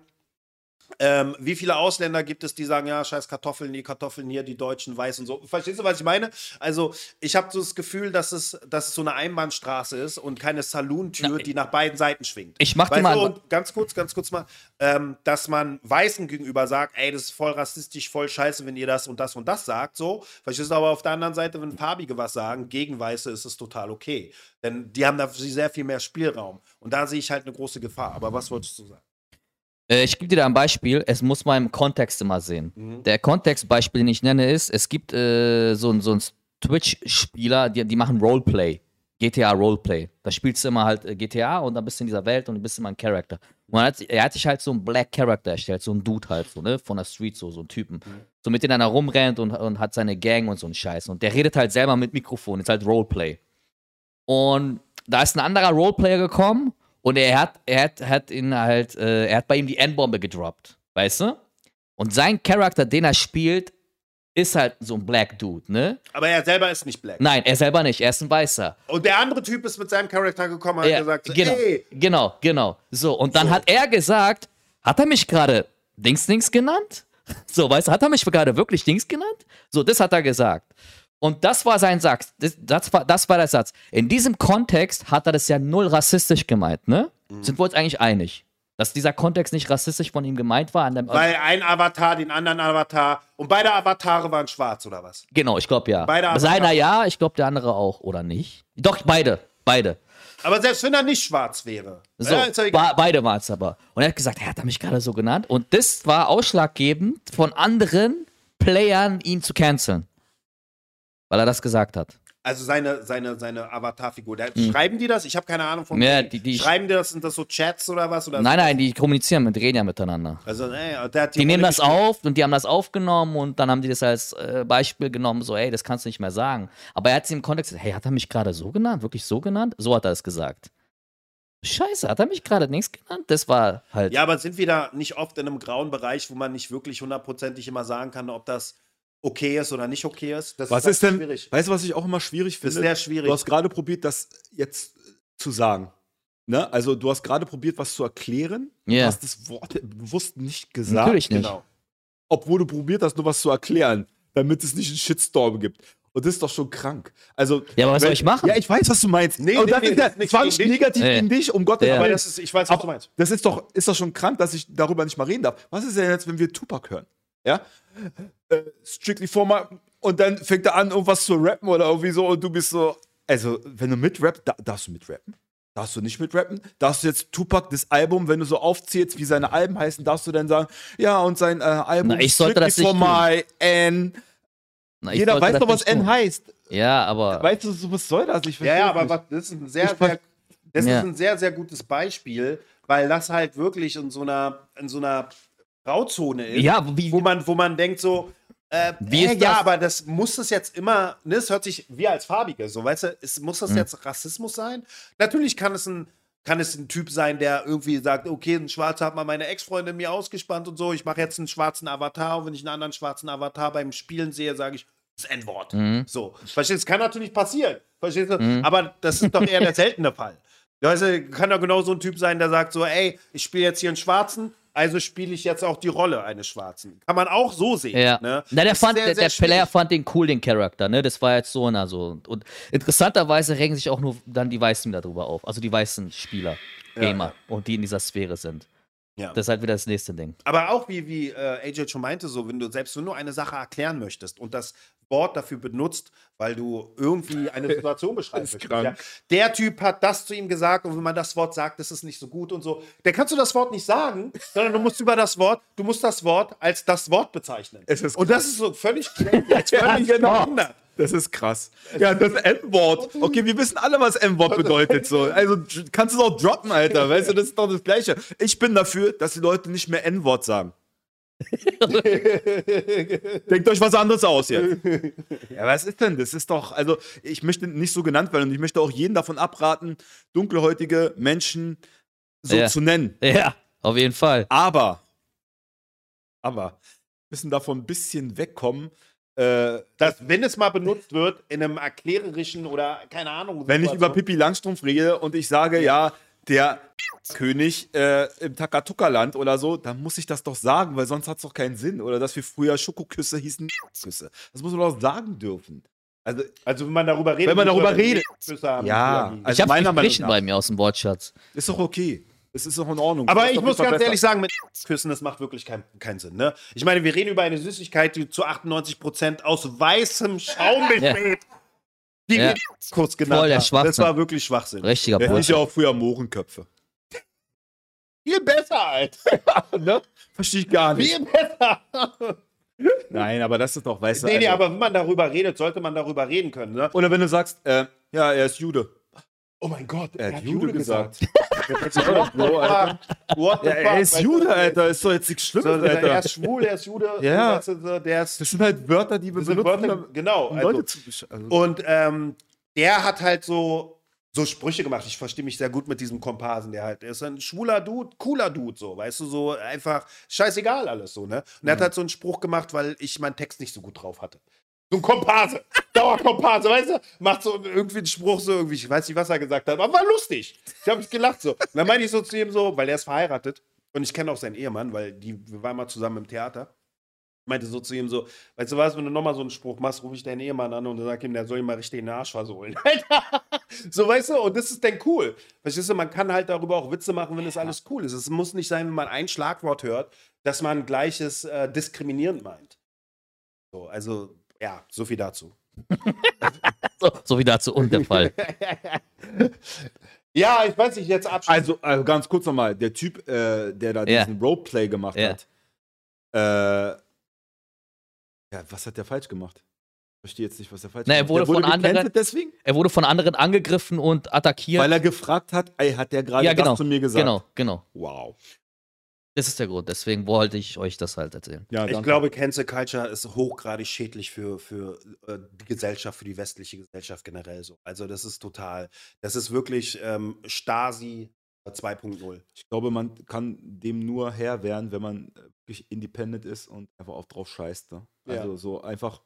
ähm, wie viele Ausländer gibt es, die sagen, ja, scheiß Kartoffeln, die Kartoffeln hier, die Deutschen weiß und so. Verstehst du, was ich meine? Also, ich habe so das Gefühl, dass es, dass es so eine Einbahnstraße ist und keine Saloon-Tür, die nach beiden Seiten schwingt. Ich mach dir Weißt mal du, und ganz kurz, ganz kurz mal, ähm, dass man Weißen gegenüber sagt, ey, das ist voll rassistisch, voll scheiße, wenn ihr das und das und das sagt, so. Verstehst du, aber auf der anderen Seite, wenn Farbige was sagen, gegen Weiße ist es total okay. Denn die haben da sehr viel mehr Spielraum. Und da sehe ich halt eine große Gefahr. Aber was wolltest du sagen? Äh, ich gebe dir da ein Beispiel. Es muss man im Kontext immer sehen. Mhm. Der Kontextbeispiel, den ich nenne, ist, es gibt äh, so, ein- so einen Twitch-Spieler, die, die machen Roleplay. GTA Roleplay. Da spielst du immer halt äh, GTA und dann bist du in dieser Welt und du bist immer ein Charakter. Und er hat, er hat sich halt so einen Black Character erstellt, so einen Dude halt, so, ne, von der Street, so, so einen Typen. So mit dem er rumrennt und, und hat seine Gang und so einen Scheiß. Und der redet halt selber mit Mikrofon, ist halt Roleplay. Und da ist ein anderer Roleplayer gekommen und er hat, er hat, hat ihn halt, äh, er hat bei ihm die N-Bombe gedroppt, weißt du? Und sein Charakter, den er spielt, ist halt so ein Black Dude, ne? Aber er selber ist nicht black. Nein, er selber nicht, er ist ein Weißer. Und der andere Typ ist mit seinem Charakter gekommen und hat Ja, gesagt, so, genau, ey, genau, genau. So, und dann So. hat er gesagt, hat er mich gerade Dings Dings genannt? So, weißt du, hat er mich gerade wirklich Dings genannt? So, das hat er gesagt. Und das war sein Satz. Das, das, war, das war der Satz. In diesem Kontext hat er das ja null rassistisch gemeint, ne? Mhm. Sind wir uns eigentlich einig? Dass dieser Kontext nicht rassistisch von ihm gemeint war? Weil ein Avatar den anderen Avatar und beide Avatare waren schwarz oder was? genau, ich glaube ja. Beide Seiner Avatare. ja, ich glaube der andere auch, oder nicht? Doch, beide. Beide. Aber selbst wenn er nicht schwarz wäre. So, ja, ja beide waren es aber. Und er hat gesagt, er hat mich gerade so genannt. Und das war ausschlaggebend von anderen Playern, ihn zu canceln. Weil er das gesagt hat. Also seine, seine, seine Avatarfigur. Der- Schreiben die das? Ich habe keine Ahnung von. Ja, die- die- Schreiben die das? Sind das so Chats oder was? Oder Nein, nein, die kommunizieren mit, reden ja miteinander. Also, ey, der hat Die nehmen das auf und die haben das aufgenommen und dann haben die das als äh, Beispiel genommen, so, ey, das kannst du nicht mehr sagen. Aber er hat es im Kontext gesagt, hey, hat er mich gerade so genannt? Wirklich so genannt? So hat er es gesagt. Scheiße, hat er mich gerade nichts genannt? Das war halt. Ja, aber sind wir da nicht oft in einem grauen Bereich, wo man nicht wirklich hundertprozentig immer sagen kann, ob das okay ist oder nicht okay ist? Das Was halt ist denn, schwierig. weißt du, was ich auch immer schwierig Das finde? ist sehr schwierig. Du hast gerade probiert, das jetzt zu sagen. Ne? Also, du hast gerade probiert, was zu erklären. Ja. Du hast das Wort bewusst nicht gesagt. Natürlich nicht. Genau. Obwohl du probiert hast, nur was zu erklären, damit es nicht einen Shitstorm gibt. Und das ist doch schon krank. Also, Ja, aber was wenn- soll ich machen? Ja, ich weiß, was du meinst. Nee, Und nee, das nee, ist ja das ist gegen dich. negativ Nee. gegen dich, um Gottes Ja. Willen. das ist, ich weiß, was du Aber meinst. das ist doch, ist doch schon krank, dass ich darüber nicht mal reden darf. Was ist denn jetzt, wenn wir Tupac hören? Ja? Äh, Strictly for my. Und dann fängt er an, irgendwas zu rappen oder irgendwie so und du bist so. Also, wenn du mitrappst, da, darfst du mitrappen? Darfst du nicht mitrappen? Darfst du jetzt Tupac das Album, wenn du so aufzählst, wie seine Alben heißen, darfst du dann sagen, ja, und sein äh, Album Na, ich sollte das for my N. Na, ich Jeder weiß doch, was N tun. heißt. Ja, aber. Weißt du, so, was soll das? Ich Ja, ja, aber nicht. was, das ist ein sehr, Ich sehr, das Ja. ist ein sehr, sehr gutes Beispiel, weil das halt wirklich in so einer, in so einer Grauzone ist, Ja, wie- wo man, wo man denkt so, äh, Wie äh, ist ja, das? aber das muss es jetzt immer, ne, es hört sich, wir als Farbige, so, weißt du, es, muss das jetzt Rassismus sein? Natürlich kann es ein, kann es ein Typ sein, der irgendwie sagt, okay, ein Schwarzer hat mal meine Ex-Freundin mir ausgespannt und so, ich mache jetzt einen schwarzen Avatar und wenn ich einen anderen schwarzen Avatar beim Spielen sehe, sage ich, das N-Wort. Mhm. So, verstehst du? Das kann natürlich passieren, verstehst du? Aber das ist doch eher der seltene Fall. Weißt du, kann doch genau so ein Typ sein, der sagt so, ey, ich spiele jetzt hier einen Schwarzen, also spiele ich jetzt auch die Rolle eines Schwarzen. Kann man auch so sehen. Ja. Ne? Na, der, fand, sehr, der, sehr der Player fand den cool, den Charakter, ne? Das war jetzt so, na so. Und interessanterweise regen sich auch nur dann die Weißen darüber auf. Also die weißen Spieler, Gamer, und die in dieser Sphäre sind. Ja. Das ist halt wieder das nächste Ding. Aber auch wie, wie äh, AJ schon meinte, so, wenn du selbst nur eine Sache erklären möchtest und das Wort dafür benutzt, weil du irgendwie eine Situation beschreibst. ist krank. Ja, der Typ hat das zu ihm gesagt und wenn man das Wort sagt, das ist nicht so gut und so. Dann kannst du das Wort nicht sagen, sondern du musst über das Wort, du musst das Wort als das Wort bezeichnen. Und das ist so völlig völlig genau. behindert. Das ist krass. Ja, das M-Wort. Okay, wir wissen alle, was M-Wort bedeutet. So. Also kannst du es auch droppen, Alter. Weißt du, das ist doch das Gleiche. Ich bin dafür, dass die Leute nicht mehr N-Wort sagen. Denkt euch was anderes aus jetzt. Ja, was ist denn? Das ist doch, also ich möchte nicht so genannt werden und ich möchte auch jeden davon abraten, dunkelhäutige Menschen so Ja. zu nennen. Ja, auf jeden Fall. Aber, aber, wir müssen davon ein bisschen wegkommen. Äh, Dass, wenn es mal benutzt wird, in einem erklärerischen oder keine Ahnung. Wenn ich über Pippi Langstrumpf rede und ich sage, ja, der König äh, im Takatuka-Land oder so, dann muss ich das doch sagen, weil sonst hat es doch keinen Sinn. Oder dass wir früher Schokoküsse hießen Küsse. Das muss man doch sagen dürfen. Also, Also wenn man darüber redet. Wenn man darüber redet. Ja, also ich habe meiner Meinung bei mir aus dem Wortschatz. ist doch okay. Es ist doch in Ordnung. Aber ich muss ganz Fall ehrlich sagen, mit Küssen, das macht wirklich keinen keinen Sinn. Ne? Ich meine, wir reden über eine Süßigkeit, die zu 98% aus weißem Schaum besteht. Die Ja. kurz genannt Voll der haben. Das Schwachsinn. war wirklich Schwachsinn. Richtiger besser. Ja, ich Bullshit. ja auch früher Mohrenköpfe. Viel besser, Alter. ne? Verstehe ich gar nicht. Viel besser. Nein, aber das ist doch, weißt du. Nee, nee, also- aber wenn man darüber redet, sollte man darüber reden können. Ne? Oder wenn du sagst, äh, ja, er ist Jude. Oh mein Gott, Er hat Jude gesagt. Bro, Alter. fuck? What the Ja, er fuck? ist Jude, Alter. Ist doch jetzt nichts So, Schlimmes, er Alter. ist schwul, er ist Jude. Ja. so, Der ist, Das sind halt Wörter, die wir benutzen, Wörter, genau. um Also, zu also, Und ähm, der hat halt so, so Sprüche gemacht. Ich verstehe mich sehr gut mit diesem Komparsen. Der halt, der ist ein schwuler Dude, cooler Dude, so, weißt du, so einfach scheißegal alles so, ne? Und er hat halt so einen Spruch gemacht, weil ich meinen Text nicht so gut drauf hatte. So ein Komparse, Dauerkomparse, weißt du? Macht so irgendwie einen Spruch, so irgendwie, ich weiß nicht, was er gesagt hat, aber war lustig. Ich habe gelacht so. Und dann meinte ich so zu ihm so, weil er ist verheiratet und ich kenne auch seinen Ehemann, weil die, wir waren mal zusammen im Theater meinte so zu ihm so, weißt du was, wenn du nochmal so einen Spruch machst, rufe ich deinen Ehemann an und sag ihm, der soll ihm mal richtig in den Arsch versohlen. So, weißt du, und das ist dann cool. Verstehst du, man kann halt darüber auch Witze machen, wenn das alles cool ist. Es muss nicht sein, wenn man ein Schlagwort hört, dass man gleiches äh, diskriminierend meint. So, also, ja, so viel dazu. So, so wie dazu und der Fall. Ja, ich weiß nicht, jetzt abschließend. also, also ganz kurz nochmal, der Typ, äh, der da Ja. diesen Roleplay gemacht Ja. hat, äh, ja, was hat der falsch gemacht? Ich verstehe jetzt nicht, was er falsch Na, er gemacht wurde hat. Der von anderen- deswegen? Er wurde von anderen angegriffen und attackiert. Weil er gefragt hat, ey, hat der gerade ja, genau. das zu mir gesagt? Genau, genau. Wow. Das ist der Grund. Deswegen wollte ich euch das halt erzählen. Ja, Ich glaube, Cancel Culture ist hochgradig schädlich für, für äh, die Gesellschaft, für die westliche Gesellschaft generell so. Also das ist total, das ist wirklich ähm, Stasi 2.0. Ich glaube, man kann dem nur Herr werden, wenn man äh, wirklich independent ist und einfach auch drauf scheißt. Ne? Ja. Also so einfach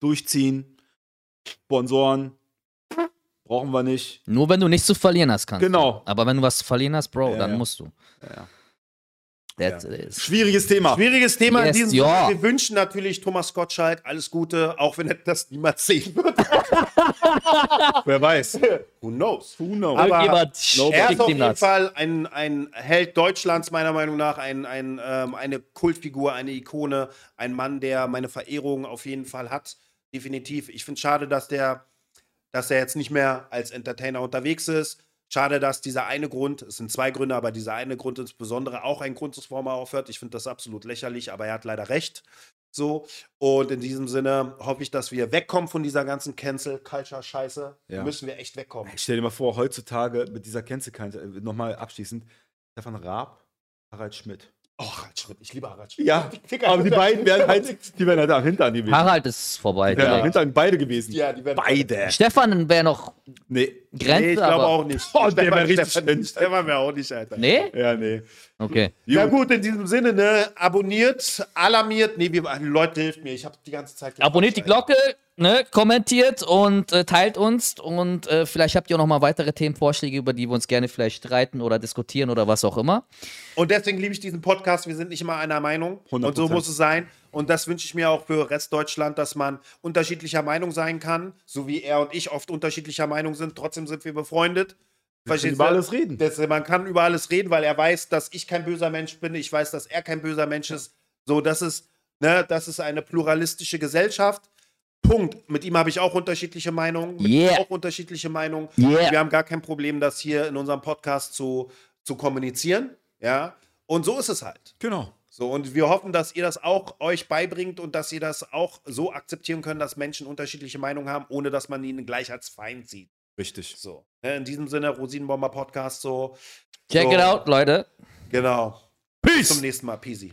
durchziehen, Sponsoren, brauchen wir nicht. Nur wenn du nichts zu verlieren hast, kannst Genau. du. Aber wenn du was zu verlieren hast, Bro, Ja, dann ja. musst du. Ja. That's Ja. it is. Schwieriges Thema. Schwieriges Thema in Yes, diesem ja. Sinne. Wir wünschen natürlich Thomas Gottschalk alles Gute, auch wenn er das niemals sehen wird. Wer weiß. Who knows? Who knows? Aber Er ist auf jeden. Fall ein, ein Held Deutschlands, meiner Meinung nach, ein, ein, ähm, eine Kultfigur, eine Ikone, ein Mann, der meine Verehrung auf jeden Fall hat. Definitiv. Ich finde es schade, dass der, dass er jetzt nicht mehr als Entertainer unterwegs ist. Schade, dass dieser eine Grund, es sind zwei Gründe, aber dieser eine Grund insbesondere auch ein Grund ist, warum er aufhört. Ich finde das absolut lächerlich, aber er hat leider recht. So. Und in diesem Sinne hoffe ich, dass wir wegkommen von dieser ganzen Cancel-Culture-Scheiße. Ja. Müssen wir echt wegkommen. Ich stell dir mal vor, heutzutage mit dieser Cancel nochmal abschließend, Stefan Raab, Harald Schmidt. Oh, Harald Schmidt, ich liebe Harald Schmidt. Ja, Ficker, aber die beiden wären halt, die wären halt am Hintern gewesen. Harald ist vorbei. Die wären am. Hintern beide gewesen. Ja, die werden beide. Stefan wäre noch Nee. Grenze, Nee, ich glaube auch nicht. Oh, der wär richtig Stefan. Stefan wäre auch nicht, Alter. Nee? Ja, nee. Okay. Ja gut, in diesem Sinne, ne, abonniert, alarmiert, nee, wir, Leute, hilft mir, ich habe die ganze Zeit... Abonniert die Glocke, ne, kommentiert und äh, teilt uns und äh, vielleicht habt ihr auch noch mal weitere Themenvorschläge, über die wir uns gerne vielleicht streiten oder diskutieren oder was auch immer. Und deswegen liebe ich diesen Podcast, wir sind nicht immer einer Meinung und so 100%. muss es sein und das wünsche ich mir auch für Restdeutschland, dass man unterschiedlicher Meinung sein kann, so wie er und ich oft unterschiedlicher Meinung sind, trotzdem sind wir befreundet. Verstehst über du? alles reden. Das, man kann über alles reden, weil er weiß, dass ich kein böser Mensch bin. Ich weiß, dass er kein böser Mensch ist. So, das ist, ne, das ist eine pluralistische Gesellschaft. Punkt. Mit ihm habe ich auch unterschiedliche Meinungen. Mit Yeah. ihm auch unterschiedliche Meinungen. Yeah. Wir haben gar kein Problem, das hier in unserem Podcast zu, zu kommunizieren. Ja. Und so ist es halt. Genau. So, und wir hoffen, dass ihr das auch euch beibringt und dass ihr das auch so akzeptieren könnt, dass Menschen unterschiedliche Meinungen haben, ohne dass man ihn gleich als Feind sieht. Richtig. So. Ne, In diesem Sinne, Rosinenbomber Podcast, so. Check so, it out, Leute. Genau. Bis zum nächsten Mal. Peasy.